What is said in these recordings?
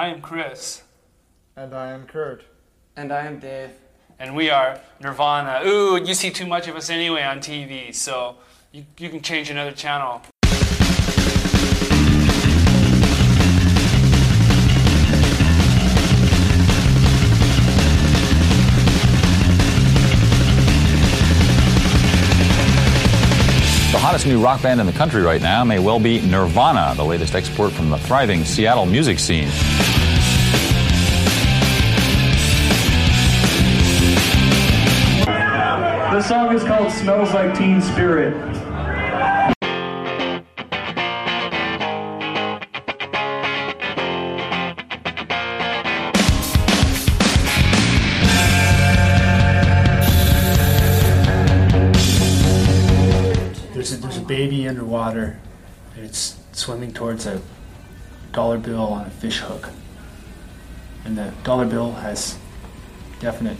I am Chris, And I am Kurt. And I am Dave. and we are Nirvana. Ooh, you see too much of us anyway on TV, so you, you can change another channel. Hottest new rock band in the country right now may well be Nirvana, the latest export from the thriving Seattle music scene. The song is called Smells Like Teen Spirit. Underwater and it's swimming towards a dollar bill on a fish hook. And the dollar bill has definite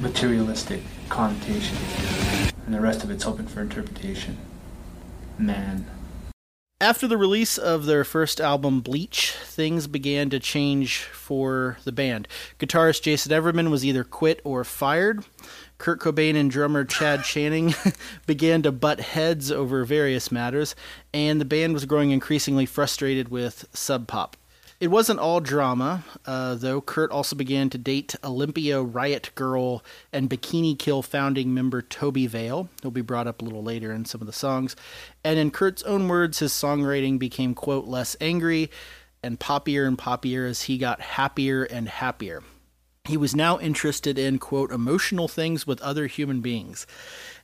materialistic connotation, and the rest of it's open for interpretation. Man. After the release of their first album, Bleach, things began to change for the band. Guitarist Jason Everman was either quit or fired. Kurt Cobain and drummer Chad Channing began to butt heads over various matters, and the band was growing increasingly frustrated with Sub Pop. It wasn't all drama, uh, though. Kurt also began to date Olympia Riot Grrrl and Bikini Kill founding member Tobi Vail. He'll be brought up a little later in some of the songs. And in Kurt's own words, his songwriting became, quote, less angry and poppier and poppier as he got happier and happier. He was now interested in, quote, emotional things with other human beings.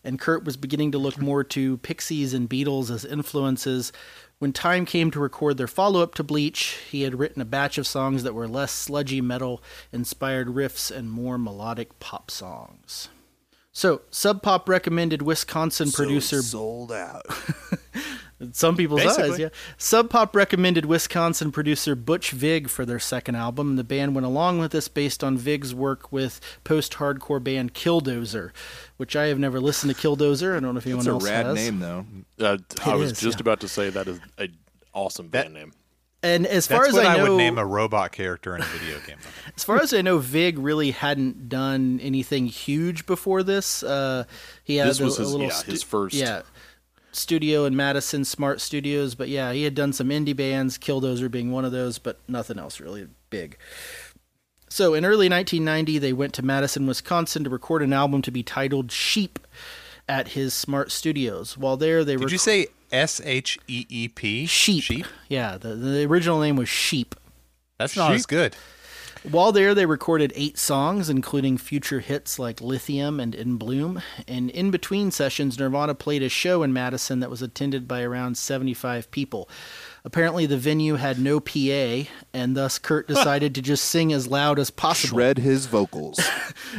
And Kurt was beginning to look more to Pixies and Beatles as influences. When time came to record their follow up to Bleach, he had written a batch of songs that were less sludgy metal, inspired riffs, and more melodic pop songs. So, Sub Pop recommended Wisconsin producer sold out. in some people's eyes, Basically. yeah. Sub Pop recommended Wisconsin producer Butch Vig for their second album. and The band went along with this based on Vig's work with post-hardcore band Killdozer, which I have never listened to Killdozer. I don't know if anyone else. It's a rad has. name, though. Uh, I was is, just yeah. about to say that is an awesome That- band name. And as far That's as what I I, know, would name a robot character in a video game. as far as I know, Vig really hadn't done anything huge before this. Uh, he had This a, was a his- little yeah, his first. yeah studio in Madison, Smart Studios. But yeah, he had done some indie bands, Killdozer being one of those, but nothing else really big. So in early 1990, they went to Madison, Wisconsin to record an album to be titled Sheep at his Smart Studios. While there, they were Did rec- you say S H E E P? Sheep. Sheep? Yeah, the, the original name was Sheep. That's not as good. While there, they recorded eight songs, including future hits like Lithium and In Bloom. And in between sessions, Nirvana played a show in Madison that was attended by around 75 people. Apparently, the venue had no PA, and thus Kurt decided to just sing as loud as possible. Shred his vocals.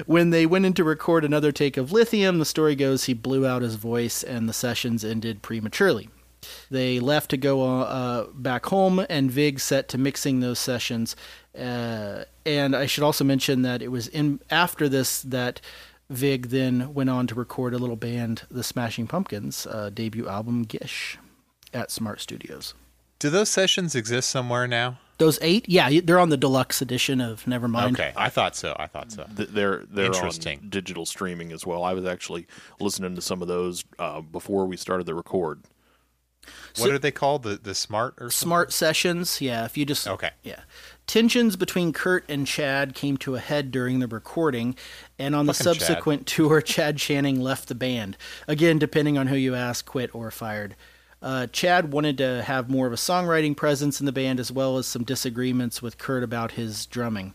When they went in to record another take of Lithium, the story goes he blew out his voice, and the sessions ended prematurely. They left to go uh, back home, and Vig set to mixing those sessions. Uh, and I should also mention that it was in after this that Vig then went on to record a little band, the Smashing Pumpkins, uh, debut album Gish, at Smart Studios. Do those sessions exist somewhere now? Those eight, yeah, they're on the deluxe edition of Nevermind. Okay, I thought so. I thought so. Th- They're they're Interesting. on digital streaming as well. I was actually listening to some of those uh, before we started the record. What are they called? The the smart or something? Smart sessions, yeah. If you just Okay. yeah. Tensions between Kurt and Chad came to a head during the recording, and on the Fucking Chad. subsequent tour, Chad Channing left the band. Again, depending on who you ask, quit or fired. Uh, Chad wanted to have more of a songwriting presence in the band, as well as some disagreements with Kurt about his drumming.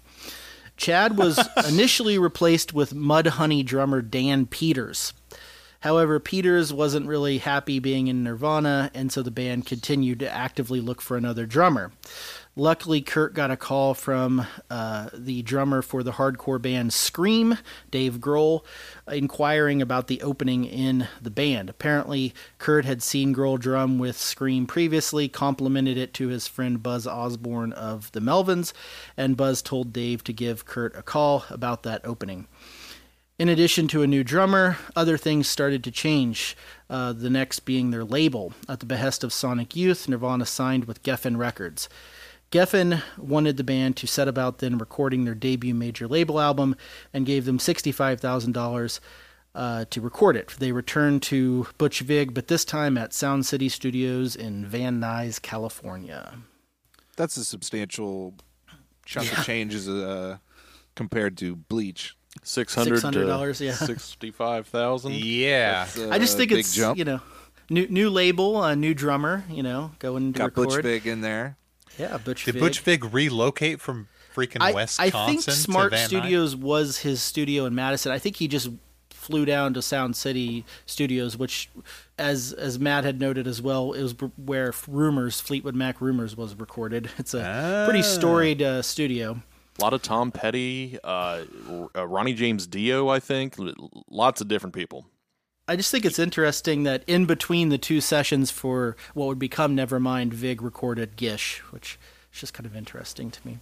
Chad was initially replaced with Mudhoney drummer Dan Peters. However, Peters wasn't really happy being in Nirvana, and so the band continued to actively look for another drummer. Luckily, Kurt got a call from uh, the drummer for the hardcore band Scream, Dave Grohl, inquiring about the opening in the band. Apparently, Kurt had seen Grohl drum with Scream previously, complimented it to his friend Buzz Osborne of the Melvins, and Buzz told Dave to give Kurt a call about that opening. In addition to a new drummer, other things started to change. Uh, the next being their label. At the behest of Sonic Youth, Nirvana signed with Geffen Records. Geffen wanted the band to set about then recording their debut major label album and gave them $65,000 uh, to record it. They returned to Butch Vig, but this time at Sound City Studios in Van Nuys, California. That's a substantial chunk of changes uh, compared to Bleach. Six hundred $600, yeah. sixty-five thousand. Yeah. That's a I just think it's jump. you know new new label, a new drummer, you know, going to Got Butch record. Vig in there. Yeah, Butch Did Vig. Butch Vig relocate from freaking I, Wisconsin I think Smart to Van Nuys? Studios was his studio in Madison. I think he just flew down to Sound City Studios, which, as as Matt had noted as well, it was where Rumors Fleetwood Mac Rumors was recorded. It's a pretty storied uh, studio. A lot of Tom Petty, uh, uh, Ronnie James Dio, I think. Lots of different people. I just think it's interesting that in between the two sessions for what would become Nevermind, Vig recorded Gish, which is just kind of interesting to me.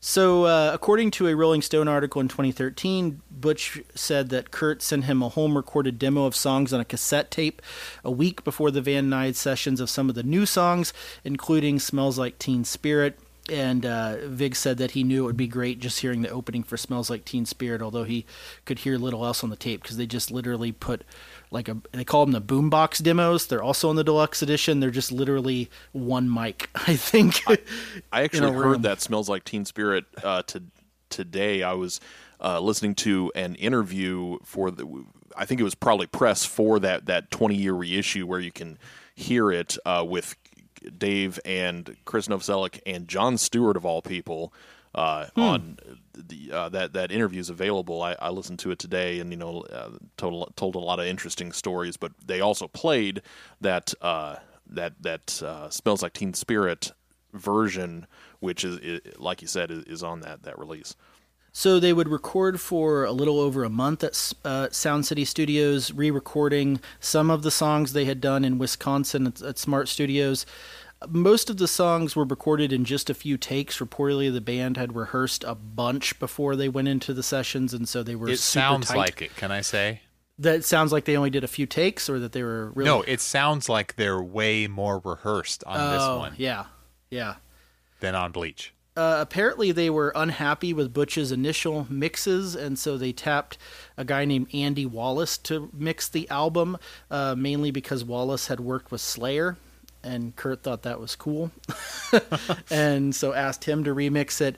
So, uh, according to a Rolling Stone article in 2013, Butch said that Kurt sent him a home recorded demo of songs on a cassette tape a week before the Van Nuys sessions of some of the new songs, including Smells Like Teen Spirit. And uh, Vig said that he knew it would be great just hearing the opening for Smells Like Teen Spirit, although he could hear little else on the tape because they just literally put like a they call them the boombox demos. They're also in the deluxe edition. They're just literally one mic, I think. I actually a room. heard that smells like Teen Spirit uh, to, today. I was uh, listening to an interview for the. I think it was probably press for that that twenty year reissue where you can hear it uh, with Dave and Chris Novoselic and Jon Stewart of all people. Uh, On the uh, that that interview is available. I, I listened to it today, and you know, uh, told told a lot of interesting stories. But they also played that uh, that that uh, smells like Teen Spirit version, which is, i like you said, is, is on that that release. So they would record for a little over a month at uh, Sound City Studios, re-recording some of the songs they had done in Wisconsin at, at Smart Studios. Most of the songs were recorded in just a few takes. Reportedly, the band had rehearsed a bunch before they went into the sessions, and so they were. It sounds tight. like it. Can I say? that. Sounds like they only did a few takes, or that they were really. No, it sounds like they're way more rehearsed on this one. Yeah, yeah. than on Bleach. Uh, apparently they were unhappy with Butch's initial mixes, and so they tapped a guy named Andy Wallace to mix the album, uh, mainly because Wallace had worked with Slayer, and Kurt thought that was cool, and so asked him to remix it.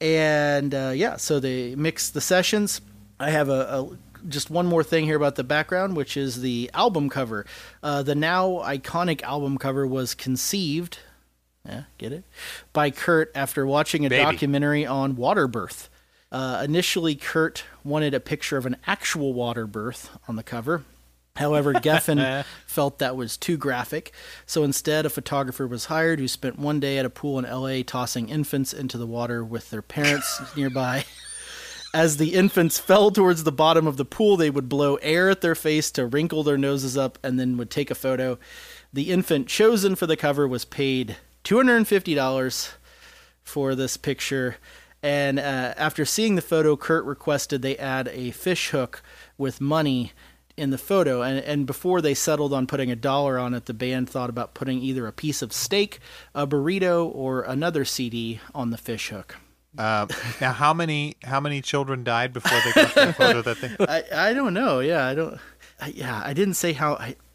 And uh, yeah, so they mixed the sessions. I have a, a just one more thing here about the background, which is the album cover. Uh, the now iconic album cover was conceived yeah, get it? By Kurt after watching a Baby. documentary on water birth. Uh, initially, Kurt wanted a picture of an actual water birth on the cover. However, Geffen felt that was too graphic, so instead, a photographer was hired who spent one day at a pool in LA tossing infants into the water with their parents nearby. As the infants fell towards the bottom of the pool, they would blow air at their face to wrinkle their noses up and then would take a photo. The infant chosen for the cover was paid $250 for this picture. And uh, after seeing the photo, Kurt requested they add a fish hook with money in the photo. And, and before they settled on putting a dollar on it, the band thought about putting either a piece of steak, a burrito, or another CD on the fish hook. Um, now, how many how many children died before they got that photo? That they I, I don't know. Yeah, I don't. I, yeah, I didn't say how I, uh,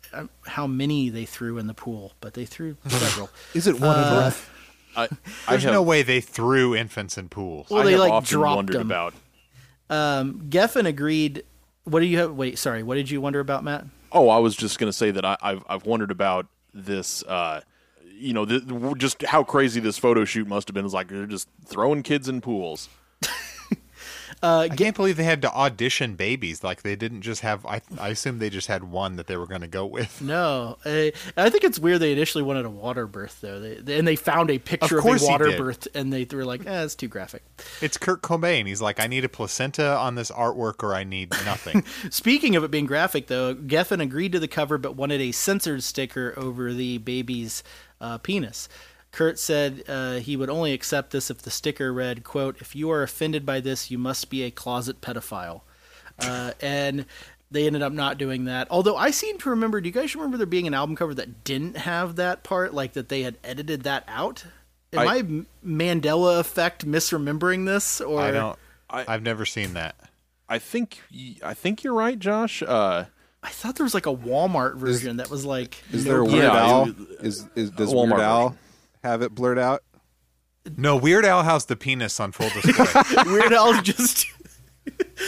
how many they threw in the pool, but they threw several. Is it one enough? I, I there's have, no way they threw infants in pools. Well, I they have like often dropped wondered them. about. Um, Geffen agreed. What do you have? Wait, sorry. What did you wonder about, Matt? Oh, I was just going to say that I, I've I've wondered about this. Uh, you know, th- just how crazy this photo shoot must have been. It's like they're just throwing kids in pools. Uh, I can't believe they had to audition babies. Like they didn't just have. I I assume they just had one that they were going to go with. no, uh, I think it's weird. They initially wanted a water birth though, they, they- and they found a picture of, course a water birth, and they were like, "Eh, it's too graphic." It's Kurt Cobain. He's like, I need a placenta on this artwork, or I need nothing. Speaking of it being graphic, though, Geffen agreed to the cover but wanted a censored sticker over the baby's uh, penis. Kurt said uh, he would only accept this if the sticker read, "quote If you are offended by this, you must be a closet pedophile." Uh, and they ended up not doing that. Although I seem to remember, do you guys remember there being an album cover that didn't have that part, like that they had edited that out? Am I, I- M- Mandela effect misremembering this, or I don't. I- I've never seen that. I think y- I think you're right, Josh. Uh, I thought there was like a Walmart version that was like Is no there a. Weird Yeah, Al? it- Is, is does Walmart Weird Al version. Have it blurred out? No, Weird Al has the penis on full display. Weird Al just.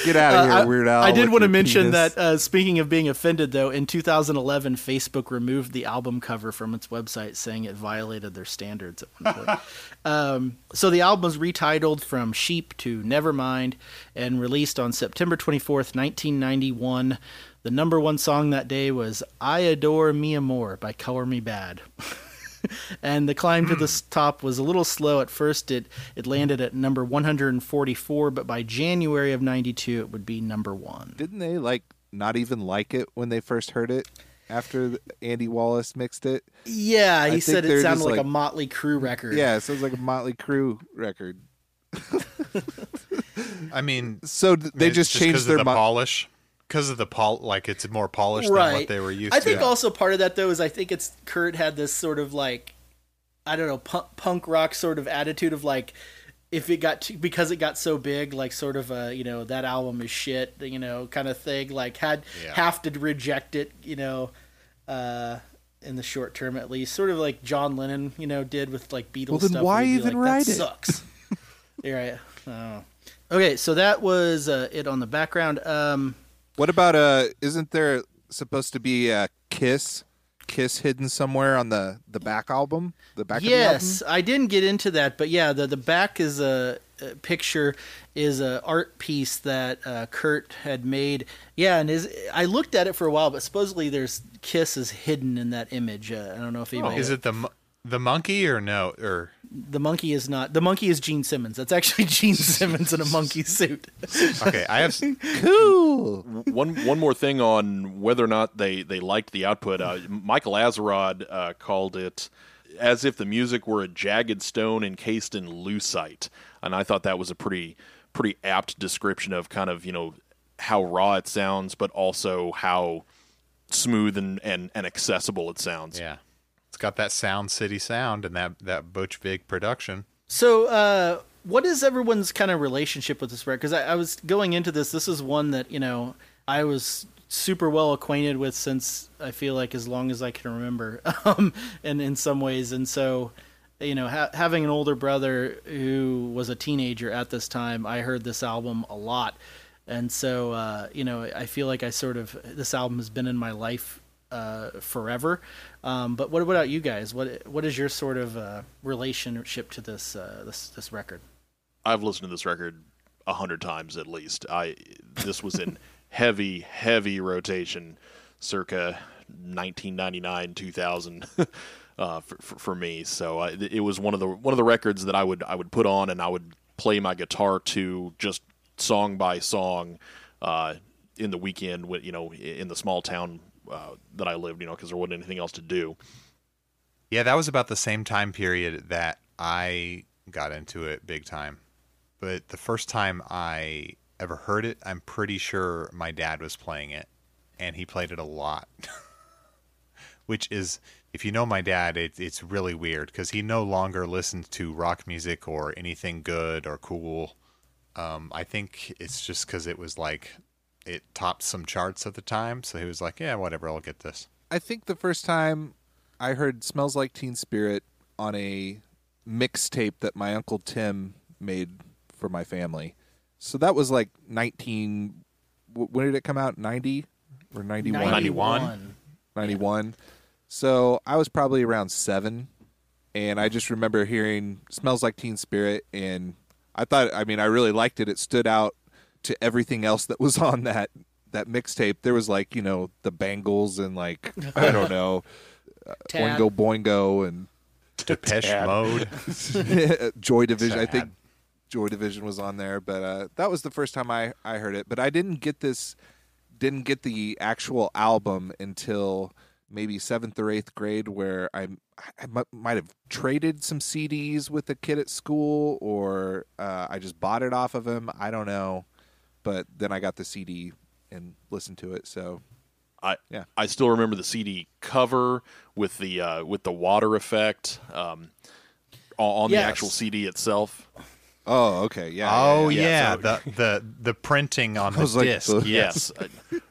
Get out of Uh, here, I, Weird Al. I did want to mention penis. that. Uh, speaking of being offended, though, in 2011, Facebook removed the album cover from its website, saying it violated their standards at one point. um, so the album was retitled from "Sheep" to "Nevermind" and released on September 24th, 1991. The number one song that day was "I Adore Mi Amor" by Color Me Badd. and the climb to the top was a little slow at first. It it landed at number 144, but by January of '92, it would be number one. Didn't they like not even like it when they first heard it after Andy Wallace mixed it? Yeah, he said it sounded just like, a Motley Crue record. Yeah, it sounds like a Motley Crue record. I mean, So they just, just 'cause changed their the mo- polish. Because of the pol, like it's more polished right. than what they were used I to. I think also part of that though is I think it's Kurt had this sort of like I don't know punk, punk rock sort of attitude of like if it got too, because it got so big like sort of a you know that album is shit you know kind of thing like had Yeah. have to reject it you know uh in the short term at least sort of like John Lennon you know did with like Beatles Well, then stuff why where he'd be even like, write that it?" sucks You're right oh. okay so that was uh, it on the background um What about uh? Isn't there supposed to be a Kiss? Kiss hidden somewhere on the the back album. The back. Yes, Of the I didn't get into that, but yeah, the the back is a, a picture is a art piece that uh, Kurt had made. Yeah, and is I looked at it for a while, but supposedly there's Kiss is hidden in that image. Uh, I don't know if anybody. Oh, Is it the the monkey or no? Or the monkey is not the monkey is Gene Simmons. That's actually Gene Simmons in a monkey suit. okay, I have. Cool. one one more thing on whether or not they they liked the output. Uh, Michael Azerrad uh, called it as if the music were a jagged stone encased in lucite, and I thought that was a pretty pretty apt description of kind of you know how raw it sounds, but also how smooth and and, and accessible it sounds. Yeah, it's got that Sound City sound and that that Butch Vig production. So, uh, what is everyone's kind of relationship with this record? Because I, I was going into this. This is one that you know I was super well acquainted with since I feel like as long as I can remember, um, and in some ways, and so you know ha- having an older brother who was a teenager at this time, I heard this album a lot, and so uh, you know I feel like I sort of this album has been in my life uh, forever. Um, but what about you guys? What what is your sort of uh, relationship to this uh, this this record? I've listened to this record a hundred times at least. I this was in heavy, heavy rotation, circa 1999, 2000, uh, for, for for me. So it was one of the one of the records that I would I would put on and I would play my guitar to just song by song uh, in the weekend. You know in the small town uh, that I lived, you know, because there wasn't anything else to do. Yeah, that was about the same time period that I got into it big time. But the first time I ever heard it, I'm pretty sure my dad was playing it, and he played it a lot. Which is, if you know my dad, it, it's really weird because he no longer listens to rock music or anything good or cool. Um, I think it's just because it was like it topped some charts at the time, so he was like, "Yeah, whatever, I'll get this." I think the first time I heard "Smells Like Teen Spirit" on a mixtape that my uncle Tim made for my family. So that was like 19. When did it come out? 90 or 91? 91. 91. So I was probably around seven, and I just remember hearing "Smells Like Teen Spirit," and I thought, I mean, I really liked it. It stood out to everything else that was on that that mixtape. There was like you know the Bangles and like I don't know Tad. Oingo Boingo and Depeche Mode. Joy Division. I think Joy Division was on there, but uh, that was the first time I I heard it. But I didn't get this, didn't get the actual album until maybe seventh or eighth grade, where I I might have traded some CDs with a kid at school, or uh, I just bought it off of him. I don't know, but then I got the CD and listened to it. So I Yeah. I still remember the CD cover with the uh, with the water effect um, on on the actual CD itself. oh okay yeah Oh yeah, yeah, yeah. the the the printing on the was like, disc. the- yes, Yes,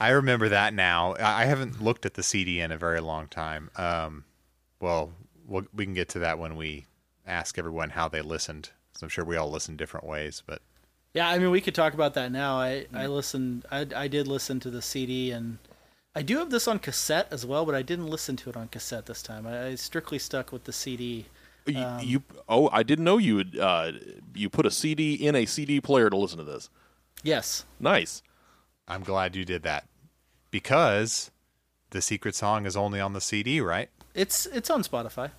I remember that now. I I haven't looked at the CD in a very long time. Um, well, we'll we can get to that when we ask everyone how they listened. 'cause I'm sure we all listen different ways, but Yeah, I mean, we could talk about that now. I I listened. I I did listen to the CD, and I do have this on cassette as well, but I didn't listen to it on cassette this time. I, I strictly stuck with the CD. you, Um, you oh I didn't know you would uh, you put a CD in a CD player to listen to this. Yes. Nice. I'm glad you did that because the secret song is only on the CD, right? It's it's on Spotify.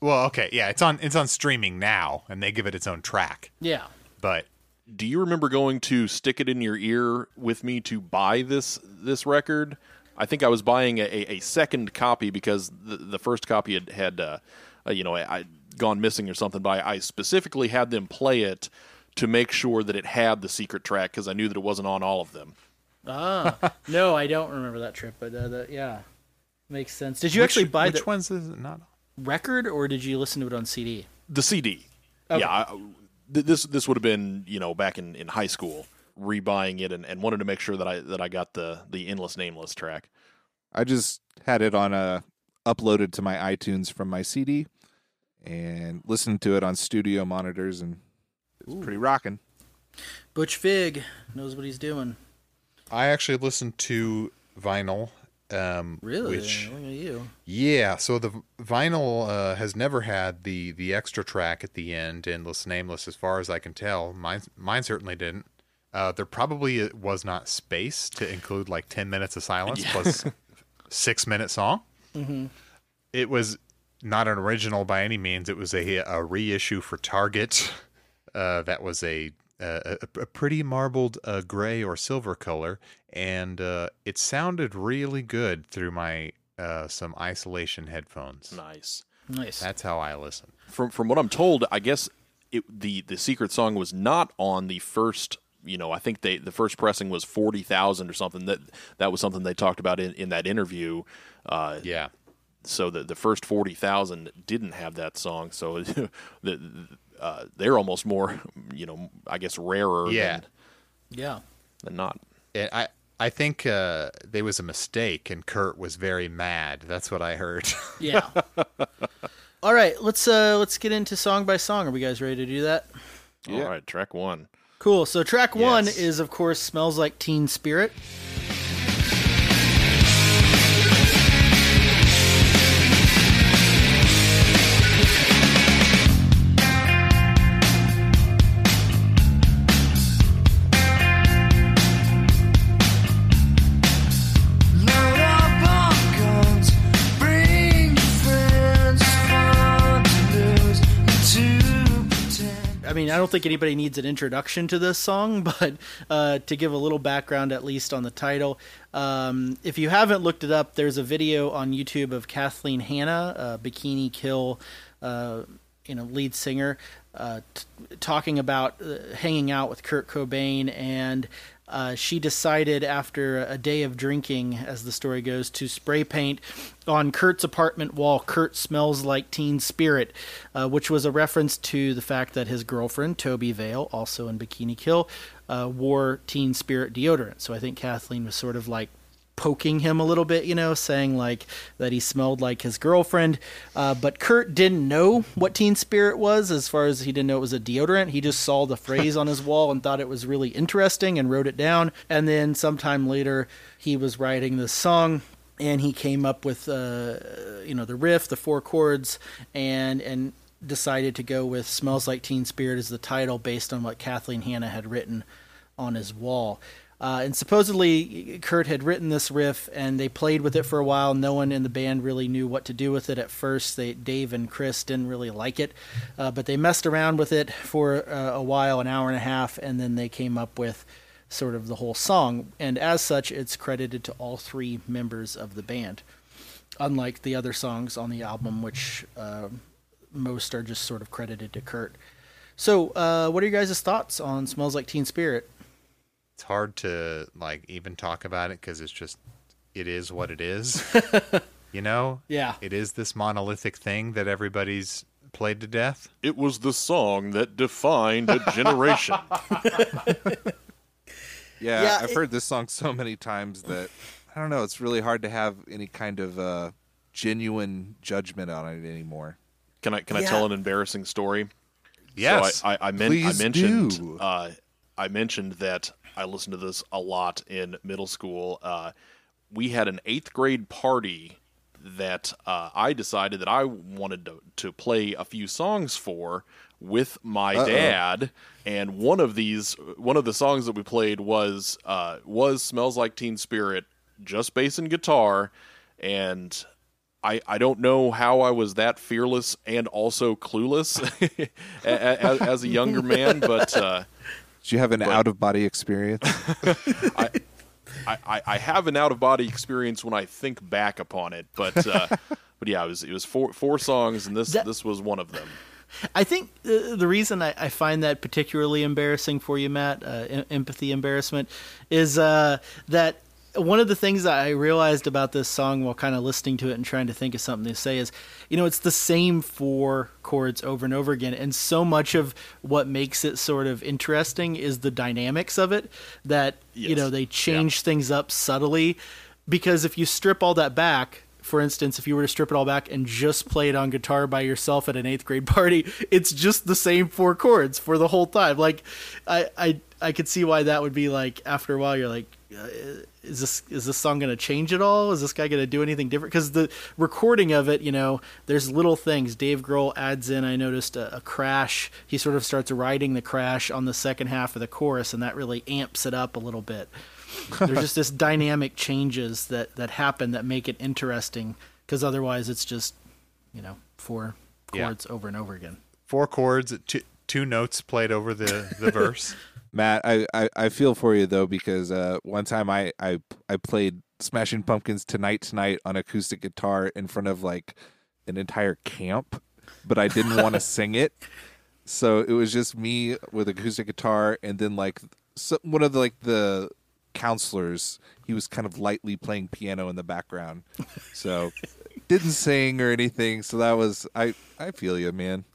Well, okay, yeah, it's on it's on streaming now, and they give it its own track. Yeah. But Do you remember going to stick it in your ear with me to buy this this record? I think I was buying a, a, a second copy because the, the first copy had had uh, uh, you know I, I'd gone missing or something. But I, I specifically had them play it to make sure that it had the secret track because I knew that it wasn't on all of them. Ah, no, I don't remember that trip, but uh, the, yeah, makes sense. Did you which, actually buy which the ones is it not? record, or did you listen to it on CD? The CD, Okay. yeah. I, th- this this would have been you know back in, in high school, rebuying it and, and wanted to make sure that I that I got the the endless nameless track. I just had it on a uploaded to my iTunes from my CD and listened to it on studio monitors and it's pretty rocking. Butch Vig knows what he's doing. I actually listened to vinyl. Um, Really? Which, Look at you. yeah. So the vinyl uh, has never had the the extra track at the end, endless nameless, as far as I can tell. Mine mine certainly didn't. Uh, there probably was not space to include like ten minutes of silence plus six minute song. It was not an original by any means. It was a a reissue for Target. Uh, that was a a, a a pretty marbled uh, gray or silver color, and uh, it sounded really good through my uh, some isolation headphones. Nice. Nice. That's how I listen. from from what I'm told, I guess it, the the secret song was not on the first. You know, I think they the first pressing was forty thousand or something. That that was something they talked about in, in that interview. Uh, Yeah. so the the first forty thousand didn't have that song. So the uh, they're almost more, you know, I guess rarer Yeah. than, yeah. than not. It, I I think uh, there was a mistake, and Kurt was very mad. That's what I heard. Yeah. All right, let's uh let's get into song by song. Are we guys ready to do that? All right, track one. Cool. So track one is of course "Smells Like Teen Spirit." I don't think anybody needs an introduction to this song, but uh, to give a little background, at least on the title, um, if you haven't looked it up, there's a video on YouTube of Kathleen Hanna, uh, Bikini Kill, uh, you know, lead singer, uh, t- talking about uh, hanging out with Kurt Cobain, and uh, she decided after a day of drinking, as the story goes, to spray paint on Kurt's apartment wall. Kurt smells like Teen Spirit, uh, which was a reference to the fact that his girlfriend Tobi Vail, also in Bikini Kill, uh, wore Teen Spirit deodorant. So I think Kathleen was sort of like poking him a little bit, you know, saying like that he smelled like his girlfriend. Uh, but Kurt didn't know what Teen Spirit was, as far as he didn't know it was a deodorant. He just saw the phrase on his wall and thought it was really interesting and wrote it down. And then sometime later, he was writing this song. And he came up with, uh, you know, the riff, the four chords, and and decided to go with "Smells Like Teen Spirit" as the title, based on what Kathleen Hanna had written on his wall. Uh, and supposedly, Kurt had written this riff, and they played with it for a while. No one in the band really knew what to do with it at first. They, Dave and Chris didn't really like it, uh, but they messed around with it for uh, a while, an hour and a half, and then they came up with sort of the whole song. And as such, it's credited to all three members of the band, unlike the other songs on the album, which uh, most are just sort of credited to Kurt. So, uh, what are your guys' thoughts on "Smells Like Teen Spirit"? It's hard to like even talk about it because it's just it is what it is. you know? Yeah. It is this monolithic thing that everybody's played to death. It was the song that defined a generation. Yeah, Yeah, I've it- heard this song so many times that I don't know. It's really hard to have any kind of uh, genuine judgment on it anymore. Can I can I tell an embarrassing story? Yes. So I, I, I, men- I mentioned uh, I mentioned that I listened to this a lot in middle school. Uh, we had an eighth grade party that uh, I decided that I wanted to, to play a few songs for with my dad, and one of these one of the songs that we played was uh, was "Smells Like Teen Spirit," just bass and guitar, and I, I don't know how I was that fearless and also clueless as, as a younger man, but uh, Did you have an out of body experience? I, I, I have an out of body experience when I think back upon it. But uh, but yeah, it was it was four four songs, and this That- this was one of them. I think uh, the reason I, I find that particularly embarrassing for you, Matt, uh, em- empathy embarrassment, is uh, that one of the things that I realized about this song while kind of listening to it and trying to think of something to say is, you know, it's the same four chords over and over again, and so much of what makes it sort of interesting is the dynamics of it. That you know they change things up subtly, because if you strip all that back, for instance, if you were to strip it all back and just play it on guitar by yourself at an eighth grade party, it's just the same four chords for the whole time. Like, I I I could see why that would be like after a while you're like, uh, is this is this song gonna change at all? Is this guy gonna do anything different? Because the recording of it, you know, there's little things. Dave Grohl adds in. I noticed a, a crash. He sort of starts riding the crash on the second half of the chorus, and that really amps it up a little bit there's just this dynamic changes that that happen that make it interesting because otherwise it's just you know four Yeah. chords over and over again Four chords, two, two notes played over the, the verse. Matt, I, I, I feel for you though because uh, one time I, I I played Smashing Pumpkins tonight tonight on acoustic guitar in front of like an entire camp, but I didn't want to sing it, so it was just me with acoustic guitar and then like so, one of the like the counselors he was kind of lightly playing piano in the background, so didn't sing or anything. So that was I I feel you, man.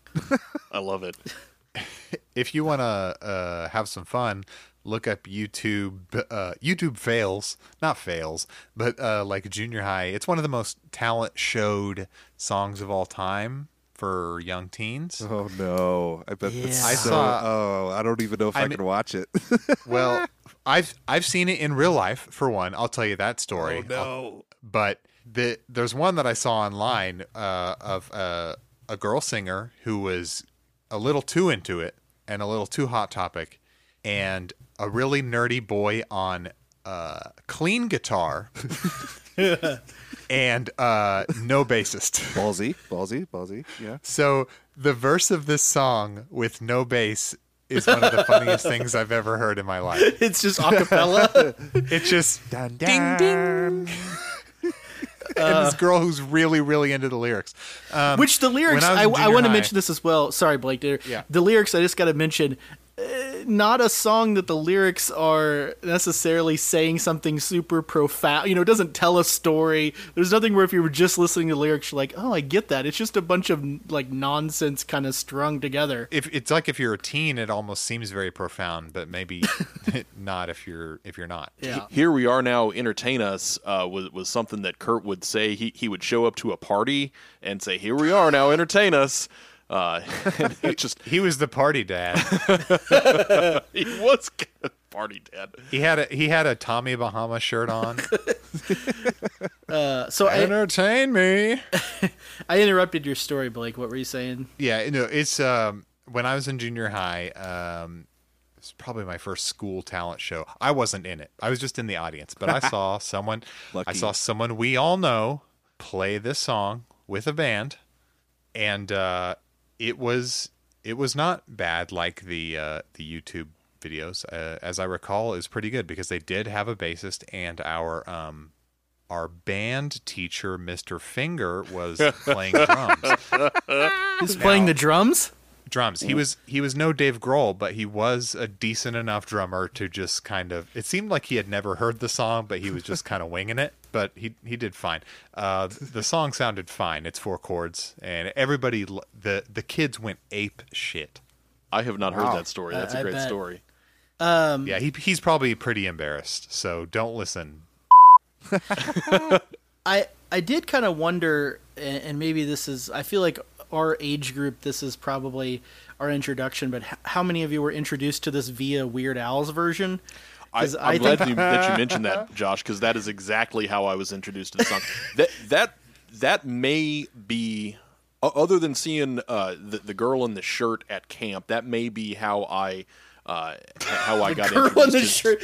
I love it. if you want to uh, have some fun, look up YouTube. Uh, YouTube fails, not fails, but uh, like junior high. It's one of the most talent showed songs of all time for young teens. Oh no! I bet that's Yeah. I so. saw- oh, I don't even know if I, I mean- can watch it. Well, I've I've seen it in real life for one. I'll tell you that story. no! but the there's one that I saw online uh, of uh, a girl singer who was a little too into it and a little too hot topic, and a really nerdy boy on uh, clean guitar and uh, no bassist. Ballsy, ballsy, ballsy. Yeah. So the verse of this song with no bass is one of the funniest things I've ever heard in my life. it's just a cappella It's just Dun, ding ding. and this girl who's really, really into the lyrics. Um, which the lyrics i, I I, want to mention this as well sorry blake Yeah. the lyrics i just got to mention uh, not a song that the lyrics are necessarily saying something super profound. You know, it doesn't tell a story. There's nothing where if you were just listening to the lyrics, you're like, oh, I get that. It's just a bunch of like nonsense kind of strung together. if it's like if you're a teen, it almost seems very profound, but maybe not if you're if you're not. Yeah. Here we are now. Entertain us uh, was was something that Kurt would say. He he would show up to a party and say, "Here we are now. Entertain us." Uh, it just He was the party dad. he was kind of party dad. he had a he had a Tommy Bahama shirt on. Uh, so I, Entertain me. I interrupted your story, Blake. What were you saying? Yeah, you know, it's um when I was in junior high, um it's probably my first school talent show. I wasn't in it. I was just in the audience, but I saw someone. I saw someone we all know play this song with a band, and uh, it was it was not bad like the uh, the YouTube videos. Uh, as I recall, is pretty good because they did have a bassist and our um our band teacher, Mr. Finger, was playing drums. Who's playing the drums? Drums. He mm-hmm. was he was no Dave Grohl, but he was a decent enough drummer to just kind of. It seemed like he had never heard the song, but he was just kind of winging it. But he he did fine. Uh, the song sounded fine. It's four chords, and everybody the the kids went ape shit. I have not Wow. heard that story. Uh, That's a great bet. story. Um, yeah, he he's probably pretty embarrassed. So don't listen. I I did kind of wonder, and and maybe this is. I feel like our age group. This is probably our introduction. But h- how many of you were introduced to this via Weird Al's version? I, 'Cause I'm I glad think- you, that you mentioned that, Josh, because that is exactly how I was introduced to the song. that that that may be, other than seeing uh, the the girl in the shirt at camp, that may be how I uh, how I got Girl introduced. on the to- shirt.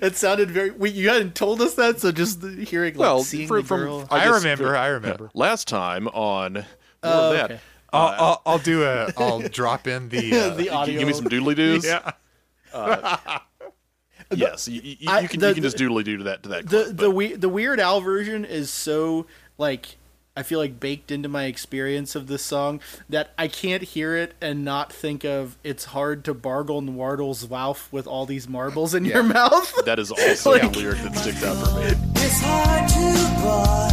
It sounded very. We, you hadn't told us that, so just hearing like Well, seeing for- the from- girl. I I, guess remember. for- I remember. last time on more Oh, of that. okay. I'll, I'll I'll do a. I'll drop in the. Uh, the audio. Give me some doodly doos. yeah. Yes, you, you, I- you can the- you can just doodly doo to that to that. the clip, the but- we, the Weird Al version is so like I feel like baked into my experience of this song that I can't hear it and not think of it's hard to bargle and wardles Walf with all these marbles in your mouth. that is also Like- the lyric that sticks out for me. It's hard to bar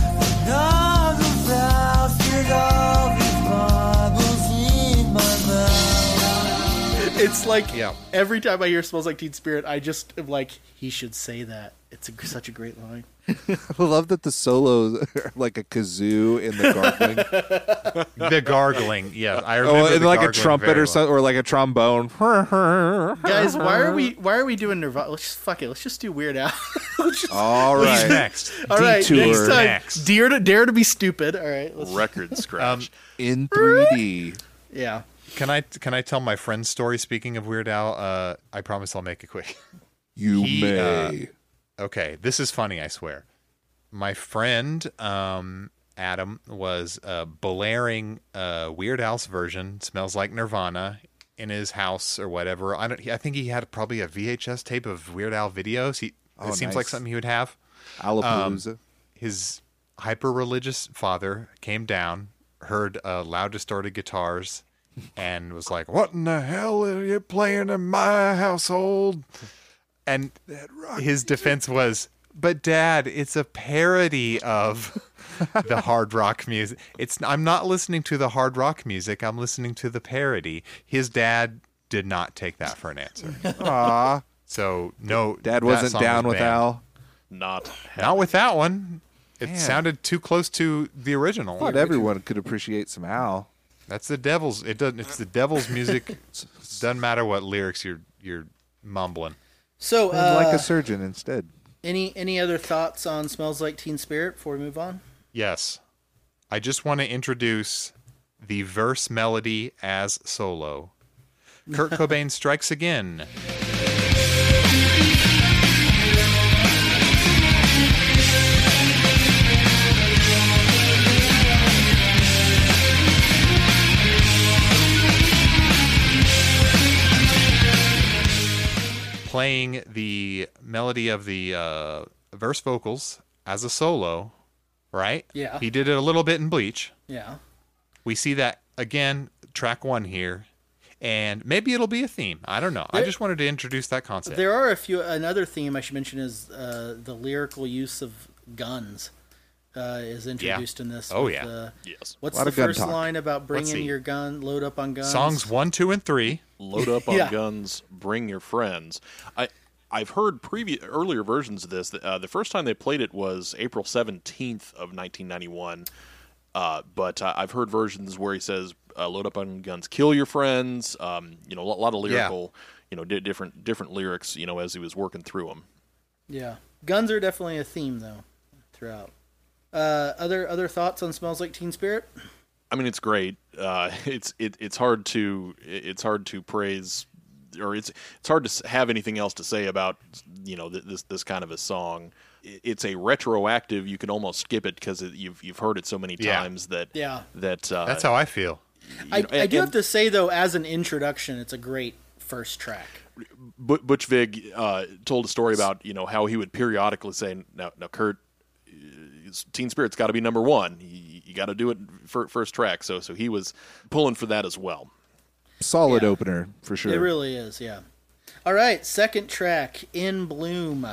It's like Yeah. every time I hear "Smells Like Teen Spirit," I just am like, he should say that. It's a, such a great line. I love that the solos are like a kazoo in the gargling. The gargling. Yeah, I remember. oh, and the like a trumpet very or well. something, or like a trombone. Guys, why are we why are we doing Nirvana? Let's just fuck it. Let's just do Weird Al. Let's just- All next? all right, Detour. next time, Next. dare to dare to be stupid. All right, let's, Record scratch. In 3D. yeah. Can I can I tell my friend's story? Speaking of Weird Al, uh, I promise I'll make it quick. You He, may. Okay, this is funny, I swear. My friend um, Adam was uh, blaring uh, Weird Al's version, "Smells Like Nirvana," in his house or whatever. I don't. I think he had probably a VHS tape of Weird Al videos. He Oh, it seems nice. like something he would have. Alapalooza. His hyper religious father came down, heard uh, loud distorted guitars, and was like, "What in the hell are you playing in my household?" And his defense was, "But Dad, it's a parody of the hard rock music. It's I'm not listening to the hard rock music. I'm listening to the parody." His dad did not take that for an answer. Aw. So no, Dad wasn't down was with. Al. Not Not with that one. It Man. sounded too close to the original. Not everyone could appreciate some Al. That's the devil's. It doesn't. It's the devil's music. doesn't matter what lyrics you're you're mumbling. So, uh, like a surgeon instead. any any other thoughts on "Smells Like Teen Spirit" before we move on? Yes, I just want to introduce the verse melody as solo. Kurt Cobain strikes again. Playing the melody of the uh, verse vocals as a solo, right? Yeah. He did it a little bit in Bleach. Yeah. We see that again, track one here, and maybe it'll be a theme. I don't know. I just wanted to introduce that concept. There are a few. Another theme I should mention is uh, the lyrical use of guns uh, is introduced in this. Oh, with, yeah. uh, yes. what's the first line about bringing your gun, load up on guns? Songs one, two, and three. Load up on Yeah. guns. Bring your friends. I I've heard previous earlier versions of this. Uh, the first time they played it was April seventeenth of nineteen ninety one. Uh, but uh, I've heard versions where he says, uh, "Load up on guns, kill your friends." Um, you know, a lot of lyrical, you know, di- different different lyrics. You know, as he was working through them. Yeah, guns are definitely a theme though throughout. Uh, other other thoughts on "Smells Like Teen Spirit"? I mean, it's great. Uh, it's it, it's hard to it's hard to praise or it's it's hard to have anything else to say about you know this this kind of a song. It's a retroactive. You can almost skip it because you've you've heard it so many Yeah. times that Yeah. that uh, That's how I feel. I, know, I and- do have to say though, as an introduction, it's a great first track. Bu- Butch Vig uh, told a story about you know how he would periodically say, "Now, now Kurt, Teen Spirit's got to be number one. You, you got to do it fir- first track." So, so he was pulling for that as well. Solid Yeah. opener for sure. It really is, yeah. All right, second track, In Bloom.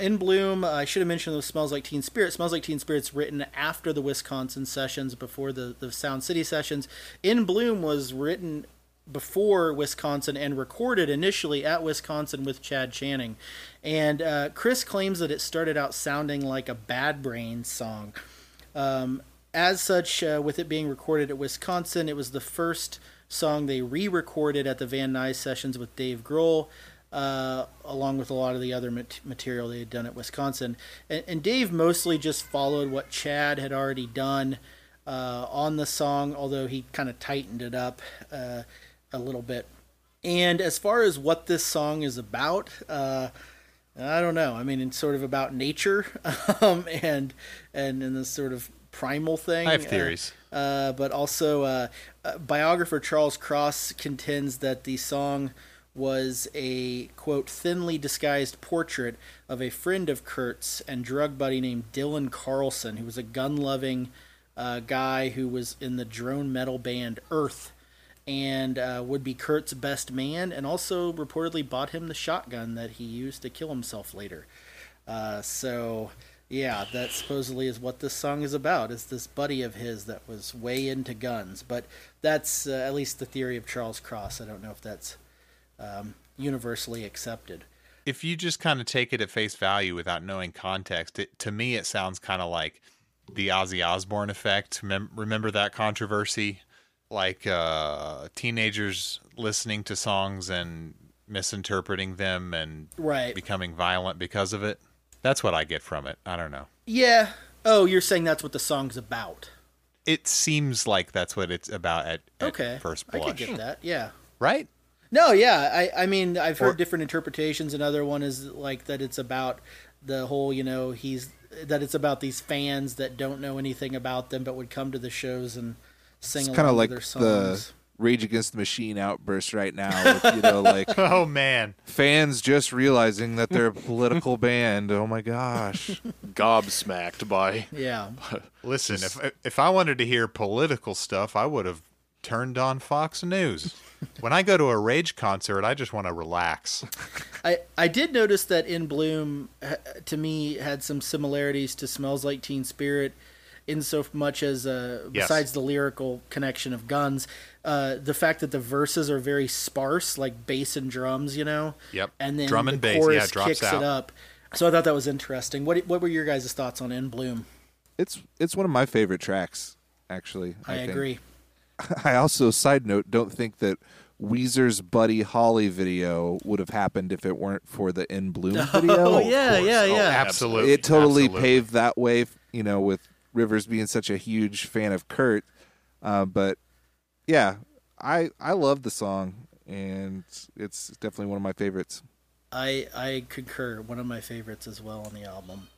In Bloom, I should have mentioned the Smells Like Teen Spirit. Smells Like Teen Spirit's written after the Wisconsin sessions, before the, the Sound City sessions. In Bloom was written before Wisconsin and recorded initially at Wisconsin with Chad Channing. And uh, Chris claims that it started out sounding like a Bad Brains song. Um, as such, uh, with it being recorded at Wisconsin, it was the first song they re-recorded at the Van Nuys sessions with Dave Grohl, uh, along with a lot of the other mat- material they had done at Wisconsin. And, and Dave mostly just followed what Chad had already done uh, on the song, although he kind of tightened it up uh, a little bit. And as far as what this song is about, uh, I don't know. I mean, it's sort of about nature, um, and and and this sort of primal thing. I have uh, theories. uh, but also, uh, uh, biographer Charles Cross contends that the song was a quote thinly disguised portrait of a friend of Kurt's and drug buddy named Dylan Carlson, who was a gun-loving uh, guy who was in the drone metal band Earth and uh, would be Kurt's best man, and also reportedly bought him the shotgun that he used to kill himself later. Uh, so, yeah, that supposedly is what this song is about. Is this buddy of his that was way into guns? But that's uh, at least the theory of Charles Cross. I don't know if that's um, universally accepted. If you just kind of take it at face value without knowing context, it, to me it sounds kind of like the Ozzy Osbourne effect. Mem- remember that controversy? Like uh, teenagers listening to songs and misinterpreting them and Right. becoming violent because of it. That's what I get from it. I don't know. Yeah. Oh, you're saying that's what the song's about? It seems like that's what it's about at, at Okay. first I could get that. Yeah. Right? No, yeah. I, I mean, I've heard Or- different interpretations. Another one is like that it's about the whole, you know, he's that it's about these fans that don't know anything about them but would come to the shows and sing It's kind of like their the. Rage Against the Machine outburst right now. With, you know, like Oh man. fans just realizing that they're a political band. Oh my gosh! Gobsmacked by Yeah. Listen, if if I wanted to hear political stuff, I would have turned on Fox News. when I go to a Rage concert, I just want to relax. I, I did notice that In Bloom, uh, to me, had some similarities to Smells Like Teen Spirit, in so much as, uh, Yes. besides the lyrical connection of guns, uh, the fact that the verses are very sparse, like bass and drums, you know? Yep. And then Drum and the bass, yeah, chorus it drops kicks out. it up. So I thought that was interesting. What what were your guys' thoughts on In Bloom? It's it's one of my favorite tracks. Actually, I, think. agree. I also, side note, don't think that Weezer's Buddy Holly video would have happened if it weren't for the In Bloom video. Oh, yeah, yeah, Oh, yeah. absolutely. it totally Absolutely. paved that way. You know, with Rivers being such a huge fan of Kurt. Uh, but yeah, I I love the song, and it's definitely one of my favorites. I I concur. One of my favorites as well on the album.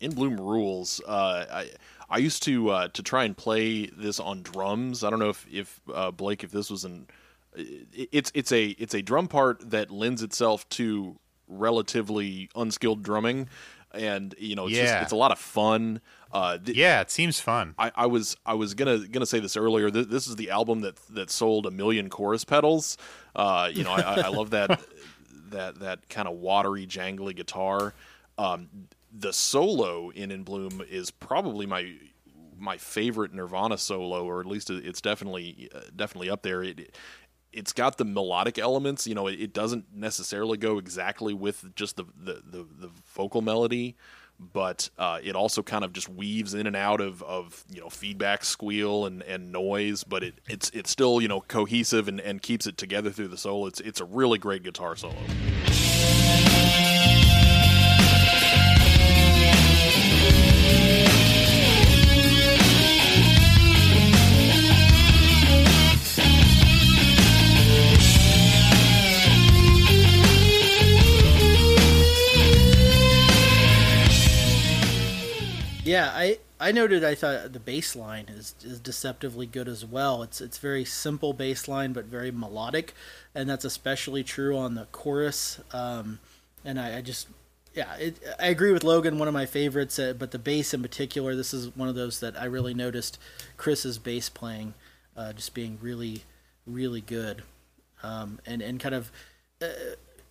In Bloom rules. Uh, I I used to uh, to try and play this on drums. I don't know if if uh, Blake if this was an it's it's a it's a drum part that lends itself to relatively unskilled drumming, and you know it's Yeah. just, it's a lot of fun. Uh, th- Yeah, it seems fun. I, I was I was gonna gonna say this earlier. Th- This is the album that that sold a million chorus pedals. Uh, you know, I, I love that that that kind of watery, jangly guitar. Um, the solo in In Bloom is probably my my favorite Nirvana solo, or at least it's definitely uh, definitely up there. It, it's got the melodic elements. You know, it, it doesn't necessarily go exactly with just the the, the, the vocal melody, but uh, it also kind of just weaves in and out of, of you know feedback, squeal, and, and noise. But it, it's it's still you know cohesive and, and keeps it together through the solo. It's it's a really great guitar solo. Yeah, I I noted I thought the bass line is is deceptively good as well. It's it's very simple bass line but very melodic, and that's especially true on the chorus. Um, and I, I just yeah, it, I agree with Logan. One of my favorites, uh, but the bass in particular, this is one of those that I really noticed Chris's bass playing, uh, just being really really good, um, and and kind of uh,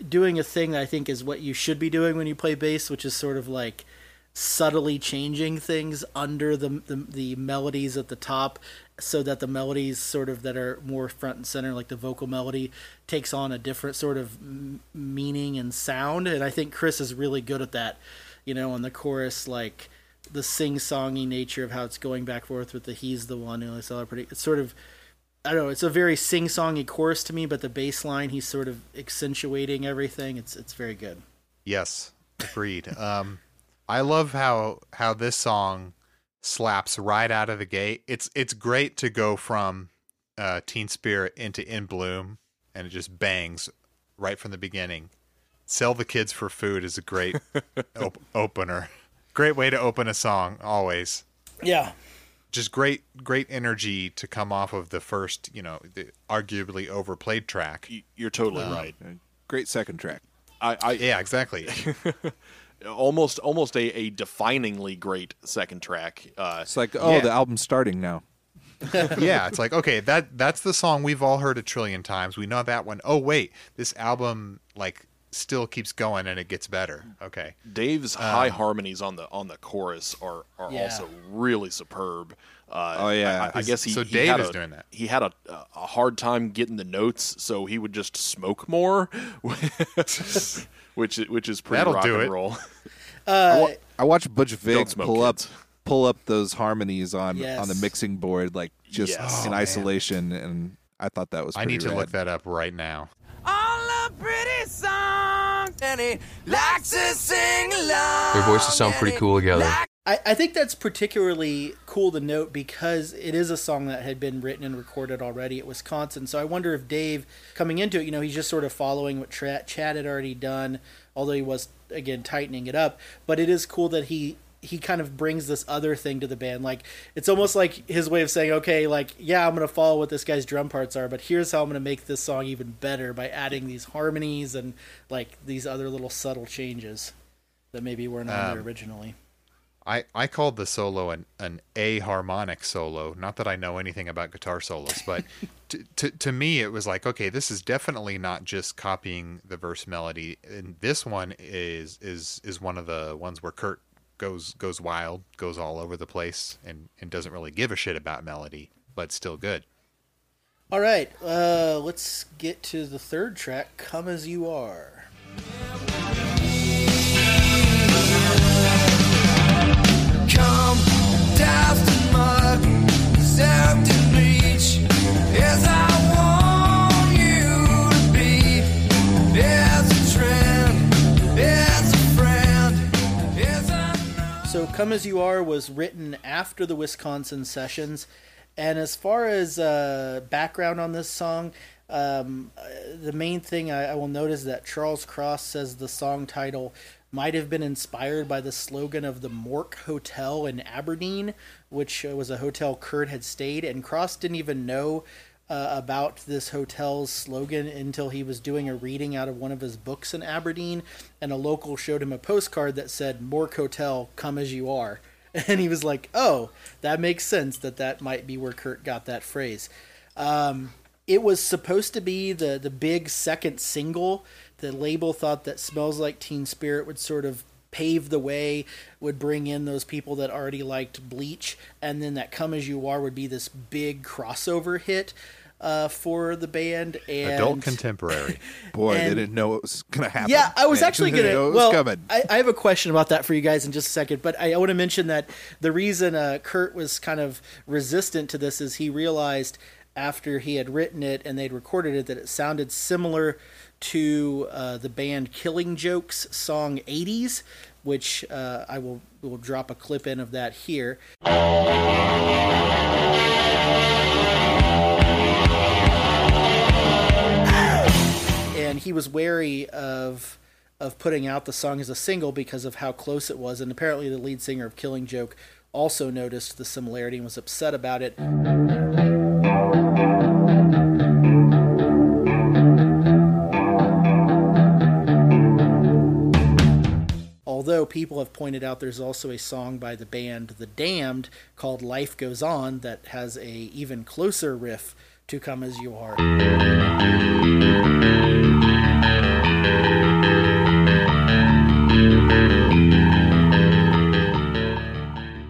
doing a thing that I think is what you should be doing when you play bass, which is sort of like subtly changing things under the, the the melodies at the top so that the melodies sort of that are more front and center like the vocal melody takes on a different sort of m- meaning and sound and i think chris is really good at that you know on the chorus like the sing-songy nature of how it's going back forth with the he's the one who is pretty it's sort of I don't know. It's a very sing-songy chorus to me, but the bass line, he's sort of accentuating everything. It's it's very good. Yes, agreed. um, I love how how this song slaps right out of the gate. It's it's great to go from uh, Teen Spirit into In Bloom, and it just bangs right from the beginning. Sell the kids for food is a great op- opener. Great way to open a song, always. Yeah, Just great, great energy to come off of the first, you know, the arguably overplayed track. You're totally Um, right. Great second track. I, I Yeah, exactly. almost almost a, a definingly great second track. Uh, It's like, oh, Yeah. the album's starting now. yeah, it's like okay, that that's the song we've all heard a trillion times. We know that one. Oh wait, this album like still keeps going and it gets better. Okay. Dave's high harmonies on the on the chorus are are Yeah. also really superb. Uh, Oh, yeah. I, I- I guess he So he Dave had is a- doing that. He had a a hard time getting the notes, so he would just smoke more, which which is pretty That'll rock do and it. roll. uh, I watched Butch Vig smoke, pull up pull up those harmonies on Yes. on the mixing board, like just Yes. in Oh, man. isolation, and I thought that was. Pretty I pretty need to rad. look that up right now. All the pretty songs, and he likes to sing along. Their voices sound pretty cool together. I, I think that's particularly cool to note because it is a song that had been written and recorded already at Wisconsin. So I wonder if Dave, coming into it, you know, he's just sort of following what Tra- Chad had already done, although he was again tightening it up. But it is cool that he he kind of brings this other thing to the band. Like it's almost like his way of saying, okay, like yeah, I'm gonna follow what this guy's drum parts are, but here's how I'm gonna make this song even better by adding these harmonies and like these other little subtle changes that maybe weren't on there um, originally. I, I called the solo an, an a harmonic solo. Not that I know anything about guitar solos, but to, to to me it was like, okay, this is definitely not just copying the verse melody. And this one is is is one of the ones where Kurt goes goes wild, goes all over the place, and and doesn't really give a shit about melody, but still good. All right, uh, let's get to the third track, "Come as You Are." So, "Come as You Are" was written after the Wisconsin sessions, and as far as uh, background on this song, um, uh, the main thing I, I will note is that Charles Cross says the song title might have been inspired by the slogan of the Morck Hotel in Aberdeen, which uh, was a hotel Kurt had stayed, and Cross didn't even know uh, about this hotel's slogan until he was doing a reading out of one of his books in Aberdeen, and a local showed him a postcard that said "Morck Hotel, come as you are," and he was like, "Oh, that makes sense. That that might be where Kurt got that phrase." Um, it was supposed to be the the big second single. The label thought that "Smells Like Teen Spirit" would sort of pave the way, would bring in those people that already liked Bleach, and then that "Come as You Are" would be this big crossover hit. uh, for the band. And Adult contemporary. Boy, they didn't know it was going to happen. Yeah, I was actually gonna. know it was well, coming. I, I have a question about that for you guys in just a second, but I, I want to mention that the reason uh, Kurt was kind of resistant to this is he realized after he had written it and they'd recorded it that it sounded similar to uh, the band Killing Joke's song "80s," which uh, I will will drop a clip in of that here. and he was wary of of putting out the song as a single because of how close it was and apparently the lead singer of killing joke also noticed the similarity and was upset about it although people have pointed out there's also a song by the band the damned called life goes on that has a even closer riff to come as you are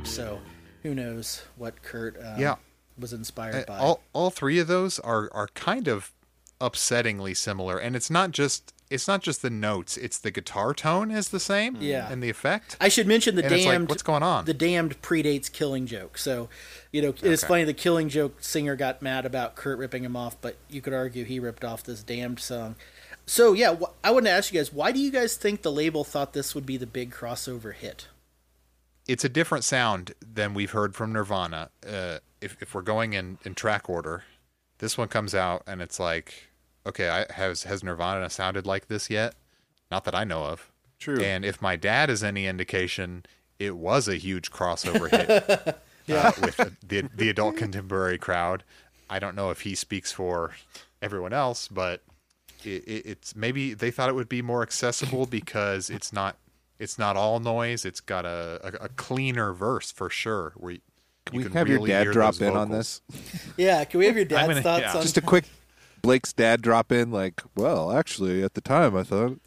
So, who knows what Kurt uh, Yeah. was inspired Uh, by? all all three of those are are kind of upsettingly similar, and it's not just it's not just the notes; it's the guitar tone is the same, Yeah. and the effect. I should mention the And it's like, damned. what's going on? The damned predates Killing Joke, so you know it's Okay. funny. The Killing Joke singer got mad about Kurt ripping him off, but you could argue he ripped off this damned song. So yeah, wh- I want to ask you guys, why do you guys think the label thought this would be the big crossover hit? it's a different sound than we've heard from Nirvana. Uh, if if we're going in, in track order, this one comes out and it's like, okay, I, has has Nirvana sounded like this yet? Not that I know of. True. And if my dad is any indication, it was a huge crossover hit uh, with the the adult contemporary crowd. I don't know if he speaks for everyone else, but it, it, it's maybe they thought it would be more accessible because it's not it's not all noise. It's got a, a, a cleaner verse for sure. Where you, Can you we can have your dad drop those in on this? Yeah, can we have your dad's gonna- thoughts yeah. on Just a quick Blake's dad drop in, like, well, actually, at the time, I thought.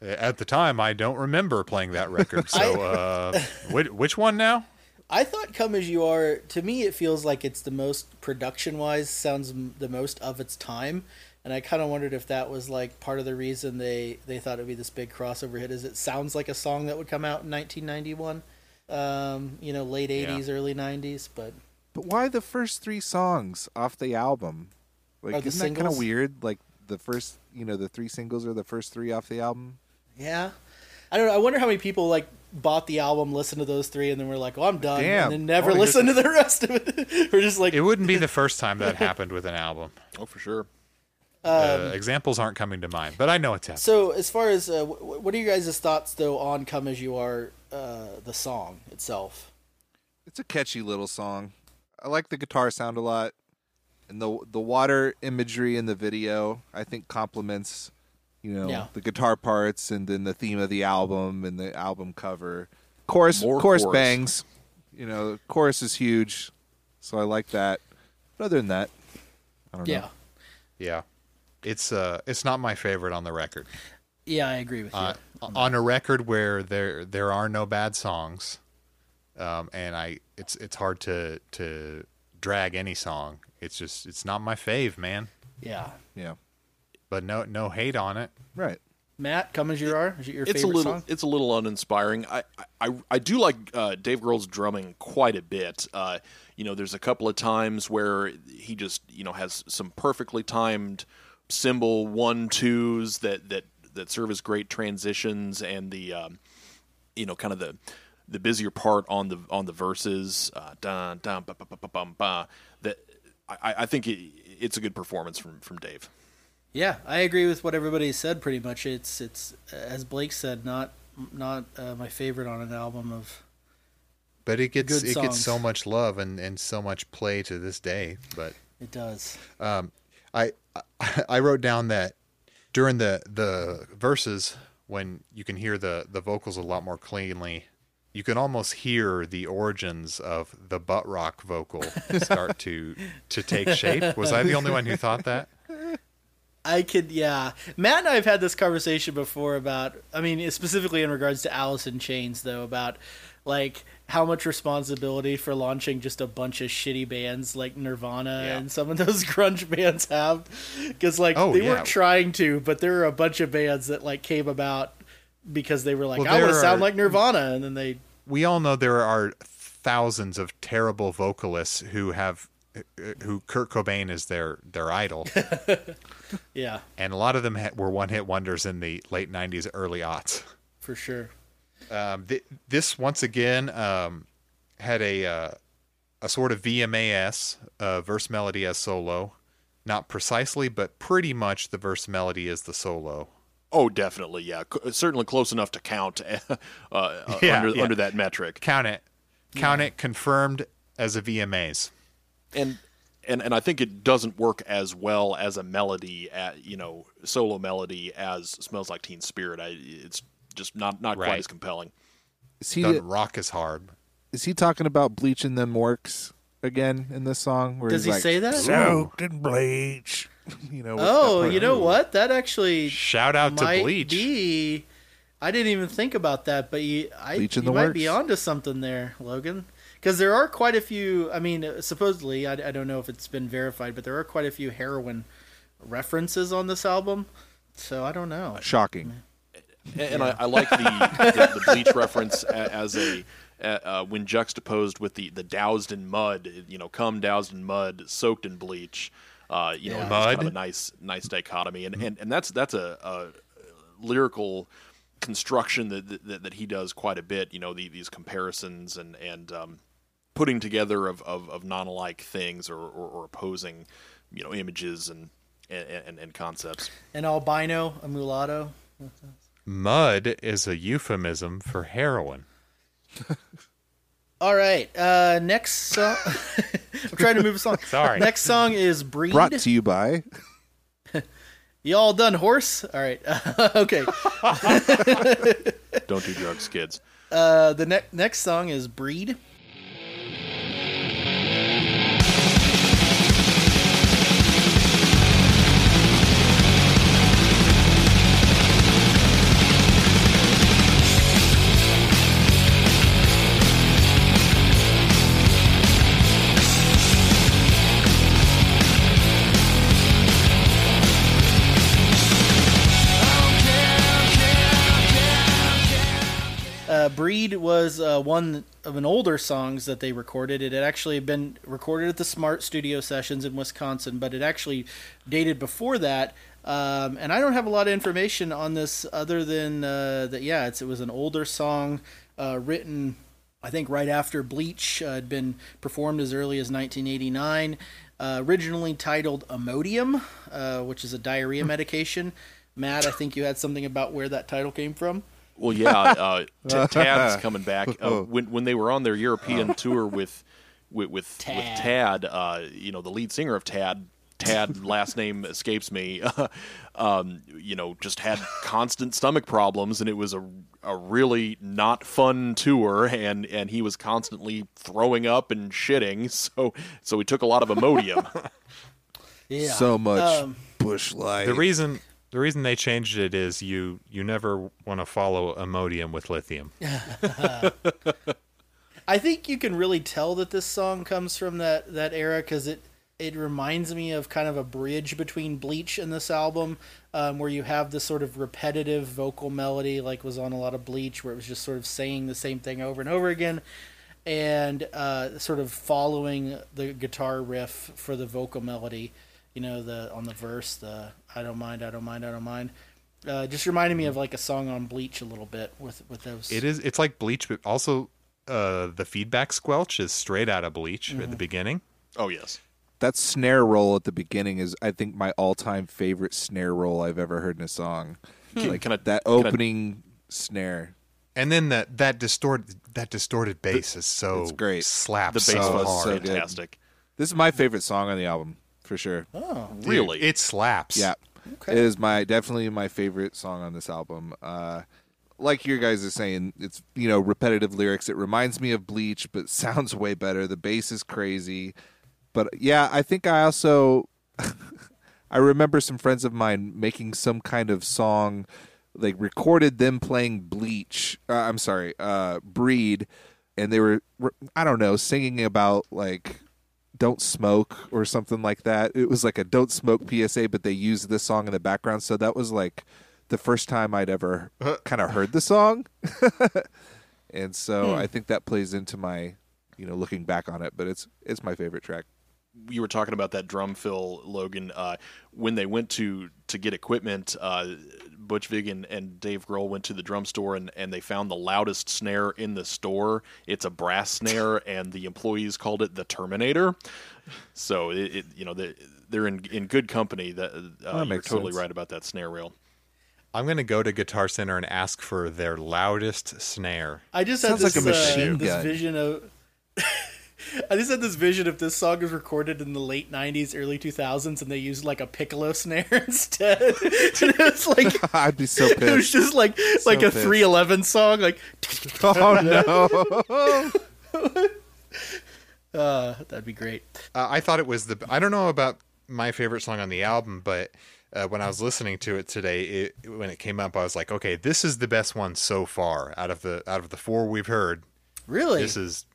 At the time, I don't remember playing that record. So, uh, which, which one now? I thought "Come as You Are." To me, it feels like it's the most production-wise sounds the most of its time, and I kind of wondered if that was like part of the reason they they thought it'd be this big crossover hit. Is it sounds like a song that would come out in 1991, um, you know, late 80s, early 90s, but But why the first three songs off the album? Like, Are the isn't that kind of weird? Like the first, you know, the three singles are the first three off the album. yeah, I don't know. I wonder how many people like bought the album, listened to those three, and then were like, "Oh, I'm done," Damn. and then never Oh, listened to the rest of it. We're just like, It wouldn't be the first time that happened with an album. Oh, for sure. uh, examples aren't coming to mind, but I know it's happened. So, as far as uh, wh- what are you guys' thoughts though on "Come as You Are," uh, the song itself? It's a catchy little song. I like the guitar sound a lot, and the the water imagery in the video I think complements, you know, Yeah. the guitar parts and then the theme of the album and the album cover. Chorus, More chorus, chorus. bangs. You know, the chorus is huge, so I like that. But other than that, I don't Yeah, know. Yeah, it's uh, it's not my favorite on the record. yeah, I agree with you. Uh, on a record where there there are no bad songs, um, and I it's it's hard to to drag any song. It's just it's not my fave, man. yeah, Yeah, But no no hate on it. right. Matt, "Come as You Are" is it your it's favorite a little song? it's a little uninspiring. I I, I do like uh, Dave Grohl's drumming quite a bit. Uh, you know, there's a couple of times where he just you know has some perfectly timed cymbal one twos that that that serve as great transitions, and the um, you know kind of the the busier part on the on the verses. Uh, dun, dun, ba, ba, ba, ba, bum, ba, that I, I think it, it's a good performance from from Dave. Yeah, I agree with what everybody said. Pretty much, it's it's as Blake said, not not uh, my favorite on an album of. But it gets Good it gets so much love and, and so much play to this day. But It does. I I, I wrote down that during the the verses when you can hear the the vocals a lot more cleanly you can almost hear the origins of the butt rock vocal start to to take shape was i the only one who thought that I could, yeah. Matt and I have had this conversation before about, I mean, specifically in regards to Alice in Chains, though, about like how much responsibility for launching just a bunch of shitty bands like Nirvana Yeah. and some of those grunge bands have because like Oh, they yeah. weren't trying to but there were a bunch of bands that like came about because they were like Well, I want to sound like Nirvana and then they we all know there are thousands of terrible vocalists who have who Kurt Cobain is their their idol, yeah and a lot of them ha- were one hit wonders in the late '90s, early aughts. for sure Um, th- this once again um, had a uh, a sort of VMAS uh, verse melody as solo, not precisely, but pretty much the verse melody is the solo. Oh, definitely, yeah. C- certainly close enough to count uh, uh, Yeah, under yeah. under that metric. Count it, count it, confirmed as a VMAs. and and and I think it doesn't work as well as a melody, at, you know, solo melody as "Smells Like Teen Spirit." I, it's just not not quite as compelling. Is he Doesn't rock as hard. is he talking about bleaching them works again in this song? Where Does he's he like, say that? Soaked in bleach. You know. oh you know what that actually Shout out to Bleach. be I didn't even think about that but you I Bleach in you the might be onto something there Logan because there are quite a few I mean uh, supposedly I, I don't know if it's been verified but there are quite a few heroin references on this album so I don't know Shocking. And, and I, I like the, the, the bleach reference as a uh, uh, when juxtaposed with the the doused in mud. You know, come doused in mud, soaked in bleach. Uh, you know, Yeah. it's kind of a nice nice dichotomy, and and, and that's that's a, a lyrical construction that, that that he does quite a bit. You know, the, these comparisons and and um, putting together of, of, of non-alike things or, or, or opposing, you know, images and and, and, and concepts. an albino a mulatto Mud is a euphemism for heroin. all right uh next song I'm trying to move a song Sorry. next song is Breed Brought to you by. you all done horse all right okay Don't do drugs, kids. Uh, the ne- next song is Breed. One of an older songs that they recorded. It had actually been recorded at the Smart Studio Sessions in Wisconsin, but it actually dated before that. Um, and I don't have a lot of information on this other than uh, that. Yeah, it's, it was an older song uh, written, I think, right after Bleach uh, had been performed as early as 1989. Uh, originally titled Imodium, uh, which is a diarrhea medication. Matt, I think you had something about where that title came from. Well, yeah, uh, T- Tad's coming back. Uh, when when they were on their European tour with with with Tad. with Tad, uh, you know, the lead singer of Tad, Tad, last name escapes me. um, you know, just had constant stomach problems, and it was a a really not fun tour, and and he was constantly throwing up and shitting. So so he took a lot of Imodium. Yeah. So much Um, bush light. The reason the reason they changed it is you you never want to follow Imodium with lithium. I think you can really tell that this song comes from that that era because it it reminds me of kind of a bridge between Bleach and this album, um, where you have this sort of repetitive vocal melody, like was on a lot of Bleach, where it was just sort of saying the same thing over and over again, and uh, sort of following the guitar riff for the vocal melody. You know, the on the verse, the I don't mind, I don't mind, I don't mind. Uh, just reminded me of like a song on Bleach a little bit with with those. It is it's like Bleach, but also uh, the feedback squelch is straight out of Bleach at the beginning. oh yes. that snare roll at the beginning is, I think, my all-time favorite snare roll I've ever heard in a song. like can I- that can I- opening snare. And then that that distorted that distorted bass is so it's great. slaps The bass so was hard. so good. fantastic. This is my favorite song on the album for sure. oh, Dude, Really? it slaps. Yeah, Okay. it is my definitely my favorite song on this album. Uh, like you guys are saying, it's you know repetitive lyrics. It reminds me of Bleach, but sounds way better. The bass is crazy, but yeah, I think I also I remember some friends of mine making some kind of song, like recorded them playing Bleach. Uh, I'm sorry, uh, Breed, and they were I don't know singing about like don't smoke or something like that. It was like a don't smoke PSA, but they used this song in the background. So that was like the first time I'd ever kind of heard the song. and so hmm. I think that plays into my, you know, looking back on it, but it's it's my favorite track. You were talking about that drum fill, Logan. Uh, when they went to to get equipment, uh, Butch Vig and, and Dave Grohl went to the drum store and, and they found the loudest snare in the store. It's a brass snare, and the employees called it the Terminator. So it, it you know they they're in in good company. That, uh, that you're totally sense. right about that snare rail. I'm going to go to Guitar Center and ask for their loudest snare. I just had Sounds this, like a machine uh, this vision of. I just had this vision if this song was recorded in the late '90s, early 2000s, and they used like a piccolo snare instead. and it was like I'd be so pissed. it was just like like a pissed. 311 song, like oh no! uh, that'd be great. Uh, I thought it was the. I don't know about my favorite song on the album, but uh, when I was listening to it today, it, when it came up, I was like, okay, this is the best one so far out of the out of the four we've heard. Really, This is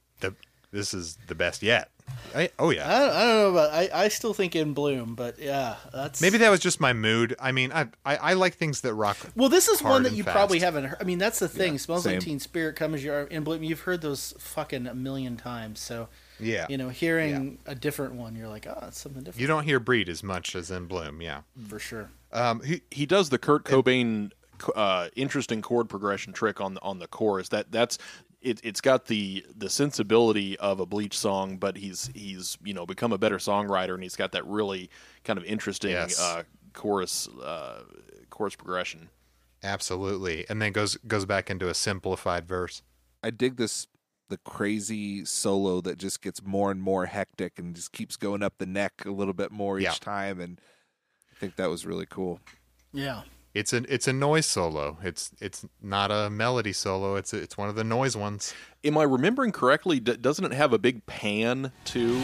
this is the best yet. I, oh yeah. I don't, I don't know about. I, I still think in bloom, but yeah, that's Maybe that was just my mood. I mean, I I, I like things that rock. Well, this is one that you fast. probably haven't heard. I mean, that's the thing. Smells same. like Teen Spirit, comes as You Are, in Bloom. You've heard those fucking a million times. So, Yeah. you know, hearing a different one, you're like, oh, it's something different You don't hear Breed as much as in Bloom. Yeah. for sure. Um. He, he does the Kurt Cobain uh, interesting chord progression trick on the, on the chorus. That that's it, it's got the the sensibility of a Bleach song, but he's he's you know become a better songwriter, and he's got that really kind of interesting Yes. uh, chorus uh, chorus progression. absolutely, and then goes goes back into a simplified verse. I dig this the crazy solo that just gets more and more hectic and just keeps going up the neck a little bit more each Yeah. time, and I think that was really cool. Yeah. It's an it's a noise solo. It's it's not a melody solo. It's a, it's one of the noise ones. Am I remembering correctly? D- doesn't it have a big pan too?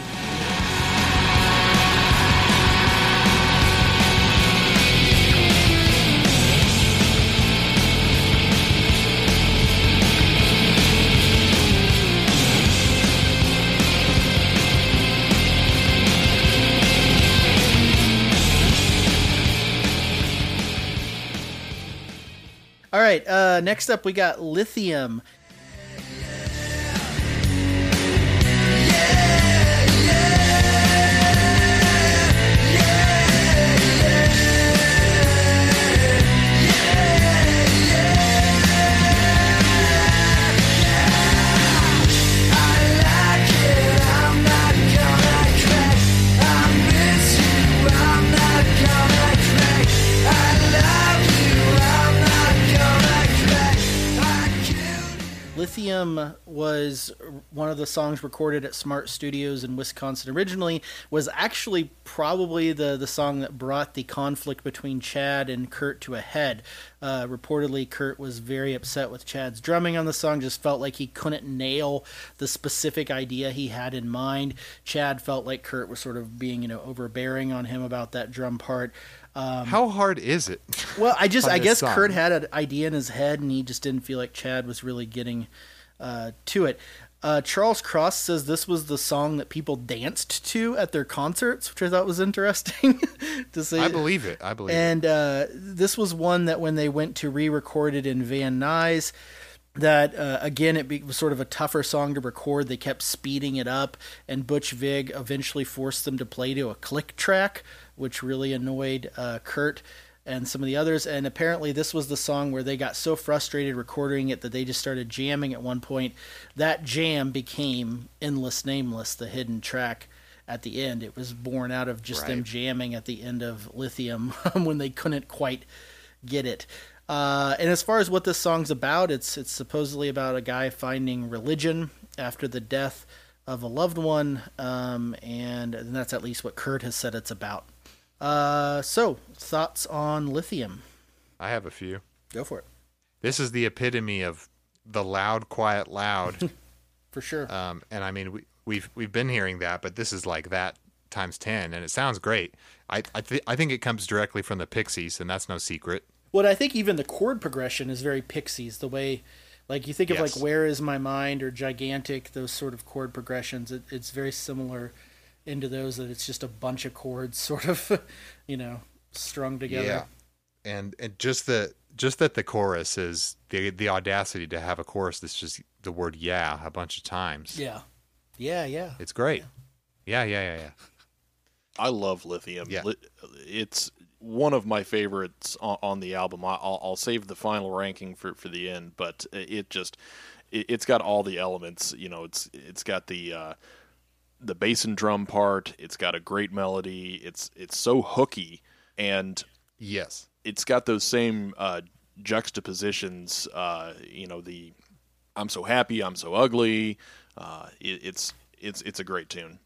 All right. Uh, next up, we got Lithium. Lithium was one of the songs recorded at Smart Studios in Wisconsin originally was actually probably the, the song that brought the conflict between Chad and Kurt to a head. Uh, reportedly, Kurt was very upset with Chad's drumming on the song, just felt like he couldn't nail the specific idea he had in mind. Chad felt like Kurt was sort of being, you know, overbearing on him about that drum part. Um, How hard is it? well, I just I guess song? Kurt had an idea in his head, and he just didn't feel like Chad was really getting uh, to it. Uh, Charles Cross says this was the song that people danced to at their concerts, which I thought was interesting to say. I believe it. I believe it. And uh, this was one that when they went to re-record it in Van Nuys, that uh, again it be, was sort of a tougher song to record. They kept speeding it up, and Butch Vig eventually forced them to play to a click track, which really annoyed uh, Kurt and some of the others. And apparently, this was the song where they got so frustrated recording it that they just started jamming at one point. That jam became "Endless Nameless," the hidden track at the end. It was born out of just them jamming at the end of Lithium when they couldn't quite get it. Uh, and as far as what this song's about, it's it's supposedly about a guy finding religion after the death of a loved one, um, and, and that's at least what Kurt has said it's about. Uh, so thoughts on Lithium? I have a few. Go for it. This is the epitome of the loud, quiet, loud. For sure. um, and I mean, we, we've we've been hearing that, but this is like that times ten, and it sounds great. I I, th- I think it comes directly from the Pixies, and that's no secret. What I think even the chord progression is very Pixies. The way Like you think of Yes. like "Where Is My Mind" or "Gigantic," those sort of chord progressions. It, it's very similar into those that it's just a bunch of chords, sort of, you know, strung together. Yeah, and and just the just that the chorus is the the audacity to have a chorus that's just the word "yeah" a bunch of times. yeah, yeah, yeah. It's great. Yeah, yeah, yeah, yeah. I love Lithium. Yeah. It's one of my favorites on, on the album. I- I'll, I'll save the final ranking for, for the end, but it just it, it's got all the elements. You know, it's it's got the uh, the bass and drum part. It's got a great melody. It's it's so hooky, and Yes. it's got those same uh, juxtapositions. Uh, you know, the I'm so happy, I'm so ugly. Uh, it, it's it's it's a great tune.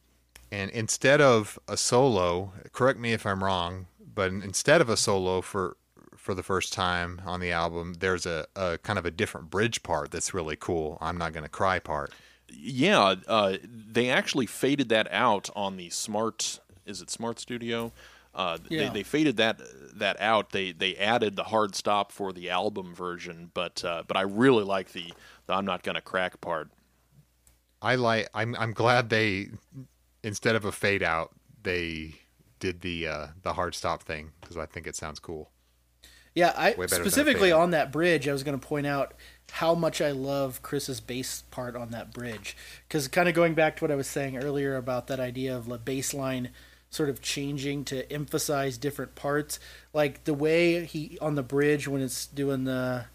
And instead of a solo, correct me if I'm wrong, but instead of a solo for for the first time on the album, there's a, a kind of a different bridge part that's really cool. I'm not gonna cry part. Yeah, uh, they actually faded that out on the Smart. Is it Smart Studio? Uh, Yeah. they, they faded that that out. They they added the hard stop for the album version, but uh, but I really like the, the I'm not gonna crack part. I like. I'm I'm glad they instead of a fade out, they did the uh, the hard stop thing because I think it sounds cool. Yeah, I Way better than specifically on that bridge, I was going to point out how much I love Chris's bass part on that bridge. Because kind of going back to what I was saying earlier about that idea of the bass line sort of changing to emphasize different parts, like the way he on the bridge when it's doing the,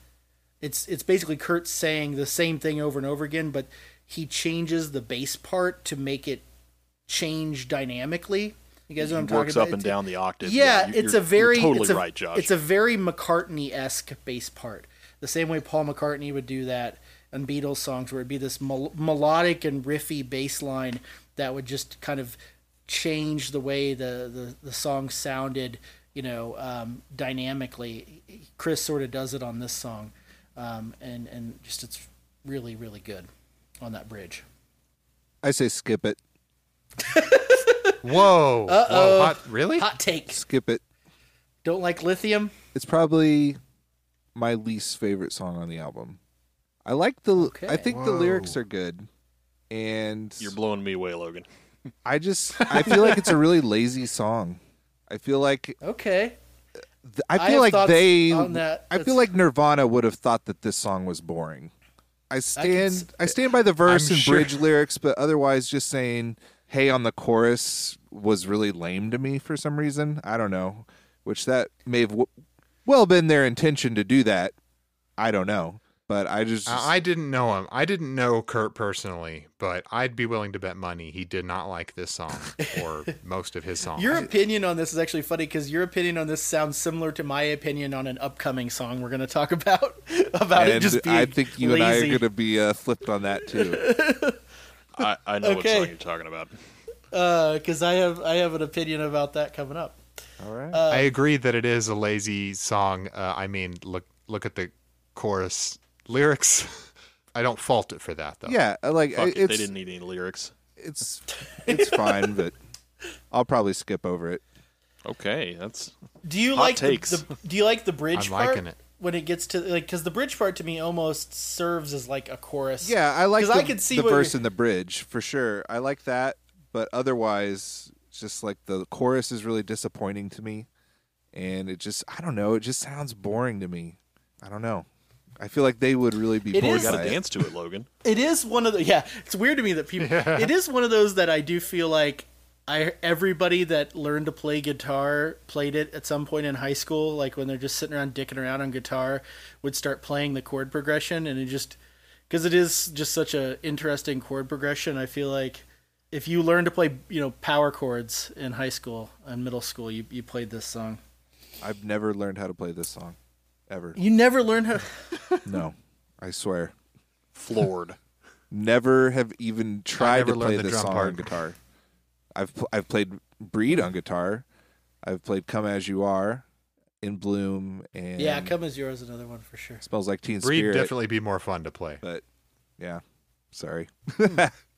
it's it's basically Kurt saying the same thing over and over again, but he changes the bass part to make it change dynamically. You guys know what I'm He talking works about? up and down the octave. yeah, you- it's a very totally it's a, right, Josh. It's a very McCartney esque bass part. The same way Paul McCartney would do that on Beatles songs, where it'd be this mel- melodic and riffy bass line that would just kind of change the way the the, the song sounded, you know, um, dynamically. Chris sort of does it on this song, um, and and just it's really really good on that bridge. I say skip it. Whoa! Uh-oh. Whoa, hot, really? Hot take. Skip it. Don't like lithium. It's probably my least favorite song on the album. I like the. Okay. I think the lyrics are good, and You're blowing me away, Logan. I just I feel like it's a really lazy song. I feel like Okay. th- I I feel have like they. on that. I feel like Nirvana would have thought that this song was boring. I stand. s- I, stand by the verse I'm and sure- bridge lyrics, but otherwise, just saying "Hey" on the chorus was really lame to me for some reason. I don't know, which that may have w- well been their intention to do that. I don't know, but I just I I didn't know him. I didn't know Kurt personally, but I'd be willing to bet money he did not like this song or most of his songs. Your opinion on this is actually funny because your opinion on this sounds similar to my opinion on an upcoming song we're going to talk about. about it just being I think you and I are going to be uh, flipped on that too. I, I know Okay. what song you're talking about. because I have I have an opinion about that coming up. All right. Uh, I agree that it is a lazy song. Uh, I mean, look look at the chorus lyrics. I don't fault it for that though. yeah, like Fuck it, it's they didn't need any lyrics. it's it's fine, but I'll probably skip over it. Okay, that's Do you Hot like the, takes. the Do you like the bridge I'm part it. when it gets to like because the bridge part to me almost serves as like a chorus. Yeah, I like 'Cause the, I could see the verse you're- and the bridge for sure. I like that, but otherwise, it's just like the chorus is really disappointing to me, and it just I don't know. It just sounds boring to me. I don't know. I feel like they would really be It bored is- got to dance to it, Logan. It is one of the yeah. It's weird to me that people. It is one of those that I do feel like I everybody that learned to play guitar played it at some point in high school. Like when they're just sitting around dicking around on guitar, would start playing the chord progression, and it just because it is just such a interesting chord progression. I feel like if you learn to play you know power chords in high school and middle school, you you played this song. I've never learned how to play this song, ever. You never learned how. No, I swear. Floored. Never have even tried to play this song part. on guitar. I've pl- I've played Breed on guitar. I've played Come As You Are, In Bloom, and yeah, come as yours, another one for sure. Smells Like Teen Spirit. Breed Spirit. definitely be more fun to play. But yeah, sorry. Hmm.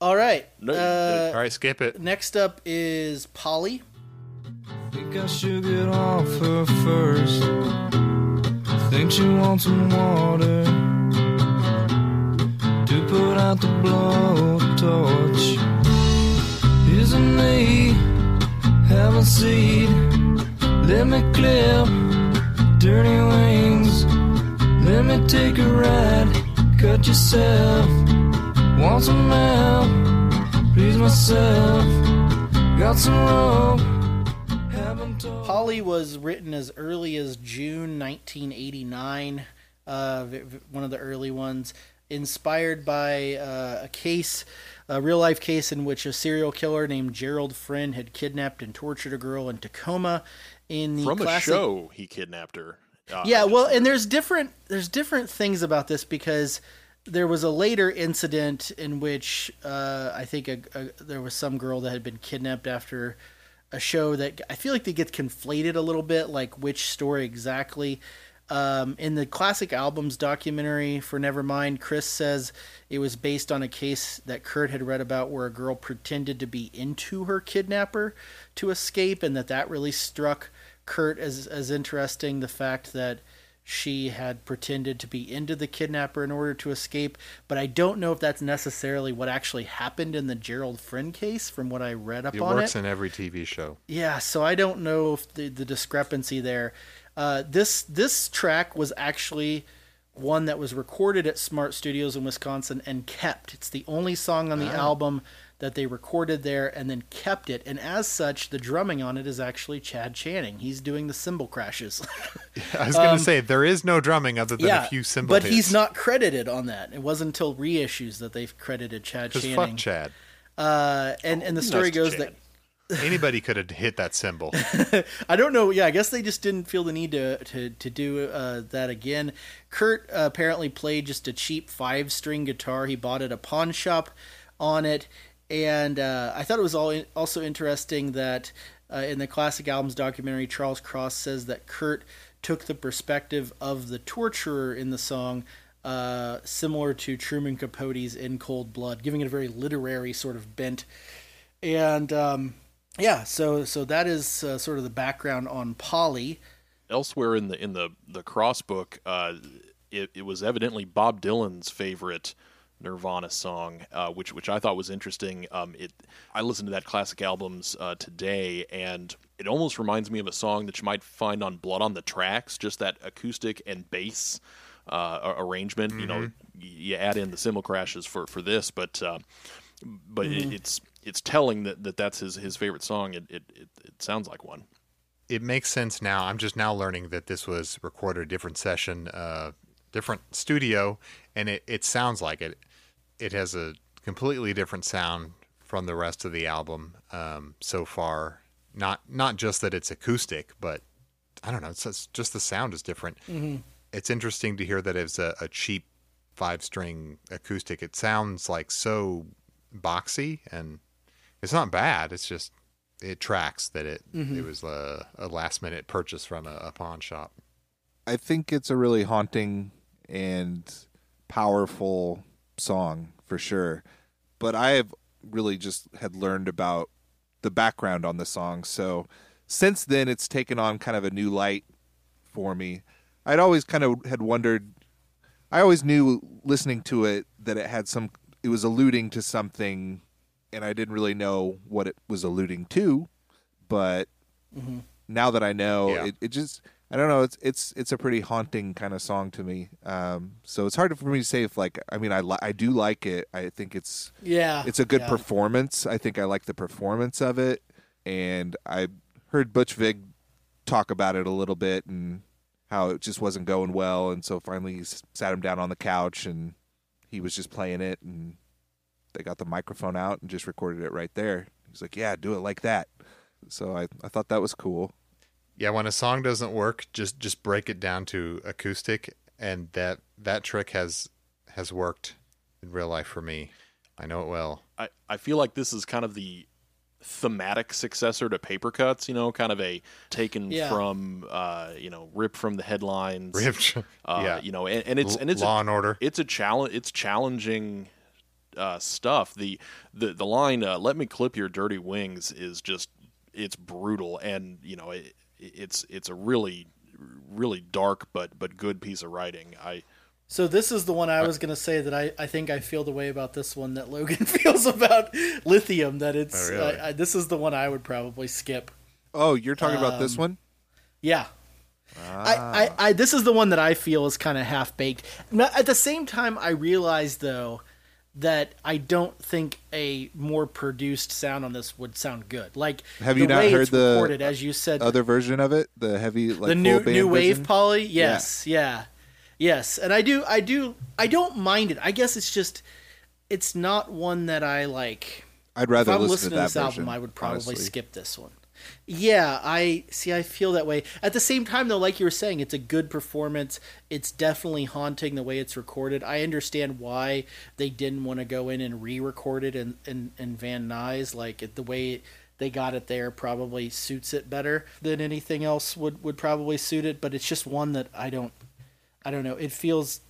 All right. No, uh, All right, skip it. Next up is Polly. Think I should get off her first. Think she wants some water. to put out the blowtorch. Here's a knee, have a seat. Let me clip dirty wings. Let me take a ride, cut yourself. Want some help? Please myself. Got some rope. Haven't. Polly was written as early as June 1989, uh, v- v- one of the early ones, inspired by uh, a case, a real life case in which a serial killer named Gerald Friend had kidnapped and tortured a girl in Tacoma. In the From a show, he kidnapped her. Uh, yeah, well, and there's different there's different things about this because there was a later incident in which uh, I think a, a, there was some girl that had been kidnapped after a show that I feel like they get conflated a little bit, like which story exactly. Um, in the classic albums documentary for Nevermind, Chris says it was based on a case that Kurt had read about where a girl pretended to be into her kidnapper to escape, and that that really struck Kurt as as interesting. The fact that she had pretended to be into the kidnapper in order to escape, but I don't know if that's necessarily what actually happened in the Gerald Friend case. From what I read up It on works it, works in every TV show. yeah, so I don't know if the, the discrepancy there. Uh, this this track was actually one that was recorded at Smart Studios in Wisconsin and kept. It's the only song on the album that they recorded there and then kept it. And as such, the drumming on it is actually Chad Channing. He's doing the cymbal crashes. I was going to say there is no drumming other than yeah, a few cymbal but hits. he's not credited on that. It wasn't until reissues that they've credited Chad Channing. fuck Chad. Uh, and and the story Nice goes Chad. that Anybody could have hit that cymbal. I don't know. Yeah, I guess they just didn't feel the need to to, to do uh, that again. Kurt uh, apparently played just a cheap five string guitar. He bought it at a pawn shop on it, and uh, I thought it was all also interesting that uh, in the classic albums documentary, Charles Cross says that Kurt took the perspective of the torturer in the song. Uh, similar to Truman Capote's "In Cold Blood," giving it a very literary sort of bent, and um, yeah, so so that is uh, sort of the background on Polly. elsewhere in the in the the cross book, uh, it, it was evidently Bob Dylan's favorite Nirvana song, uh, which which I thought was interesting. Um, it I listened to that classic albums uh, today, and it almost reminds me of a song that you might find on Blood on the Tracks, just that acoustic and bass uh, arrangement. You know, you add in the cymbal crashes for for this, but uh, but it, it's it's telling that, that that's his his favorite song. It it, it, it sounds like one. it makes sense now. I'm just now learning that this was recorded a different session, uh, different studio, and it, it sounds like it. It has a completely different sound from the rest of the album um, so far. Not not just that it's acoustic, but I don't know. It's just, just the sound is different. It's interesting to hear that it's a, a cheap five string acoustic. It sounds like so boxy, and it's not bad. It's just it tracks that it it was a, a last minute purchase from a, a pawn shop. I think it's a really haunting and powerful song for sure. But I have really just had learned about the background on the song. So since then, it's taken on kind of a new light for me. I'd always kind of had wondered. I always knew listening to it that it had some. It was alluding to something, and I didn't really know what it was alluding to. But mm-hmm. now that I know, Yeah. it, it just I don't know. It's it's it's a pretty haunting kind of song to me. Um, so it's hard for me to say if like I mean I li- I do like it. I think it's Yeah, it's a good yeah. performance. I think I like the performance of it, and I heard Butch Vig talk about it a little bit and how it just wasn't going well, and so finally he s- sat him down on the couch and he was just playing it, and they got the microphone out and just recorded it right there. He's like, "Yeah, do it like that." So I I thought that was cool. Yeah, when a song doesn't work, just just break it down to acoustic, and that that trick has has worked in real life for me. I know it well. I, I feel like this is kind of the thematic successor to paper cuts you know kind of a taken Yeah. from uh you know ripped from the headlines Ripped. uh, yeah, you know and, and it's L- and it's Law a, and Order. it's a challenge it's challenging uh stuff the the the line uh, let me clip your dirty wings is just it's brutal and you know it, it's it's a really really dark but but good piece of writing i So this is the one I was going to say that I, I think I feel the way about this one that Logan feels about lithium. That it's Oh, really? I, I, this is the one I would probably skip. Oh, you're talking about this Um, one? Yeah. I, I, I this is the one that I feel is kind of half baked. At the same time, I realize though that I don't think a more produced sound on this would sound good. Like Have the you not way heard the recorded, as you said, Other version of it, the heavy like the new new wave version? Polly yes yeah. yes and i do i do i don't mind it i guess it's just it's not one that i like I'd rather if i'm listen listening to to that this album i would probably honestly. skip this one yeah i see i feel that way. At the same time though like you were saying it's a good performance. It's definitely haunting the way it's recorded. I understand why they didn't want to go in and re-record it and in, in van nuys. Like it, the way they got it there probably suits it better than anything else would, would probably suit it but it's just one that i don't i don't know. It feels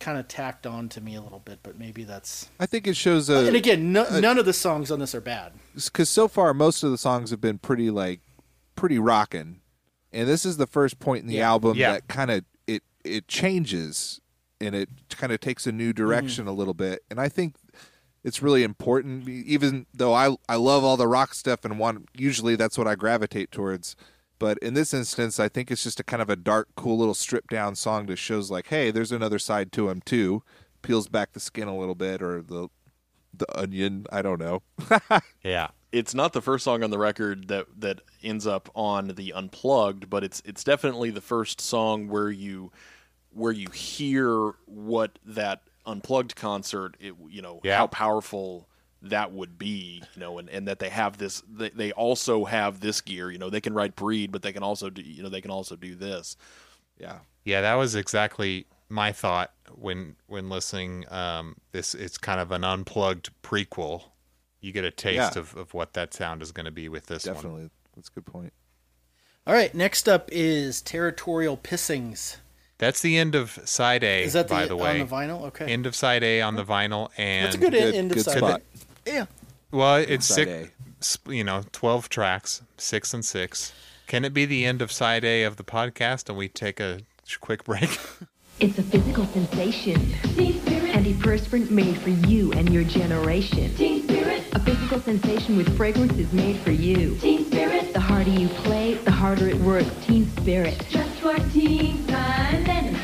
kind of tacked on to me a little bit but maybe that's I think it shows a and again no, none of the songs on this are bad because so far most of the songs have been pretty like pretty rocking, and this is the first point in the Yeah. album Yeah. that kind of it it changes and it kind of takes a new mm-hmm. direction a little bit, and I think it's really important. Even though I I love all the rock stuff and want usually that's what I gravitate towards. But in this instance, I think it's just a kind of a dark, cool little stripped down song that shows like, hey, there's another side to him too. Peels back the skin a little bit, or the the onion. I don't know. Yeah. it's not the first song on the record that that ends up on the unplugged, but it's it's definitely the first song where you where you hear what that unplugged concert, it, you know, Yeah. how powerful that would be, you know, and, and that they have this, they, they also have this gear, you know, they can write breed, but they can also do, you know, they can also do this. Yeah. Yeah, that was exactly my thought when when listening. Um, this it's kind of an unplugged prequel. You get a taste Yeah. of, of what that sound is going to be with this one. Definitely. That's a good point. all right next up is territorial pissings That's the end of side A. is that the, by the way, on the vinyl okay end of side A on the vinyl, and that's a good, Good- end of good side spot. Yeah well, it's Side six, A. you know, twelve tracks, six and six. Can it be the end of side A of the podcast, and we take a quick break? It's a physical sensation. Antiperspirant made for you and your generation. Teen Spirit, A physical sensation with fragrances made for you. Teen Spirit, The harder you play, the harder it works. Teen Spirit. just for teen time then.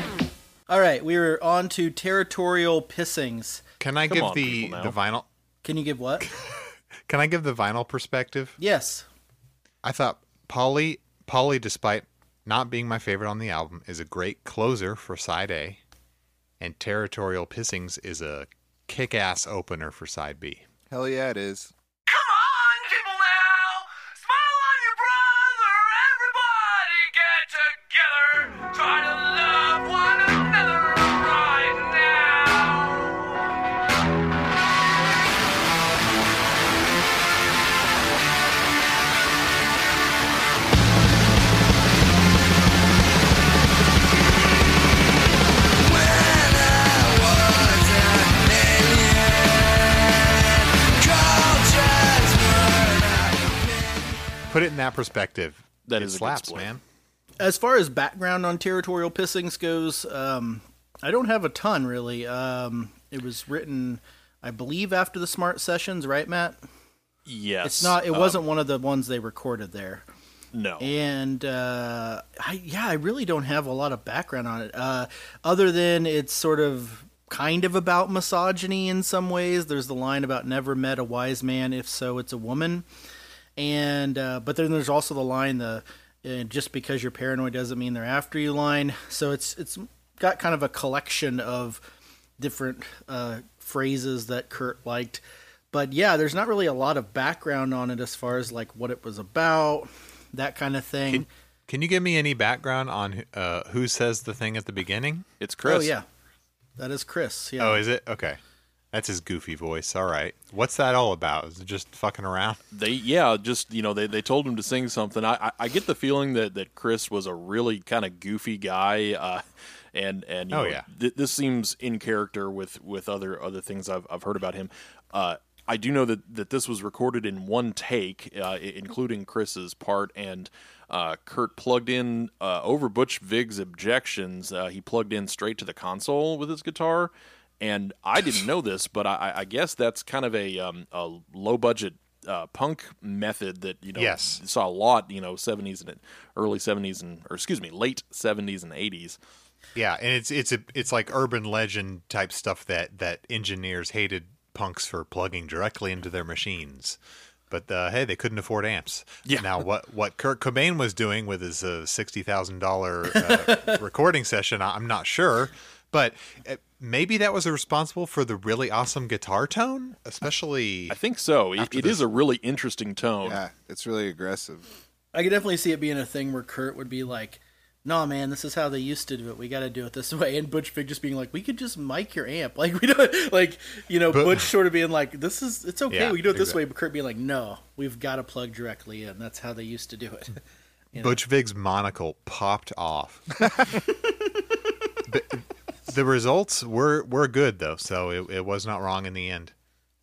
all right we were on to territorial pissings Can I Come give on, the the vinyl? Can you give what Can I give the vinyl perspective? yes I thought Polly, Polly, despite not being my favorite on the album, is a great closer for side A, and Territorial Pissings is a kick-ass opener for side B. Hell yeah, it is. Put it in that perspective. That it is slaps, split. man. as far as background on territorial pissings goes, um, I don't have a ton really. Um, it was written, I believe, after the Smart Sessions, right, Matt? Yes. It's not. It um, wasn't one of the ones they recorded there. No. And uh, I, yeah, I really don't have a lot of background on it, uh, other than it's sort of kind of about misogyny in some ways. There's the line about never met a wise man, if so, it's a woman. And uh, but then there's also the line the uh, just because you're paranoid doesn't mean they're after you line. So it's it's got kind of a collection of different uh, phrases that Kurt liked. But yeah, there's not really a lot of background on it as far as like what it was about, that kind of thing. Can, can you give me any background on uh, who says the thing at the beginning? It's Chris. Oh yeah, that is Chris. Yeah. Oh, is it? Okay. That's his goofy voice. All right. What's that all about? Is it just fucking around? They yeah, just you know, they, they told him to sing something. I, I I get the feeling that, that Chris was a really kind of goofy guy, uh, and and you Oh, know, yeah. th- this seems in character with, with other other things I've I've heard about him. Uh, I do know that, that this was recorded in one take, uh, including Chris's part, and uh, Kurt plugged in uh, over Butch Vig's objections. Uh, he plugged in straight to the console with his guitar, and I didn't know this, but I, I guess that's kind of a, um, a low budget uh, punk method that you know Yes. saw a lot. You know, seventies and early seventies and or excuse me, late seventies and eighties. Yeah, and it's it's a it's like urban legend type stuff that that engineers hated punks for plugging directly into their machines. But uh, hey, they couldn't afford amps. Yeah. Now, what what Kurt Cobain was doing with his uh, sixty thousand dollar uh, recording session, I'm not sure. But uh, maybe that was responsible for the really awesome guitar tone, especially. I think so. It, it is a really interesting tone. Yeah, it's really aggressive. I could definitely see it being a thing where Kurt would be like, "No, man, this is how they used to do it. We got to do it this way." And Butch Vig just being like, "We could just mic your amp, like we don't like, you know." But- Butch sort of being like, "This is it's okay. Yeah, we can do it this exactly. way." But Kurt being like, "No, we've got to plug directly in. That's how they used to do it." You know? Butch Vig's monocle popped off. The, the results were were good though, so it, it was not wrong in the end.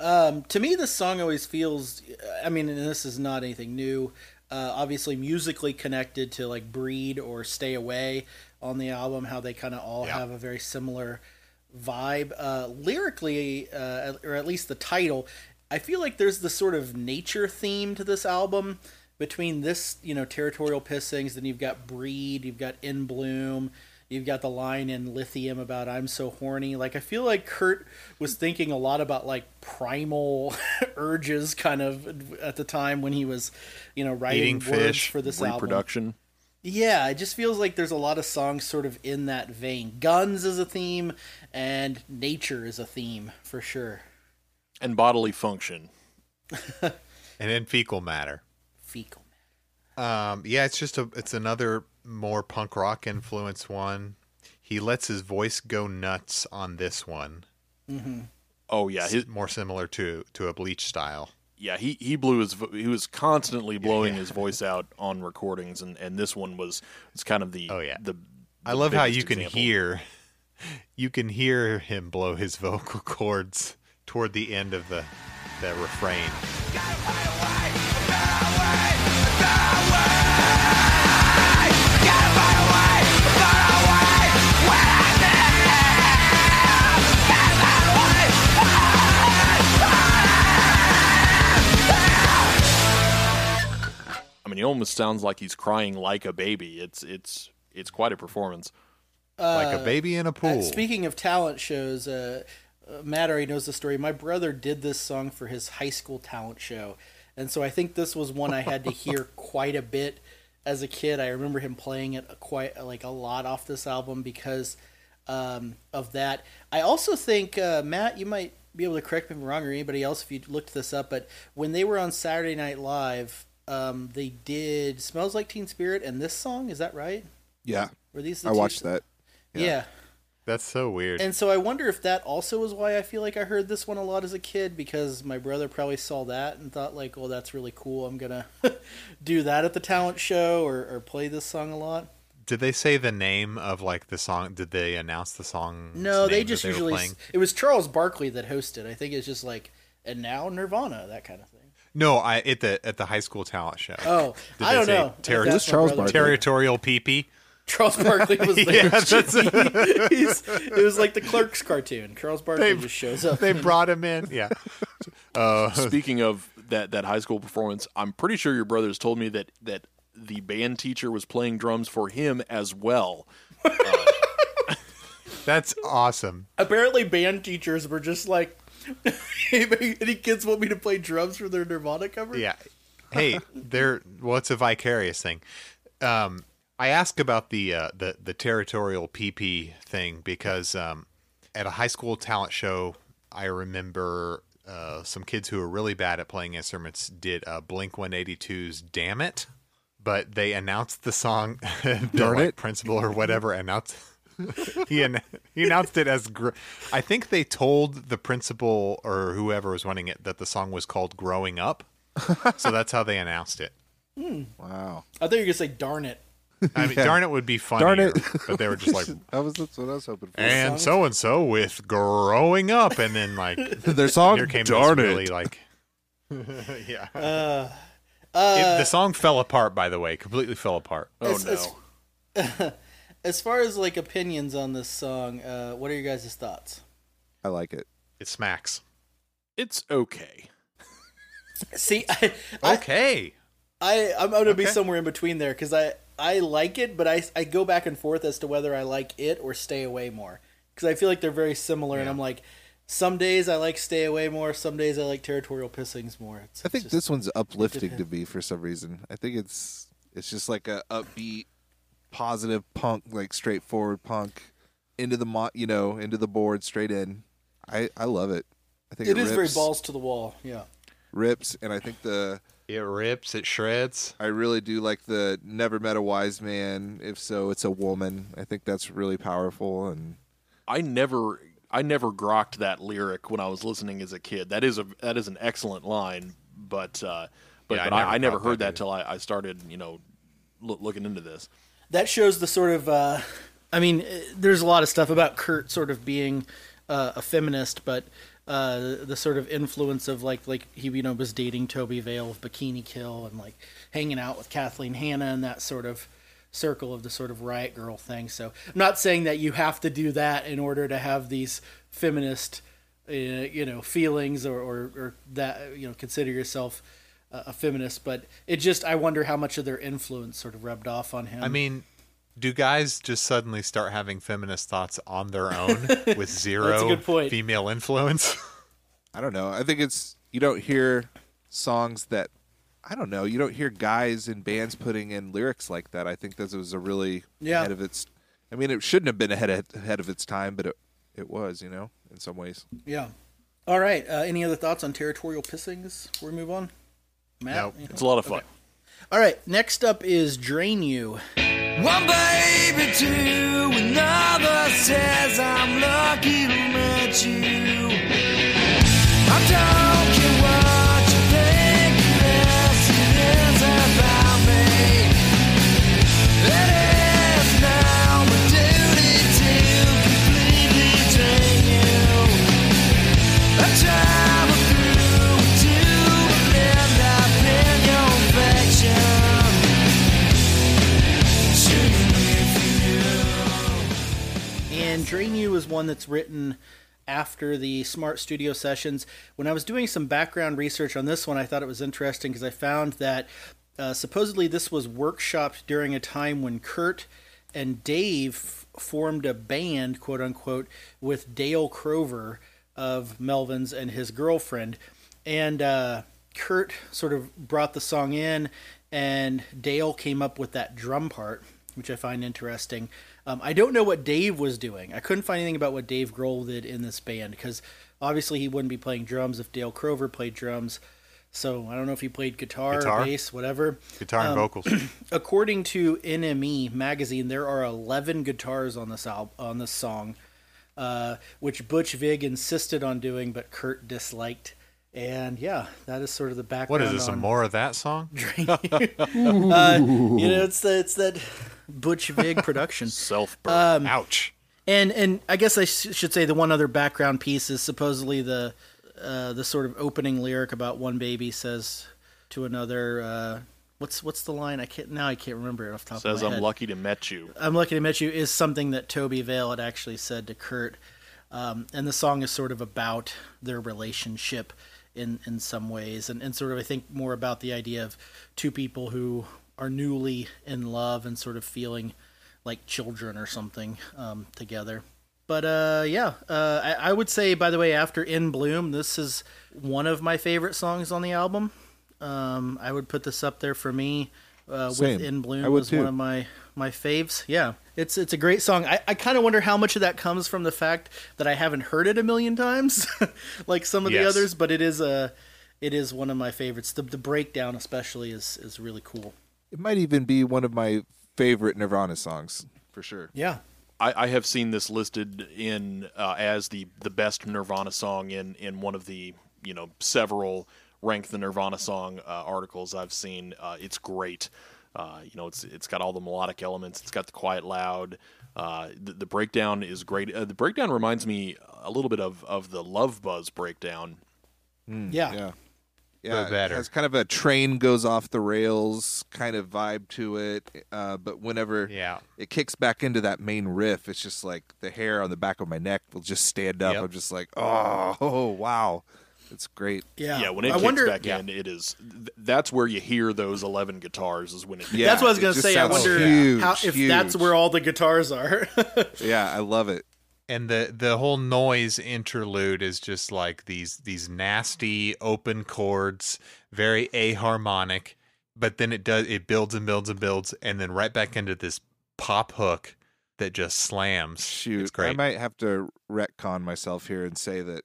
Um, to me, this song always feels. I mean, and this is not anything new. Uh, obviously, musically connected to like "Breed" or "Stay Away" on the album. How they kind of all Yeah. have a very similar vibe. Uh, lyrically, uh, or at least the title, I feel like there's this sort of nature theme to this album. Between this, you know, territorial pissings, then you've got "Breed," you've got "In Bloom." You've got the line in Lithium about I'm so horny. Like I feel like Kurt was thinking a lot about like primal urges kind of at the time when he was, you know, writing Eating words fish, for this album. Reproduction. Yeah, it just feels like there's a lot of songs sort of in that vein. Guns is a theme and nature is a theme for sure. and bodily function. And then fecal matter. Fecal. Um, yeah, it's just a it's another more punk rock influence one. He lets his voice go nuts on this one. Mm-hmm. Oh yeah, his, more similar to to a bleach style. yeah. He he blew his vo- he was constantly blowing his voice out on recordings, and, and this one was it's kind of the Oh yeah. the. I love how biggest you can example. hear you can hear him blow his vocal cords toward the end of the the refrain. I mean, he almost sounds like he's crying like a baby. It's it's it's quite a performance. like a Uh, baby in a Uh, pool. speaking of talent shows, uh, uh, Matt already knows the story. My brother did this song for his high school talent show, and so I think this was one I had to hear quite a bit as a kid. I remember him playing it quite like a lot off this album because um, of that. I also think uh, Matt, you might be able to correct me if I'm wrong, or anybody else if you looked this up. But when they were on Saturday Night Live, um, they did "Smells Like Teen Spirit" and this song. Is that right? Yeah, Were these the I two- watched that. yeah. That's so weird. And so I wonder if that also is why I feel like I heard this one a lot as a kid because my brother probably saw that and thought like, "Well, that's really cool. I'm gonna do that at the talent show or, or play this song a lot." Did they say the name of like the song? Did they announce the song? No, they just they usually playing? it was Charles Barkley that hosted. I think it's just like, and now Nirvana, that kind of thing. No, I at the at the high school talent show. Oh, Did I they don't say know. terri- If that's my Charles. Barkley. territorial PP. Charles Barkley was there. Yeah, that's He's- it was like the Clerks cartoon. Charles Barkley They- just shows up. They brought him in. Yeah. Uh, Speaking of that that high school performance, I'm pretty sure your brothers told me that that the band teacher was playing drums for him as well. That's awesome. Apparently, band teachers were just like, any kids want me to play drums for their Nirvana cover? Yeah. Hey, there. Well, it's a vicarious thing. Um, I ask about the uh, the the territorial PP thing because um, at a high school talent show, I remember uh, some kids who were really bad at playing instruments did uh, Blink 182's "Damn It," but they announced the song. the, Darn like, it. principal or whatever announced. he an- he announced it as. Gr- I think they told the principal or whoever was running it that the song was called "Growing Up," so that's how they announced it. Hmm. Wow. I thought you were gonna say "darn it." I mean, Yeah. darn it would be funny. Darn it. but they were just like, that was that's what I was hoping for. and so and so with growing up, and then like Their song, here came Darn this It. really like, yeah. Uh, It- the song fell apart, by the way, completely fell apart. Oh As- no. as- As far as like opinions on this song, uh, what are your guys' thoughts? I like it. It smacks. It's okay. See, I, I, Okay. I I'm gonna be somewhere in between there because I I like it, but I I go back and forth as to whether I like it or Stay Away more because I feel like they're very similar, and I'm like, some days I like Stay Away more, some days I like Territorial Pissings more. It's, I think it's just- this one's uplifting to me for some reason. I think it's it's just like a upbeat, positive punk, like straightforward punk into the mo- you know into the board straight in. I I love it. I think it it, is very balls to the wall. Yeah. rips, and I think the It rips, it shreds. I really do like the never met a wise man. If so, it's a woman. I think that's really powerful and I never I never grokked that lyric when I was listening as a kid. That is a that is an excellent line, but uh, but, Yeah, I but I, never I never heard that that till I, I started you know loo- looking into this. That shows the sort of uh, i mean eh, there's a lot of stuff about kurt sort of being uh, a feminist but uh, the sort of influence of like like he you know was dating Tobi Vail of bikini kill and like hanging out with kathleen hanna and that sort of circle of the sort of Riot Grrrl thing. So i'm not saying that you have to do that in order to have these feminist uh, you know feelings or, or, or that you know consider yourself a a feminist but it just i wonder how much of their influence sort of rubbed off on him I mean, do guys just suddenly start having feminist thoughts on their own with zero good point. female influence? I don't know. I think it's you don't hear songs that I don't know. You don't hear guys in bands putting in lyrics like that. I think this was a really Yeah. ahead of its. I mean, it shouldn't have been ahead of, ahead of its time, but it it was. You know, in some ways. Yeah. All right. Uh, any other thoughts on territorial pissings before we move on? Matt? Nope. anything? It's a lot of fun. All right. Next up is Drain You. One baby to another says I'm lucky to meet you. I don't And Drain You is one that's written after the Smart Studio sessions. When I was doing some background research on this one, I thought it was interesting because I found that uh, supposedly this was workshopped during a time when Kurt and Dave formed a band, quote unquote, with Dale Crover of Melvins and his girlfriend. And uh, Kurt sort of brought the song in, and Dale came up with that drum part, which I find interesting. Um, I don't know what Dave was doing. I couldn't find anything about what Dave Grohl did in this band because obviously he wouldn't be playing drums if Dale Crover played drums. So I don't know if he played guitar, Guitar? bass, whatever. Guitar and Um, vocals. According to NME magazine, there are 11 guitars on this al- on this song, uh, which Butch Vig insisted on doing, but Kurt disliked. And yeah, that is sort of the background. What is this? on- More of that song? uh, you know, it's the, it's that Butch Vig production. Self burn. Um, Ouch. And and I guess I sh- should say the one other background piece is supposedly the uh, the sort of opening lyric about one baby says to another. Uh, what's what's the line? I can't now. I can't remember it off the top Says of my head. Says, I'm head. lucky to met you. I'm lucky to meet you is something that Tobi Vail had actually said to Kurt, um, and the song is sort of about their relationship in in some ways, and and sort of I think more about the idea of two people who are newly in love and sort of feeling like children or something um, together. But uh, yeah, uh, I, I would say by the way, after In Bloom, this is one of my favorite songs on the album. Um, I would put this up there for me. Uh, Same. with In Bloom was one of my my faves. Yeah, it's it's a great song. I, I kind of wonder how much of that comes from the fact that I haven't heard it a million times, like some of the others. But it is a it is one of my favorites. The the breakdown especially is is really cool. It might even be one of my favorite Nirvana songs for sure. Yeah, I, I have seen this listed in uh, as the the best Nirvana song in in one of the you know several rank the Nirvana song uh, articles I've seen. Uh, it's great. Uh, you know, it's it's got all the melodic elements. It's got the quiet loud. Uh, the, the breakdown is great. Uh, the breakdown reminds me a little bit of of the Love Buzz breakdown. yeah, Yeah. Yeah, better. It has kind of a train goes off the rails kind of vibe to it. Uh, but whenever Yeah. it kicks back into that main riff, it's just like the hair on the back of my neck will just stand up. Yep. I'm just like, oh, oh, wow, it's great. Yeah. Yeah, when it I kicks wonder. back in, it is. Th- that's where you hear those eleven guitars. Is when it. Yeah, that's what I was going to say. I wonder huge, how if that's where all the guitars are. Yeah, I love it. and the the whole noise interlude is just like these these nasty open chords very aharmonic but then it does it builds and builds and builds and then right back into this pop hook that just slams Shoot, it's great I might have to retcon myself here and say that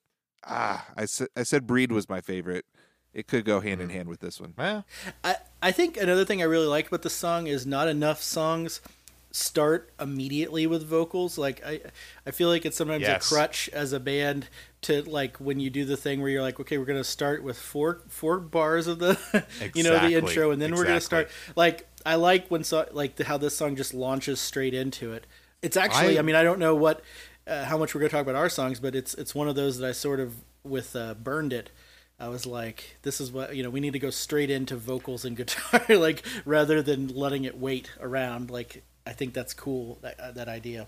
ah, I said I said Breed was my favorite. It could go hand in hand with this one. well I, I think another thing I really like about the song is not enough songs start immediately with vocals. Like I I feel like it's sometimes Yes. a crutch as a band to like when you do the thing where you're like, okay, we're gonna start with four four bars of the you know the intro, and then we're gonna start like I like when so like the, how this song just launches straight into it. It's actually I, I- mean I don't know what uh, how much we're gonna talk about our songs, but it's it's one of those that I sort of with uh, burned it. I was like, this is what you know. We need to go straight into vocals and guitar, like rather than letting it wait around. Like I think that's cool that uh, that idea.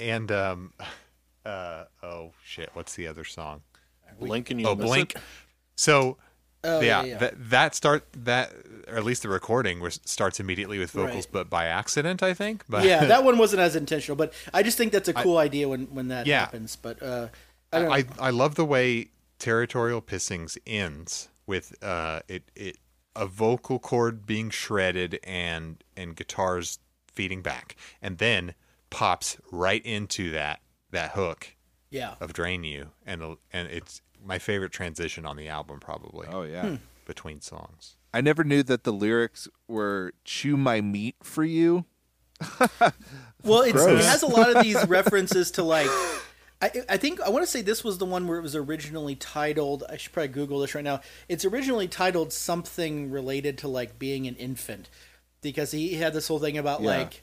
and um uh oh shit what's the other song Blink and you oh miss blink it. so Oh, yeah, yeah, yeah. that that start that or at least the recording was, starts immediately with vocals Right. but by accident i think but yeah, that one wasn't as intentional, but I just think that's a cool idea when when that Yeah. happens. But uh, I. I, I love the way territorial pissings ends with uh it it a vocal cord being shredded and and guitars feeding back and then pops right into that that hook yeah, of drain you and and it's my favorite transition on the album probably Oh yeah. Hmm. between songs I never knew that the lyrics were "chew my meat for you." Well, it's, it has a lot of these references to like. I, I think I want to say this was the one where it was originally titled. I should probably Google this right now. It's originally titled something related to like being an infant, because he had this whole thing about Yeah. like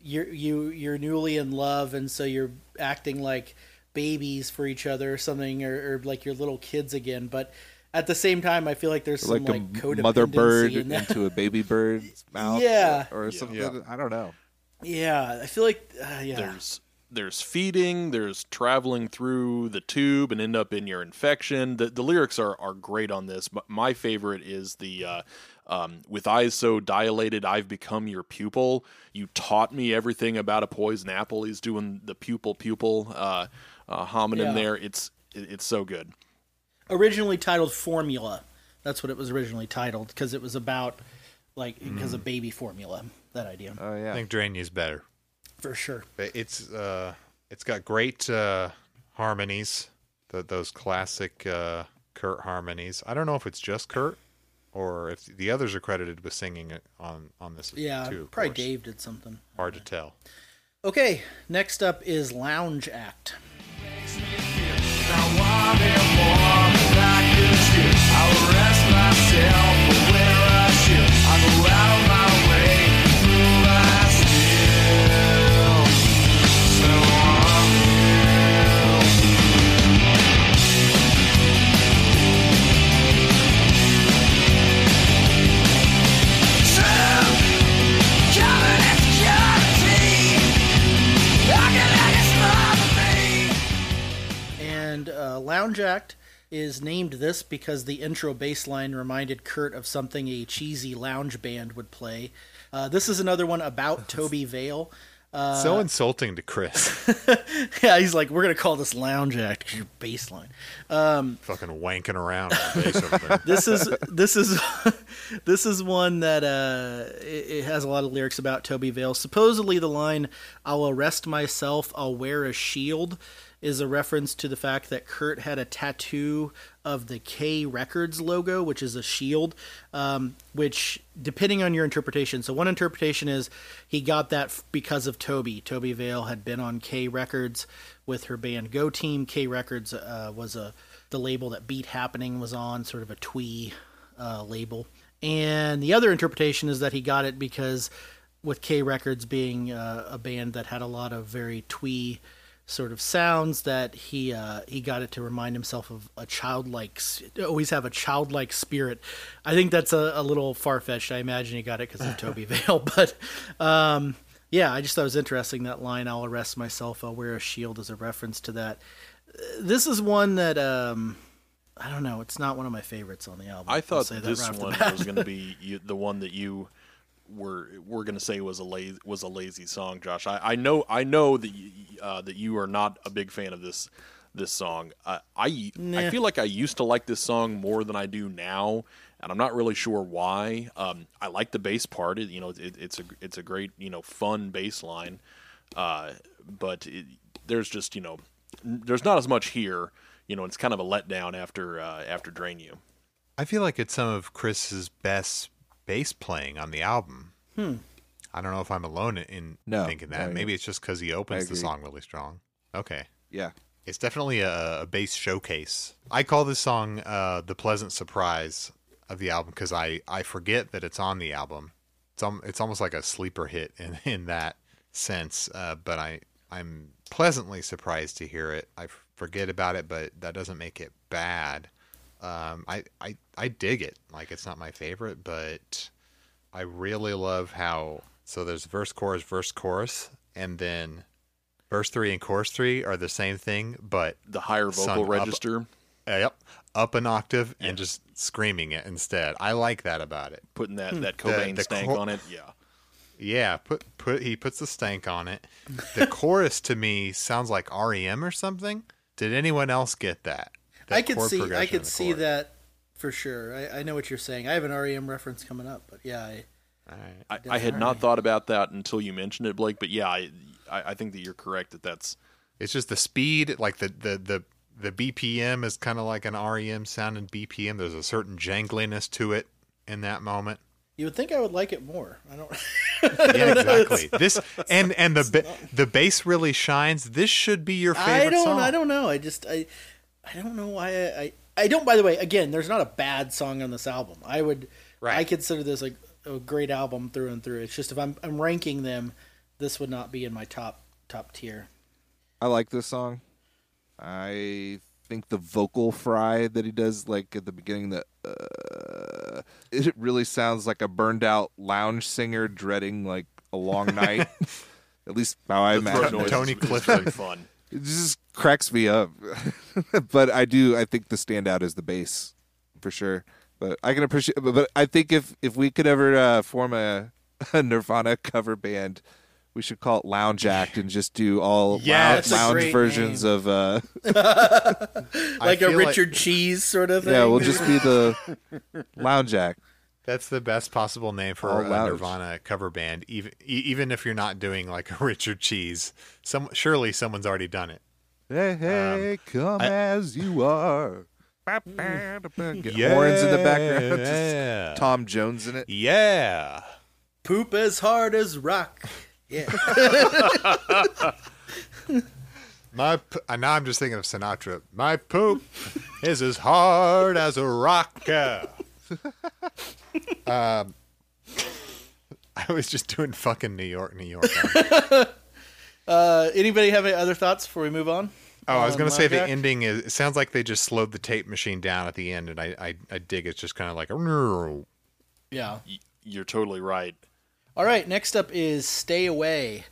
you're you you're newly in love, and so you're acting like babies for each other or something, or, or like you're little kids again. But at the same time, I feel like there's some like like, a codependency mother bird in that. into a baby bird's mouth, Yeah. or, or something. Yeah. I don't know. yeah, I feel like uh, yeah. There's there's feeding, there's traveling through the tube and end up in your infection. The the lyrics are are great on this. But my favorite is the uh, um, with eyes so dilated, I've become your pupil. You taught me everything about a poison apple. He's doing the pupil pupil uh, uh, homonym Yeah. there. It's it, it's so good. originally titled Formula. That's what it was originally titled because it was about like because of baby formula. That idea Oh yeah, i think drain you's better for sure. It's uh it's got great uh harmonies the, those classic uh kurt harmonies i don't know if it's just kurt or if the others are credited with singing it on on this Yeah, too of probably course. Dave did something. hard to tell Okay, next up is Lounge Act. And uh, Lounge Act is named this because the intro bass line reminded Kurt of something a cheesy lounge band would play. Uh, this is another one about Tobi Vail. Uh, so insulting to chris yeah, he's like, we're gonna call this Lounge Act your bass line. fucking wanking around on the bass over there. this is this is this is one that uh, it, it has a lot of lyrics about Tobi Vail. Supposedly, the line "I'll arrest myself, I'll wear a shield" is a reference to the fact that Kurt had a tattoo of the K Records logo, which is a shield. Um, which, depending on your interpretation, so one interpretation is he got that because of Tobi. Tobi Vail had been on K Records with her band Go Team. K Records uh, was a the label that Beat Happening was on, sort of a twee uh, label. And the other interpretation is that he got it because with K Records being uh, a band that had a lot of very twee sort of sounds that he uh, he got it to remind himself of a childlike s- always have a childlike spirit. I think that's a, a little far fetched. I imagine he got it because of Tobi Vail, but um, yeah, I just thought it was interesting that line. I'll arrest myself. I'll wear a shield as a reference to that. This is one that um, I don't know. It's not one of my favorites on the album. I thought say this right one was going to be you, the one that you were were going to say was a lazy was a lazy song, Josh. I, I know I know that you, uh, that you are not a big fan of this this song. Uh, I I feel like I used to like this song more than I do now, and I'm not really sure why. Um, I like the bass part. It, you know, it, it's a it's a great you know fun bass line, uh, but it, there's just you know there's not as much here. You know, it's kind of a letdown after uh, after Drain You. I feel like it's some of Chris's best bass playing on the album. Hmm. I don't know if I'm alone in No, thinking that. I- Maybe it's just because he opens the song really strong. Okay. Yeah. It's definitely a, a bass showcase. I call this song uh, the pleasant surprise of the album because I, I forget that it's on the album. It's um, it's almost like a sleeper hit in, in that sense. Uh, but I I'm pleasantly surprised to hear it. I forget about it, but that doesn't make it bad. Um, I, I I dig it. Like it's not my favorite, but I really love how so there's verse chorus verse chorus and then verse 3 and chorus 3 are the same thing but The higher sung vocal up- register. uh, yep up an octave and just screaming it instead i like that about it putting that, that Cobain the stank chor- on it. Yeah. yeah put put he puts the stank on it the chorus to me sounds like rem or something did anyone else get that, That I could chord see I progression in could see chorus? that for sure. I, I know what you're saying. I have an REM reference coming up, but yeah, I, I, I had not thought about that until you mentioned it, Blake. But yeah, I, I I think that you're correct that that's It's just the speed, like the the the the BPM is kind of like an REM sounding BPM. There's a certain jangliness to it in that moment. you would think I would like it more. I don't. Yeah, exactly. this and and the ba- the bass really shines. This should be your favorite I don't. song. I don't know. I just. I. I don't know why. I, I. I don't. By the way, again, there's not a bad song on this album. I would. right. I consider this like a great album through and through. It's just if I'm I'm ranking them, this would not be in my top top tier. I like this song. I think the vocal fry that he does, like at the beginning, that uh, it really sounds like a burned out lounge singer dreading like a long night. at least how I The imagine. Tony is- is Clifton. very fun. It just cracks me up. but I do. I think the standout is the bass, for sure. But I can appreciate. But, but I think if if we could ever uh, form a, a Nirvana cover band, we should call it Lounge Act and just do all. That's lounge, versions name. of. Uh, like a feel like- Richard Cheese sort of thing. yeah, we'll just be the Lounge Act. That's the best possible name for All a lounge. Nirvana cover band. Even even if you're not doing like a Richard Cheese, some surely someone's already done it. Hey, hey, come I- as you are. Get Yeah, horns in the background. yeah. Just Tom Jones in it. Yeah. Poop as hard as rock. Yeah. My p- uh, now I'm just thinking of Sinatra. My poop is as hard as a rock. um, I was just doing fucking New York, New York. uh, anybody have any other thoughts before we move on? Oh, I was going to say the Lounge ending is. It sounds like they just slowed the tape machine down at the end, and I, I, I dig it's just kind of like a. Yeah. You're totally right. All right, next up is Stay Away.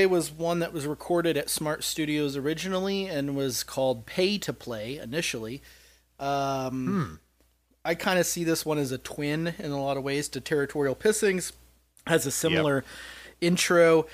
Away was one that was recorded at Smart Studios originally and was called Pay to Play initially. Um, I kind of see this one as a twin in a lot of ways to Territorial Pissings. Has a similar intro.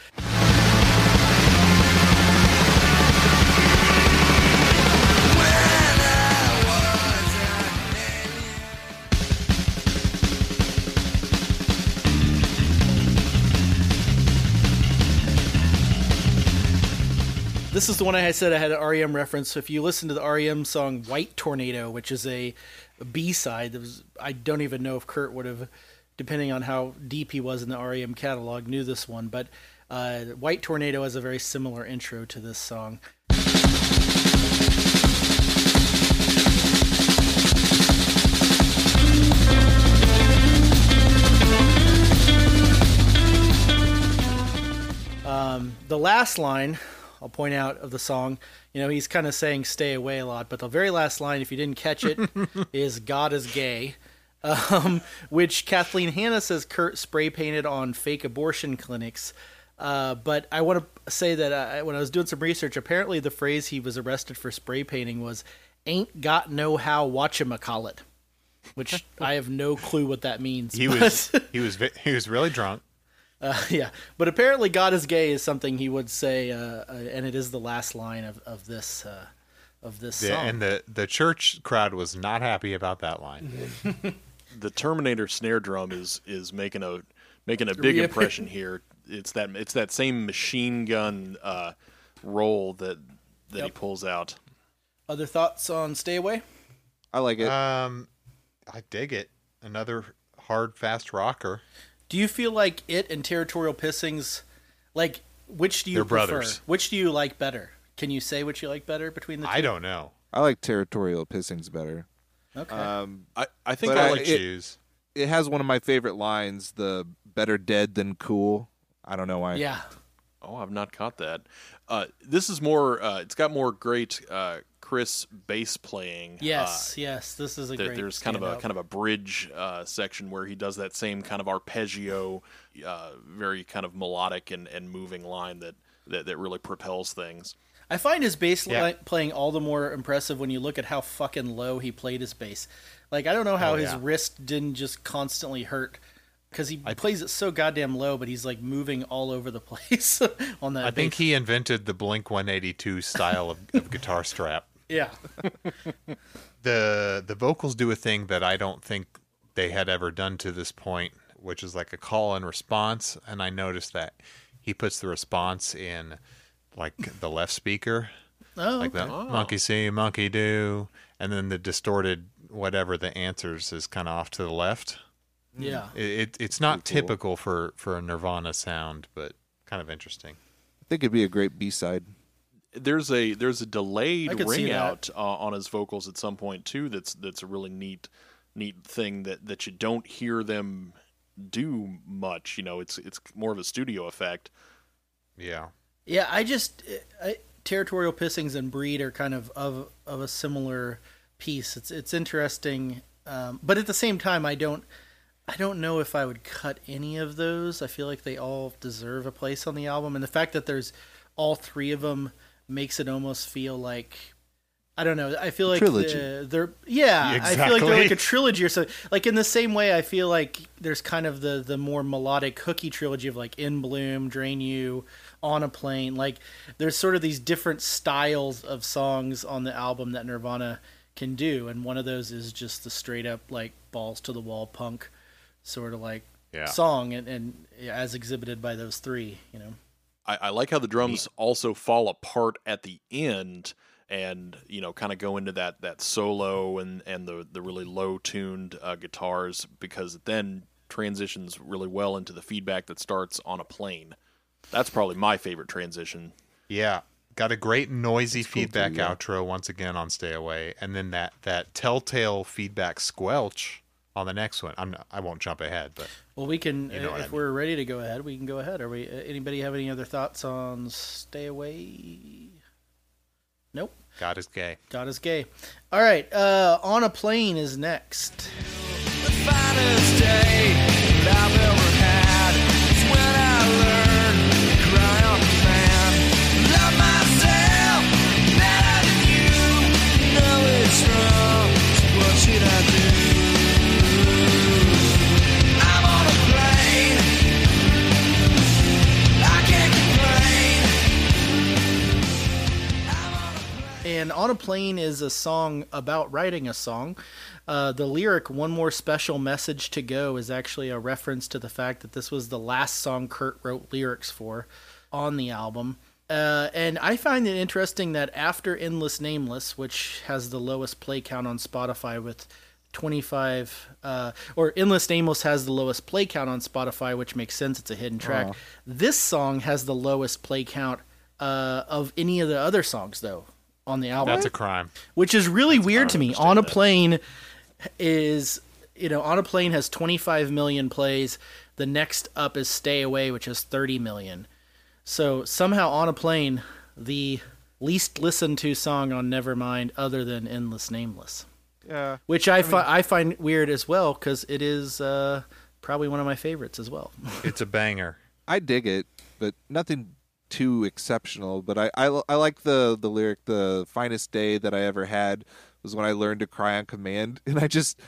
This is the one I said I had an REM reference. So if you listen to the REM song "White Tornado," which is a B side, I don't even know if Kurt would have, depending on how deep he was in the REM catalog, knew this one. But uh, "White Tornado" has a very similar intro to this song. Um, the last line I'll point out of the song, you know, he's kind of saying "stay away" a lot, but the very last line, if you didn't catch it, is "God is gay," um, which Kathleen Hanna says Kurt spray painted on fake abortion clinics. Uh, but I want to say that uh, when I was doing some research, apparently the phrase he was arrested for spray painting was "ain't got no how whatchamacallit," which I have no clue what that means. He but- was he was he was really drunk. Uh, yeah, but apparently God is gay is something he would say, uh, uh, and it is the last line of of this uh, of this The- song. and the the church crowd was not happy about that line. the Terminator snare drum is is making a making a big impression here. It's that it's that same machine gun uh, roll that that he pulls out. Other thoughts on "Stay Away"? I like it. Um, I dig it. Another hard, fast rocker. Do you feel like it and Territorial Pissings, like which do you They're prefer? brothers. Which do you like better? Can you say which you like better between the two? I don't know. I like territorial pissings better. Okay. Um, I, I think But I I- like it- choose. it has one of my favorite lines: "The better dead than cool." I don't know why. yeah. Oh, I've not caught that. Uh, this is more. Uh, it's got more great uh, Chris bass playing. Yes. Uh, yes. This is a there- great. there's kind of a standout. kind of a bridge uh, section where he does that same kind of arpeggio, uh, very kind of melodic and, and moving line that, that that really propels things. I find his bass Yeah. li- playing all the more impressive when you look at how fucking low he played his bass. Like I don't know how Oh, his wrist didn't just constantly hurt because he plays it so goddamn low, but he's like moving all over the place on that. I think he invented the Blink 182 style of, of guitar strap. Yeah. the the vocals do a thing that I don't think they had ever done to this point, which is like a call and response. And I noticed that he puts the response in like the left speaker, Oh, like okay. the monkey see, monkey do, and then the distorted whatever the answers is kind of off to the left. Yeah. It, it it's not Pretty cool. typical for for a Nirvana sound, but kind of interesting. I think it'd be a great B side. There's a there's a I delayed ring out uh, on his vocals at some point too. That's that's a really neat neat thing that, that you don't hear them do much. You know, it's it's more of a studio effect. Yeah. Yeah, I just I, territorial pissings and breed are kind of of of a similar piece. It's it's interesting, um, but at the same time, I don't I don't know if I would cut any of those. I feel like they all deserve a place on the album, and the fact that there's all three of them makes it almost feel like. I don't know. I feel like Trilogy. the- they're yeah. I feel like they're like a trilogy or so. Like in the same way, I feel like there's kind of the the more melodic hooky trilogy of like In Bloom, Drain You, On a Plane. Like there's sort of these different styles of songs on the album that Nirvana can do, and one of those is just the straight up like balls to the wall punk sort of like Yeah. song, and, and as exhibited by those three, you know. I, I like how the drums also fall apart at the end and you know kind of go into that that solo and and the the really low tuned uh, guitars because it then transitions really well into the feedback that starts on a plane. That's probably my favorite transition. Yeah, got a great noisy cool feedback too, yeah. outro once again on "Stay Away," and then that that telltale feedback squelch on the next one. I'm not, I won't jump ahead, but Well, we can You know if I mean. we're ready to go ahead, we can go ahead. Are we? Uh, anybody have any other thoughts on "Stay Away"? Nope. God is gay. God is gay. All right. Uh, on a plane is next. Plane is a song about writing a song. Uh, the lyric, One More Special Message to Go, is actually a reference to the fact that this was the last song Kurt wrote lyrics for on the album. Uh, and I find it interesting that after Endless Nameless, which has the lowest play count on Spotify with 25, uh, or Endless Nameless has the lowest play count on Spotify, which makes sense. It's a hidden track. Aw. This song has the lowest play count uh, of any of the other songs, though, on the album. That's a crime. Which is really weird to me. On a plane is, you know, on a plane has 25 million plays. The next up is Stay Away, which has 30 million. So somehow on a plane, the least listened to song on Nevermind, other than Endless Nameless, Yeah. which I, fi- I find weird as well because it is uh, probably one of my favorites as well. It's a banger. I dig it, but nothing too exceptional. But I, I, I like the the lyric. The finest day that I ever had was when I learned to cry on command, and I just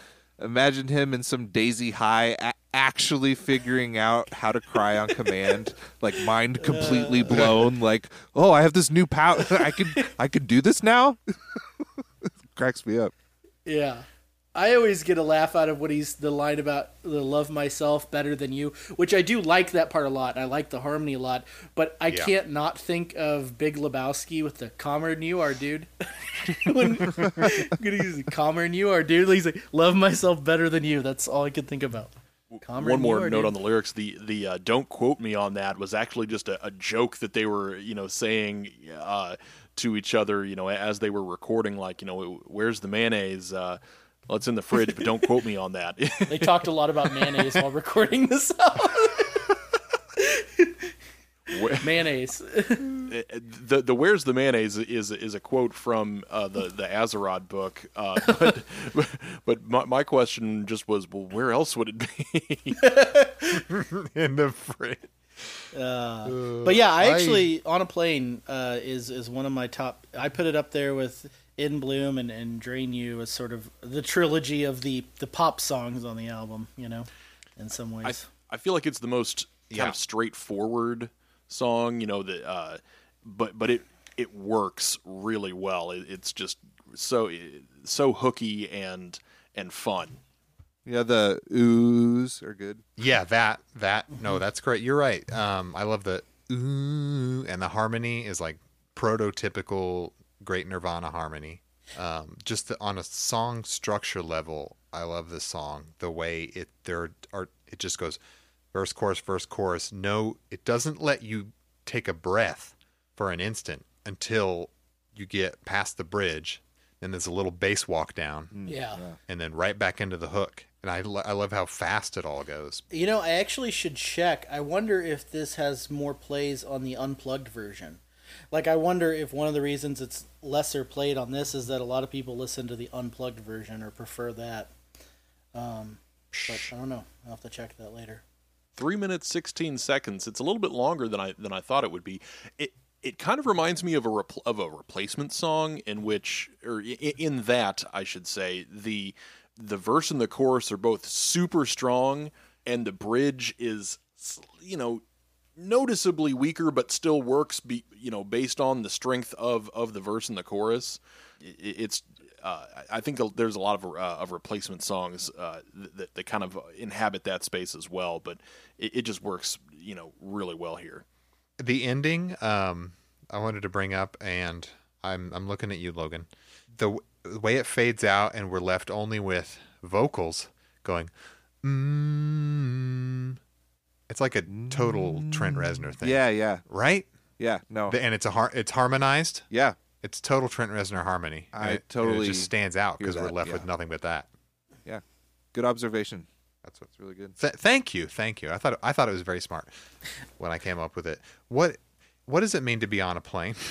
imagined him in some Daisy High, a- actually figuring out how to cry on command, like mind completely blown. Like, oh, I have this new power. I could I could do this now. Cracks me up. Yeah. I always get a laugh out of what he's the line about the love myself better than you, which I do like that part a lot. I like the harmony a lot, but I Yeah. can't not think of Big Lebowski with the calmer than you are, dude. when, use it, calmer than you are, dude. He's like, love myself better than you. That's all I could think about. Calmer One more are, note dude. on the lyrics: the the uh, "Don't quote me on that" was actually just a, a joke that they were, you know, saying uh, to each other, you know, as they were recording. Like, you know, where's the mayonnaise? Uh, well, it's in the fridge, but don't quote me on that. They talked a lot about mayonnaise while recording this album. mayonnaise. the the where's the mayonnaise is is a quote from uh, the the Azerrad book, uh, but but my, my question just was, well, where else would it be? in the fridge. Uh, but yeah, I actually on a plane uh, is is one of my top. I put it up there with In Bloom and, and Drain You as sort of the trilogy of the the pop songs on the album. You know, in some I, ways. I feel like it's the most kind Yeah. of straightforward song, you know, that uh, but but it it works really well. It, it's just so so hooky and and fun. Yeah, the oohs are good. Yeah, that that no, that's great. You're right. Um, I love the ooh, and the harmony is like prototypical great Nirvana harmony. Um, just the, on a song structure level, I love this song. The way it there are, it just goes verse, chorus, verse, chorus. No, it doesn't let you take a breath for an instant until you get past the bridge. Then there's a little bass walk down, Yeah. and then right back into the hook. And I, lo- I love how fast it all goes. You know, I actually should check. I wonder if this has more plays on the unplugged version. Like, I wonder if one of the reasons it's lesser played on this is that a lot of people listen to the unplugged version or prefer that. Um, but I don't know. I'll have to check that later. Three minutes sixteen seconds. It's a little bit longer than I than I thought it would be. It it kind of reminds me of a repl- of a replacement song in which, or in that I should say, the the verse and the chorus are both super strong, and the bridge is you know noticeably weaker, but still works. Be, you know, based on the strength of of the verse and the chorus, it's. Uh, I think there's a lot of uh, of replacement songs uh, that that kind of inhabit that space as well, but it, it just works, you know, really well here. the ending um i wanted to bring up and i'm i'm looking at you logan the, w- the way it fades out and we're left only with vocals going mm, it's like a total trent reznor thing Yeah, yeah, right yeah. No, and it's a har- it's harmonized yeah. it's total trent reznor harmony I it- and it just stands out because we're left yeah. with nothing but that Yeah, good observation. That's what's really good. Th- thank you, thank you. I thought I thought it was very smart when I came up with it. What what does it mean to be on a plane?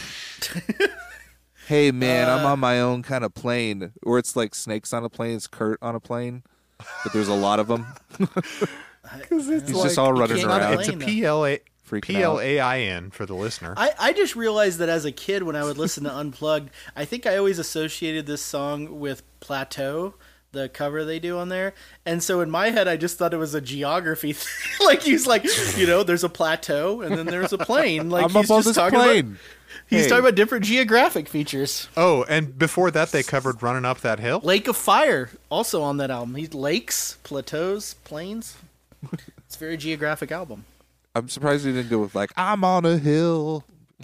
Hey man, I'm Uh, on my own kind of plane, or it's like snakes on a plane. It's Kurt on a plane, but there's a lot of them. Because it's He's just all running can't around. It's a plane, though. P L A Freaking P L A I N for the listener. I, I just realized that as a kid, when I would listen to Unplugged, I think I always associated this song with Plateau, the cover they do on there. And so in my head, I just thought it was a geography thing. like he's like, you know, there's a plateau and then there's a plane. Like I'm he's just talking plane. about he's Hey. talking about different geographic features. Oh, and before that, they covered "Running Up That Hill." Lake of Fire also on that album. He's lakes, plateaus, plains. It's a very geographic album. I'm surprised he didn't go with like I'm on a hill.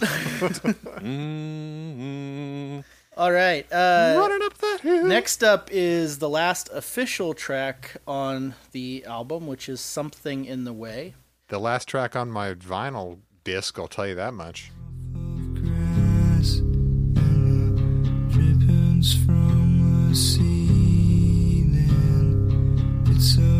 Mm, All right. Uh, Running up that hill. Next up is the last official track on the album, which is Something in the Way. The last track on my vinyl disc, I'll tell you that much. grass and drippings from the sea. Then it's okay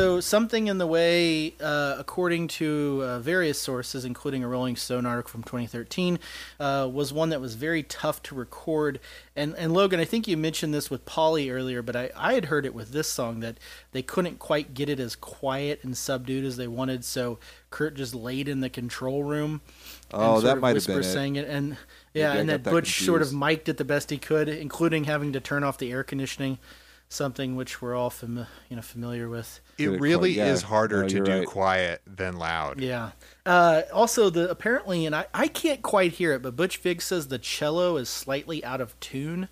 So, Something in the Way, uh, according to uh, various sources, including a Rolling Stone article from 2013, uh, was one that was very tough to record. And, and Logan, I think you mentioned this with Polly earlier, but I, I had heard it with this song that they couldn't quite get it as quiet and subdued as they wanted, so Kurt just laid in the control room. Oh, that might have been it. sang it. And yeah, and that that Butch sort of confused. mic'd it the best he could, including having to turn off the air conditioning, something which we're all fami- you know familiar with. It really. Yeah. is harder No, to do right. quiet than loud. Yeah. Uh, also, the apparently, and I, I can't quite hear it, but Butch Vig says the cello is slightly out of tune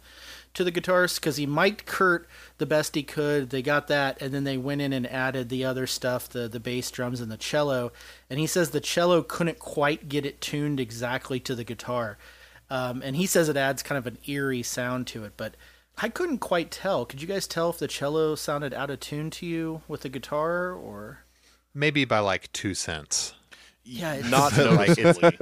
to the guitarist because he mic'd Kurt the best he could. They got that, and then they went in and added the other stuff, the the bass, drums, and the cello. And he says the cello couldn't quite get it tuned exactly to the guitar. Um, and he says it adds kind of an eerie sound to it, but I couldn't quite tell. Could you guys tell if the cello sounded out of tune to you with the guitar, or Maybe by like two cents. yeah, it's- not Like, it's- noticeably.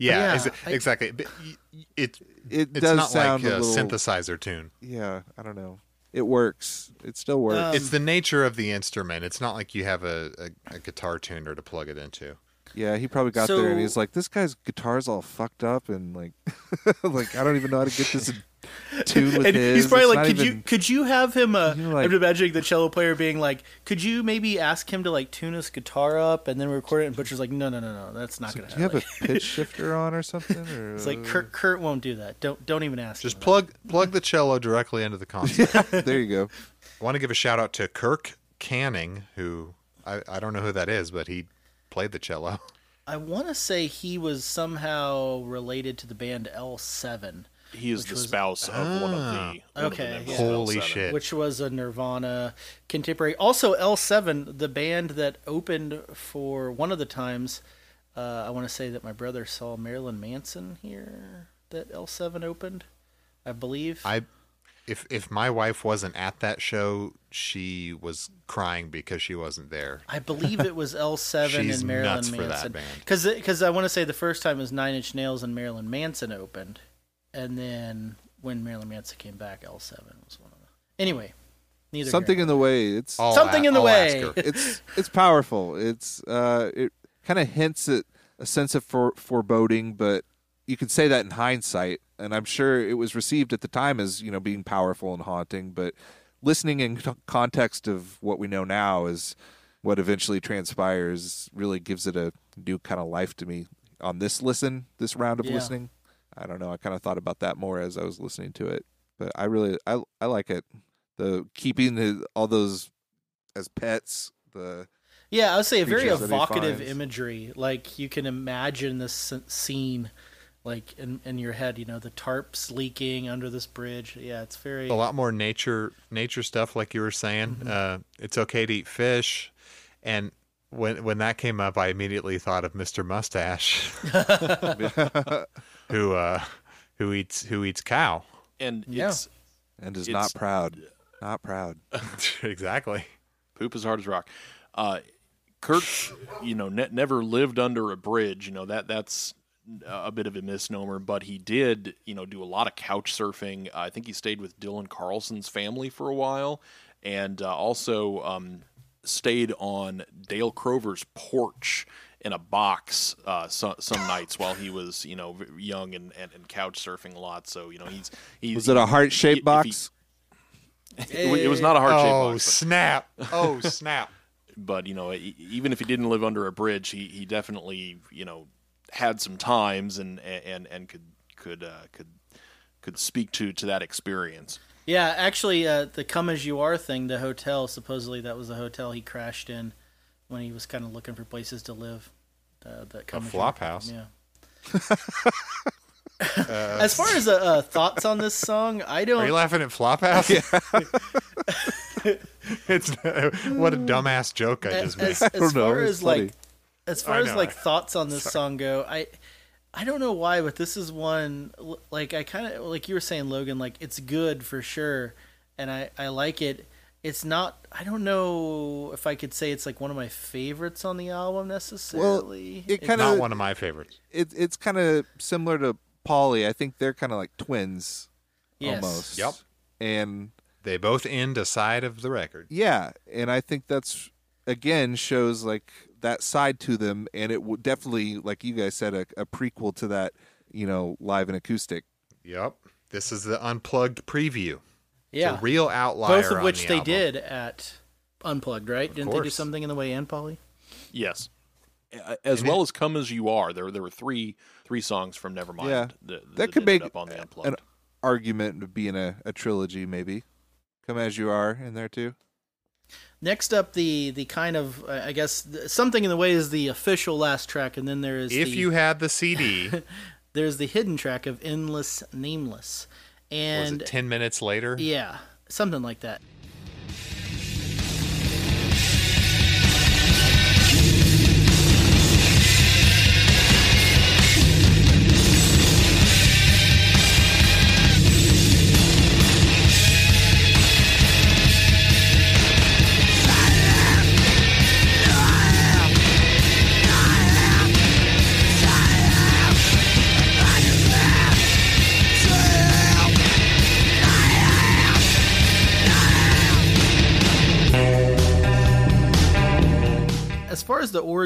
Yeah, Yeah, ex- I- exactly. But y- y- It, It it's does not sound like a a, little- synthesizer tune. Yeah, I don't know. It works. It still works. Um, it's the nature of the instrument. It's not like you have a, a, a guitar tuner to plug it into. yeah, he probably got there and he's like, "This guy's guitar's all fucked up and like, like I don't even know how to get this in tune with and his." he's probably It's like, not could you could you have him? Uh, You know, like- I'm imagining the cello player being like, could you maybe ask him to like tune his guitar up and then record it? And Butcher's like, no, no, no, no, that's not gonna happen. Do you have a pitch shifter on or something? Or, It's like Kurt Kurt won't do that. Don't don't even ask. Just him plug plug the cello directly into the console. there you go. I want to give a shout out to Kirk Canning, who I, I don't know who that is, but he played the cello. I want to say he was somehow related to the band L7. He is the was- spouse of one of the. one of the yeah. Holy shit. which was a Nirvana contemporary. Also, L7, the band that opened for one of the times. Uh, I want to say that my brother saw Marilyn Manson here. That L7 opened, I believe. I if if my wife wasn't at that show, she was crying because she wasn't there. I believe it was L7 and Marilyn nuts Manson. band. Because I want to say the first time was Nine Inch Nails and Marilyn Manson opened, and then when Marilyn Manson came back, L7 was one of them. Anyway, neither Something here. in the way. It's I'll Something a- in the I'll way. it's it's powerful. It's uh, it kind of hints at a sense of for, foreboding, but you could say that in hindsight, and I'm sure it was received at the time as you know being powerful and haunting. But listening in co- context of what we know now is what eventually transpires. Really gives it a new kind of life to me on this listen, this round of Yeah. listening. I don't know. I kind of thought about that more as I was listening to it, but I really I I like it. The keeping the, all those as pets. The Yeah, I would say a very creatures that he evocative imagery. Like you can imagine this scene, like in in your head. You know, the tarps leaking under this bridge. Yeah, it's very. a lot more nature nature stuff like you were saying uh, it's okay to eat fish and when when that came up i immediately thought of mr mustache who uh who eats who eats cow and Yeah. it's and is It's- not proud. Not proud. exactly poop as hard as rock. Uh, Kurt, you know, ne- never lived under a bridge. You know that that's a bit of a misnomer, but he did, you know, do a lot of couch surfing. I think he stayed with Dylan Carlson's family for a while, and uh, also um, stayed on Dale Crover's porch in a box uh, so, some nights while he was, you know, young and, and, and couch surfing a lot. So you know, he's he's Was it a heart shaped box? It, wa- it was not a heart shaped oh box. but- snap oh snap but you know, e- even if he didn't live under a bridge, he, he definitely you know had some times and and and could could uh, could could speak to to that experience. Yeah, actually, uh, the "Come as You Are" thing, the hotel. Supposedly, that was the hotel he crashed in when he was kind of looking for places to live. Uh, that "Come as You Are" flop house. Yeah. Uh, As far as uh, uh, thoughts on this song, I don't. Are you laughing at Flophouse? it's what a dumbass joke I just made. as, as far as like as far I as like thoughts on this song go i i don't know why but this is one like i kind of like you were saying logan like it's good for sure and i i like it it's not i don't know if i could say it's like one of my favorites on the album necessarily it It's- kind Not of one of my favorites. it, it's kind of similar to Polly. I think they're kind of like twins Yes. almost. Yep. And They both end a side of the record. yeah, and I think that's again shows like that side to them, and it would definitely, like you guys said, a, a prequel to that, you know, live and acoustic. Yep. This is the unplugged preview. Yeah It's a real outlier. both of on which the they album. did at unplugged right didn't they do something in the way and polly Yes. As And well it- as "Come as You Are," there there were three three songs from Nevermind. Yeah. that, That could ended make up on the an unplugged. argument of being a, a trilogy, maybe. Come as you are in there too. Next up, the the kind of uh, I guess th- something in the way is the official last track, and then there is If the, you had the CD, there's the hidden track of "Endless Nameless," was and it 10 minutes later? yeah, something like that.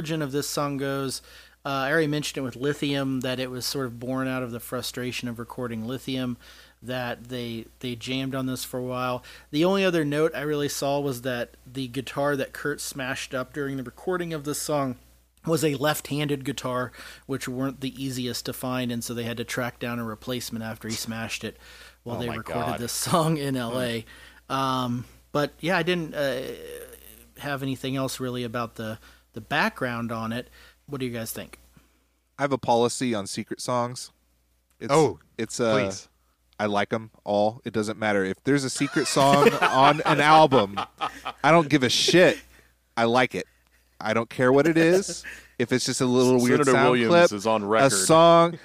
Origin of this song goes, uh, I already mentioned it with Lithium that it was sort of born out of the frustration of recording Lithium. That they they jammed on this for a while. The only other note I really saw was that the guitar that Kurt smashed up during the recording of this song was a left-handed guitar, which weren't the easiest to find, and so they had to track down a replacement after he smashed it while Oh they recorded God. this song in L.A. Um, but yeah, I didn't uh, have anything else really about the the background on it. What do you guys think? I have a policy on secret songs. It's, Oh, it's uh, please. I like them all. It doesn't matter if there's a secret song on an album. I don't give a shit. I like it. I don't care what it is. If it's just a little weird sound Williams clip, is on record. a song.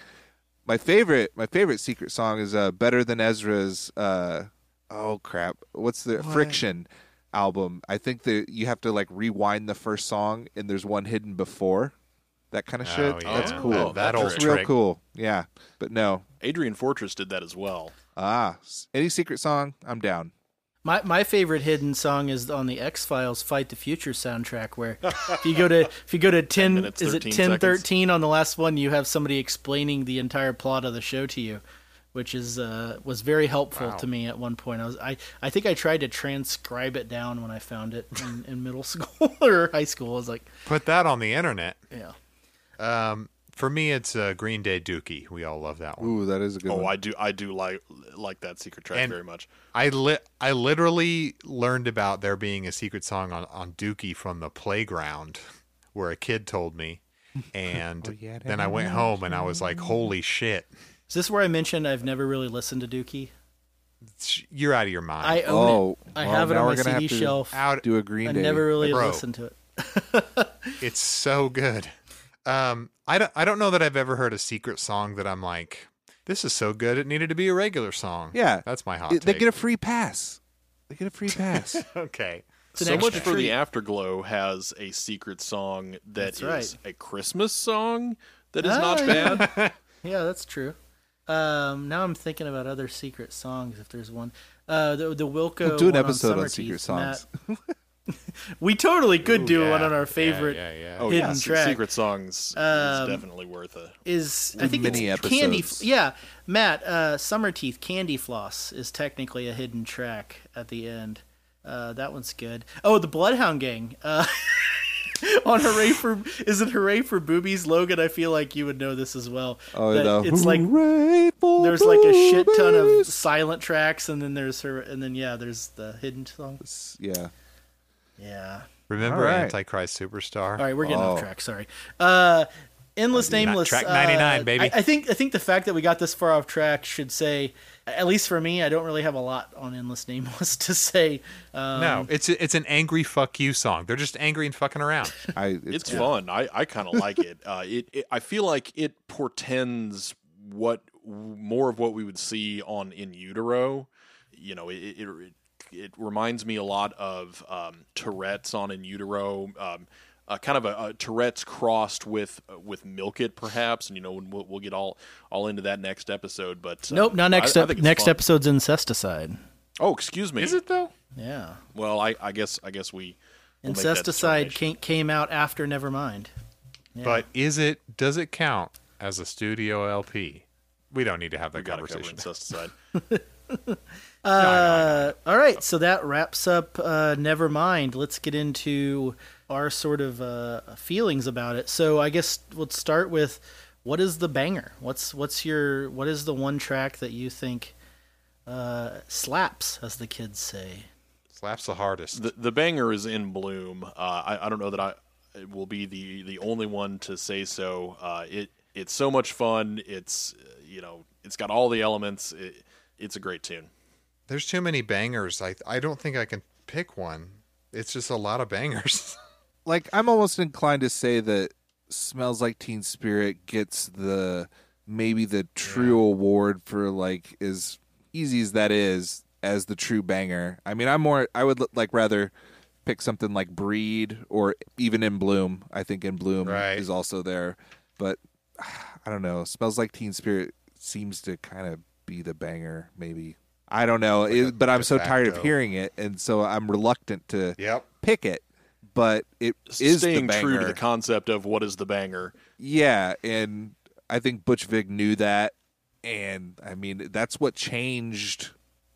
My favorite, my favorite secret song is uh, "Better Than Ezra's." Uh, oh crap! What's the Friction album? I think that you have to like rewind the first song, and there's one hidden before. That kind of shit. Oh, yeah. That's cool. That- that That's old real trick. cool. Yeah, but no. Adrian Fortress did that as well. Ah, any secret song, I'm down. My my favorite hidden song is on the X Files Fight the Future soundtrack, where if you go to if you go to ten minutes, is it 13 ten seconds. thirteen on the last one, you have somebody explaining the entire plot of the show to you, which is uh, was very helpful Wow. to me at one point. I was I, I think I tried to transcribe it down when I found it in, in middle school or high school. I was like, Put that on the internet. yeah. Um, for me, it's uh, Green Day Dookie. We all love that one. Ooh, that is a good Oh, one. I do I do like like that secret track And- very much. I li- I literally learned about there being a secret song on, on Dookie from the playground where a kid told me. And Oh, yeah, then I went home and I was like, holy shit. Is this where I mentioned I've never really listened to Dookie? You're out of your mind. I own Oh, it. I well, have it on we're my CD have to shelf. out. Do a Green I Day. never really Bro. listened to it. It's so good. Um, I don't, I don't know that I've ever heard a secret song that I'm like, this is so good it needed to be a regular song. Yeah, That's my hot They- They get a free pass. They get a free pass. okay. So much for the. Afterglow has a secret song that That's is right. a Christmas song that is Ah, not yeah. bad. Yeah, that's true. Um, now I'm thinking about other secret songs. If there's one, uh, the the Wilco. do an one episode on Summer secret Teeth, songs. We totally could Ooh, do yeah. one on our favorite Yeah, yeah. Oh hidden yeah, track. secret songs Um, is definitely worth it. is I think Mini it's candy. Yeah, Matt. Uh, Summerteeth Candy Floss is technically a hidden track at the end. Uh, that one's good. Oh, the Bloodhound Gang. Uh, on hooray for is it hooray for boobies logan i feel like you would know this as well Oh, That no. it's like Hooray for there's like a shit ton of silent tracks and then there's her and then yeah there's the hidden song Yeah. yeah Remember All right. Antichrist Superstar? all right we're getting off Oh. track sorry uh endless nameless track uh, 99, baby. I, I think i think the fact that we got this far off track should say at least for me i don't really have a lot on endless nameless to say um, no, it's it's an angry fuck you song. They're just angry and fucking around. I It's fun. I, I kind of like it. Uh, it. It I feel like it portends what more of what we would see on In Utero. You know, it it, it, it reminds me a lot of um, Tourette's on In Utero. Um, uh, kind of a, a Tourette's crossed with uh, with Milk It, perhaps, and you know, we'll, we'll get all all into that next episode. But uh, nope not next I, I ep- think it's next fun. episode's incesticide Oh, excuse me. Is it though? yeah Well, I, I guess I guess we. we'll incesticide came, came out after nevermind Yeah. But is it? Does it count as a studio LP? We don't need to have that We got to cover conversation. incesticide. Uh, all right, so that wraps up uh, Nevermind. Let's get into our sort of uh, feelings about it. So I guess let's start with what is the banger? What's what's your what is the one track that you think uh, slaps, as the kids say? Slaps the hardest. the the banger is in bloom. Uh, I, I don't know that I will be the the only one to say so. Uh, it it's so much fun. It's uh, you know it's got all the elements. It, it's a great tune. There's too many bangers. I I don't think I can pick one. It's just a lot of bangers. like I'm almost inclined to say that "Smells Like Teen Spirit" gets the maybe the true award for like as easy as that is as the true banger. I mean, I'm more I would like rather pick something like "Breed" or even "In Bloom." I think "In Bloom" Right. is also there, but I don't know. "Smells Like Teen Spirit" seems to kind of be the banger, maybe. I don't know, it, but I'm so tired of hearing it, and so I'm reluctant to Yep. pick it. But it is Staying the banger. true to the concept of what is the banger. Yeah, and I think Butch Vig knew that, and I mean that's what changed.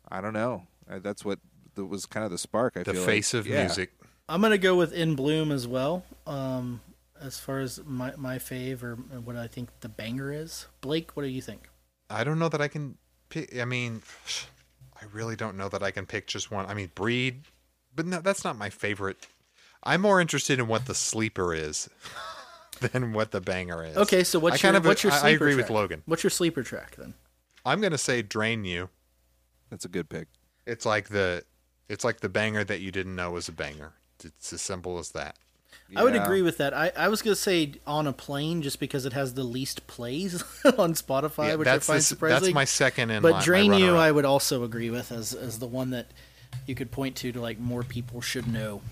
I don't know. Uh, That's what that was kind of the spark. I think the feel face like. of Yeah. music. I'm gonna go with In Bloom as well. Um, as far as my my fave or what I think the banger is. Blake, what do you think? I don't know that I can pick. I mean, I really don't know that I can pick just one. I mean, Breed, but no, that's not my favorite. I'm more interested in what the sleeper is than what the banger is. Okay, so what's I kind your of what's your I- sleeper I agree track? with Logan. What's your sleeper track then? I'm gonna say Drain You. That's a good pick. It's like the it's like the banger that you didn't know was a banger. It's as simple as that. I would agree with that. I, I was gonna say on a plane just because it has the least plays on Spotify, Yeah, which that's I find the surprising. that's my second in But line, Drain You. I would also agree with as as the one that you could point to to like more people should know.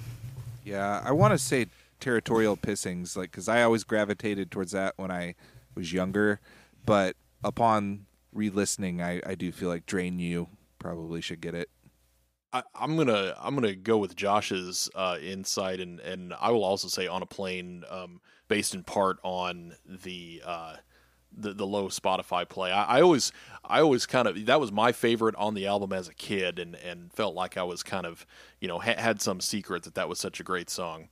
Yeah, I want to say territorial pissings, like because I always gravitated towards that when I was younger, but upon re-listening, I, I do feel like Drain You probably should get it. I, I'm gonna I'm gonna go with Josh's uh, insight, and and I will also say on a plane, um, based in part on the. Uh, the, the low Spotify play. I, I always I always kind of that was my favorite on the album as a kid, and, and felt like I was kind of you know ha- had some secret that that was such a great song.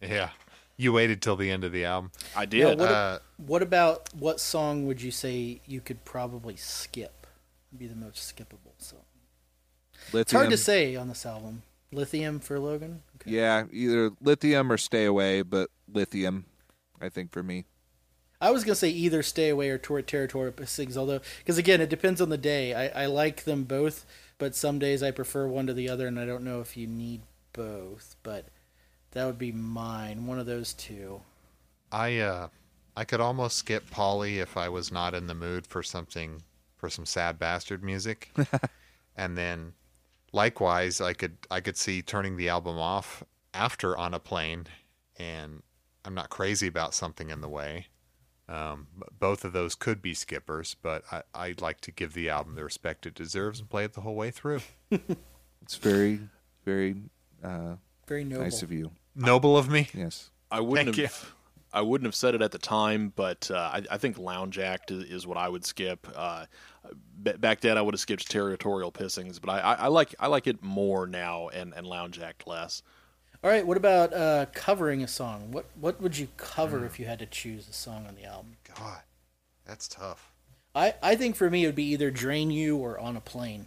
Yeah, you waited till the end of the album. I did. Now, what, Uh, what about what song would you say you could probably skip? Be the most skippable song. It's hard to say on this album. Lithium for Logan. Okay. Yeah, either Lithium or Stay Away, but Lithium, I think for me. I was gonna say either Stay Away or Tor- Territorial Pissings, although because again it depends on the day. I, I like them both, but some days I prefer one to the other, and I don't know if you need both. But that would be mine. One of those two. I uh I could almost skip Polly if I was not in the mood for something for some sad bastard music. and then likewise I could I could see turning the album off after on a plane and I'm not crazy about something in the way. Um, both of those could be skippers, but I, I'd like to give the album the respect it deserves and play it the whole way through. It's very, very uh, Very noble. nice of you. Noble of me. Yes. I wouldn't Thank you. have. I wouldn't have said it at the time, but uh, I, I think Lounge Act is, is what I would skip. Uh, b- back then, I would have skipped Territorial Pissings, but I, I, I like I like it more now, and, and Lounge Act less. All right, what about uh, covering a song? What what would you cover Hmm. if you had to choose a song on the album? God, that's tough. I, I think for me it would be either Drain You or On a Plane.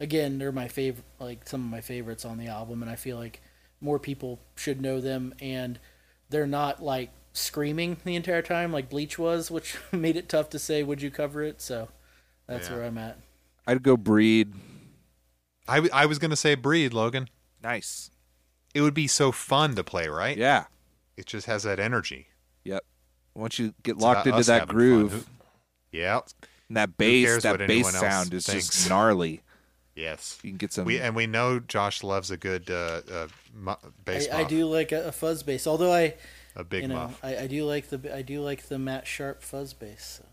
Again, they're my favorite, like some of my favorites on the album, and I feel like more people should know them. And they're not like screaming the entire time like Bleach was, which made it tough to say would you cover it. So that's Yeah. where I'm at. I'd go Breed. I, w- I was gonna say Breed, Logan. Nice. It would be so fun to play, right? Yeah. It just has that energy. Yep. Once you get It's locked into that having fun. groove, Yep. and that bass, that bass sound is thinks? just gnarly. Yes. You can get some. We and we know Josh loves a good uh, uh, mu- bass I, I do like a, a fuzz bass, although I, a big you know, muff. I, I do like the I do like the Matt Sharp fuzz bass. So.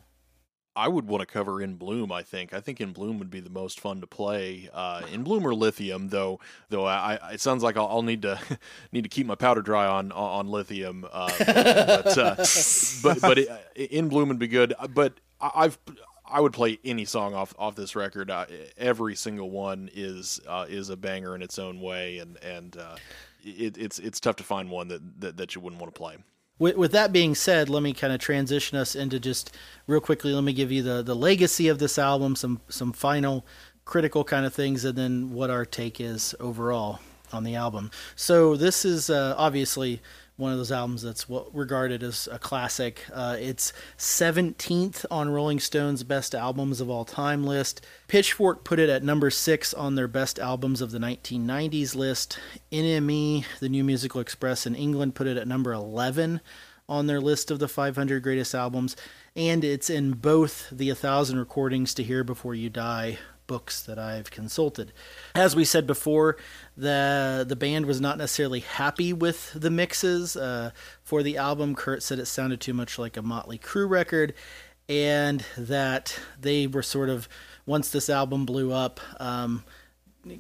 I would want to cover In Bloom. I think. I think In Bloom would be the most fun to play. Uh, in Bloom or Lithium, though. Though I, it sounds like I'll, I'll need to need to keep my powder dry on on Lithium. Uh, but uh, but but it, In Bloom would be good. But I- I've I would play any song off off this record. Uh, every single one is uh, is a banger in its own way, and and uh, it, it's it's tough to find one that, that, that you wouldn't want to play. With, with that being said, let me kind of transition us into just real quickly. Let me give you the the legacy of this album, some some final critical kind of things, and then what our take is overall on the album. So this is uh, obviously one of those albums that's what regarded as a classic. Uh, it's 17th on Rolling Stone's best albums of all time list. Pitchfork put it at number six on their best albums of the 1990s list. NME, the New Musical Express in England, put it at number 11 on their list of the 500 greatest albums. And it's in both the 1,000 Recordings to Hear Before You Die books that I've consulted. As we said before, the the band was not necessarily happy with the mixes uh, for the album. Kurt said it sounded too much like a Motley Crue record, and that they were sort of once this album blew up. Um,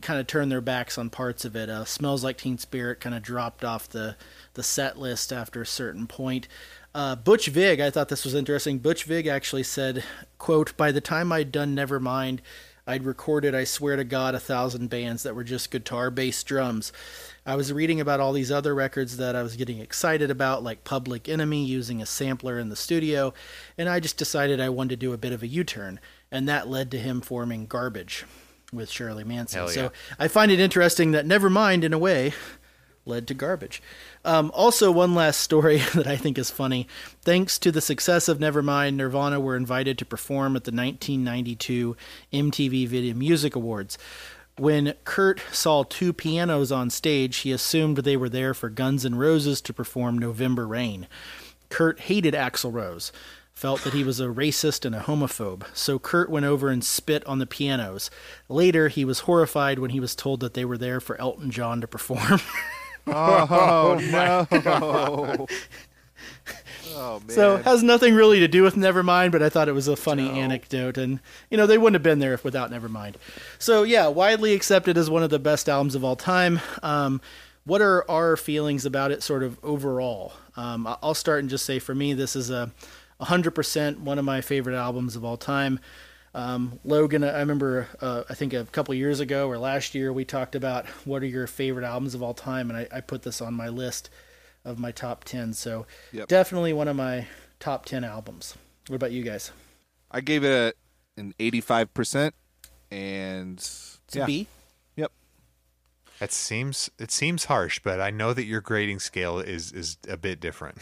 kind of turned their backs on parts of it. Uh, Smells Like Teen Spirit kind of dropped off the the set list after a certain point. Uh, Butch Vig, I thought this was interesting. Butch Vig actually said, "quote By the time I'd done Nevermind, I'd recorded, I swear to God, a thousand bands that were just guitar, bass, drums. I was reading about all these other records that I was getting excited about, like Public Enemy using a sampler in the studio, and I just decided I wanted to do a bit of a U turn, and that led to him forming Garbage with Shirley Manson. Yeah. So I find it interesting that Nevermind, in a way, led to garbage. Um, also, one last story that I think is funny. Thanks to the success of Nevermind, Nirvana were invited to perform at the 1992 MTV Video Music Awards. When Kurt saw two pianos on stage, he assumed they were there for Guns N' Roses to perform November Rain. Kurt hated Axl Rose, felt that he was a racist and a homophobe, so Kurt went over and spit on the pianos. Later, he was horrified when he was told that they were there for Elton John to perform. Oh, no. oh man. So has nothing really to do with Nevermind, but I thought it was a funny anecdote, and you know they wouldn't have been there if without Nevermind. So yeah, widely accepted as one of the best albums of all time. Um, what are our feelings about it, sort of overall? Um, I'll start and just say for me, this is a 100% one of my favorite albums of all time. Um, Logan, I remember, uh, I think a couple years ago or last year, we talked about what are your favorite albums of all time, and I, I put this on my list of my top 10. So Yep. definitely one of my top 10 albums. What about you guys? I gave it a, an 85%, and It's yeah. a B? Yep. That seems it seems harsh, but I know that your grading scale is is a bit different.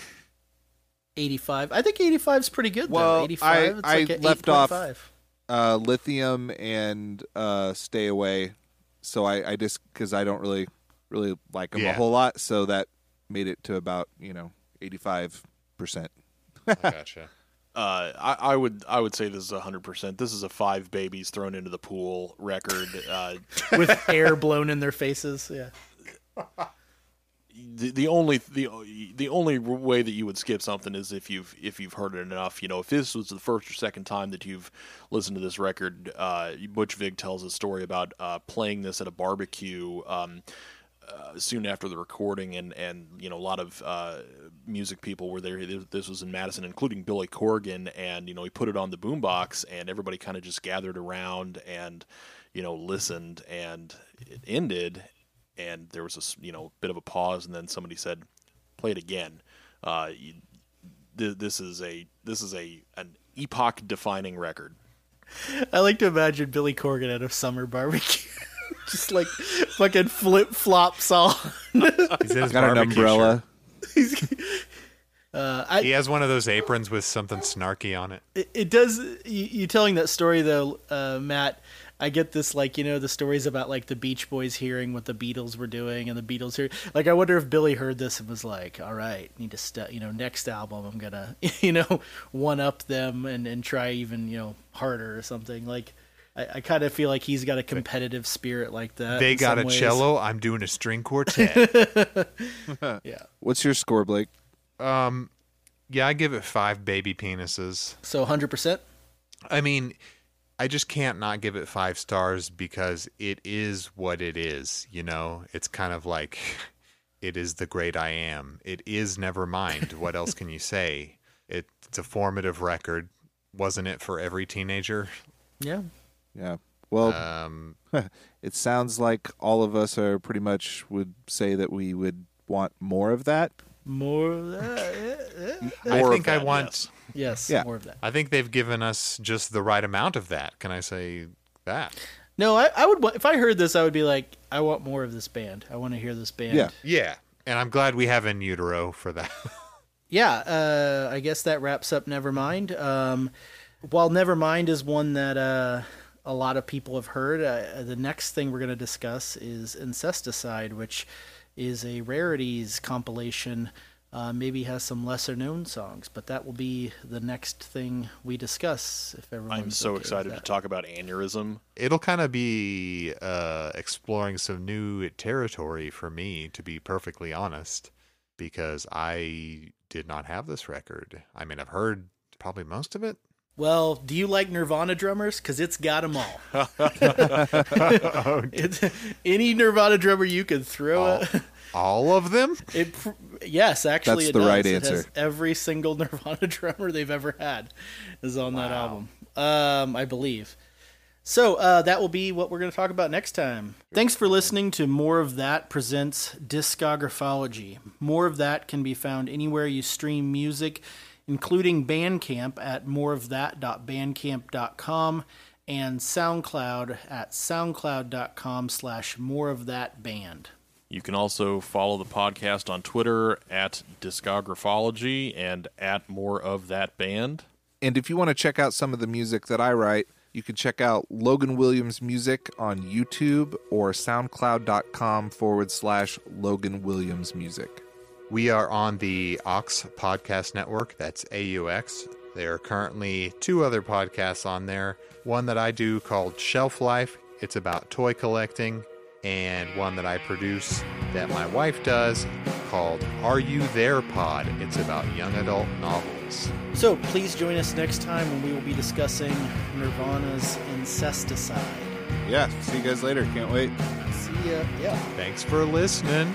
85. I think 85 is pretty good, though. Well, 85, I, it's I like a left off 8.5. uh, lithium and uh, stay away, so I, I just because I don't really really like them a whole lot, so that made it to about you know 85 percent. gotcha. Uh, I, I would I would say this is hundred percent. This is a five babies thrown into the pool record. Uh, With air blown in their faces. Yeah. the, the only the the only way that you would skip something is if you've if you've heard it enough. You know, if this was the first or second time that you've listened to this record, uh, Butch Vig tells a story about uh, playing this at a barbecue. Um, uh, soon after the recording, and and you know a lot of uh, music people were there. This was in Madison, including Billy Corgan, and you know he put it on the boombox, and everybody kind of just gathered around and you know listened, and it ended, and there was a you know bit of a pause, and then somebody said, "Play it again." Uh, you, th- this is a this is a an epoch defining record. I like to imagine Billy Corgan at a summer barbecue. Just like fucking flip flops on. He's in his Got an barbecue umbrella. Uh, I, He has one of those aprons with something snarky on it. it, it does you, you telling that story though uh, matt i get this like you know the stories about like the beach boys hearing what the beatles were doing and the beatles here. like i wonder if billy heard this and was like all right need to st- you know next album i'm gonna you know one up them and and try even you know harder or something like i, I kind of feel like he's got a competitive spirit like that They got a ways. cello. I'm doing a string quartet. yeah What's your score, Blake? um, yeah, I give it five baby penises. so 100% I mean, I just can't not give it five stars because it is what it is. You know, it's kind of like it is the great I am. It is never mind. What else can you say? It, it's a formative record, wasn't it for every teenager? yeah Yeah. Well, Um, it sounds like all of us are pretty much would say that we would want more of that. More of that yeah, yeah. I More of think I that, want. yes. yes Yeah. more of that I think they've given us just the right amount of that. Can I say that? No, I, I would. wa- If I heard this, I would be like, I want more of this band. I want to hear this band. Yeah. Yeah, and I'm glad we have In Utero for that. yeah. Uh, I guess that wraps up Nevermind. Um, while Nevermind is one that uh, a lot of people have heard, uh, the next thing we're going to discuss is Incesticide, which is a rarities compilation. Uh, maybe has some lesser known songs, but that will be the next thing we discuss. If everyone, I'm so okay excited to talk about aneurysm. It'll kind of be uh, exploring some new territory for me, to be perfectly honest, because I did not have this record. I mean, I've heard probably most of it. Well, do you like Nirvana drummers? Because it's got them all. It's- any Nirvana drummer you can throw. a- All of them? It, yes, actually, That's it the does. right It has answer. every single Nirvana drummer they've ever had is on that album. Um, I believe. So uh, that will be what we're going to talk about next time. Thanks for listening to More of That presents Discographology. More of That can be found anywhere you stream music, including Bandcamp at moreofthat.bandcamp.com and SoundCloud at soundcloud.com slash more of that band. You can also follow the podcast on Twitter at Discographology and at More of That Band. And if you want to check out some of the music that I write, you can check out Logan Williams Music on YouTube or SoundCloud.com forward slash Logan Williams Music. We are on the Ox Podcast Network. That's AUX. There are currently two other podcasts on there. One that I do called Shelf Life. It's about toy collecting. And one that I produce that my wife does called Are You There Pod? It's about young adult novels. So please join us next time when we will be discussing Nirvana's Incesticide. Yeah, see you guys later. Can't wait. See ya. Yeah. Thanks for listening.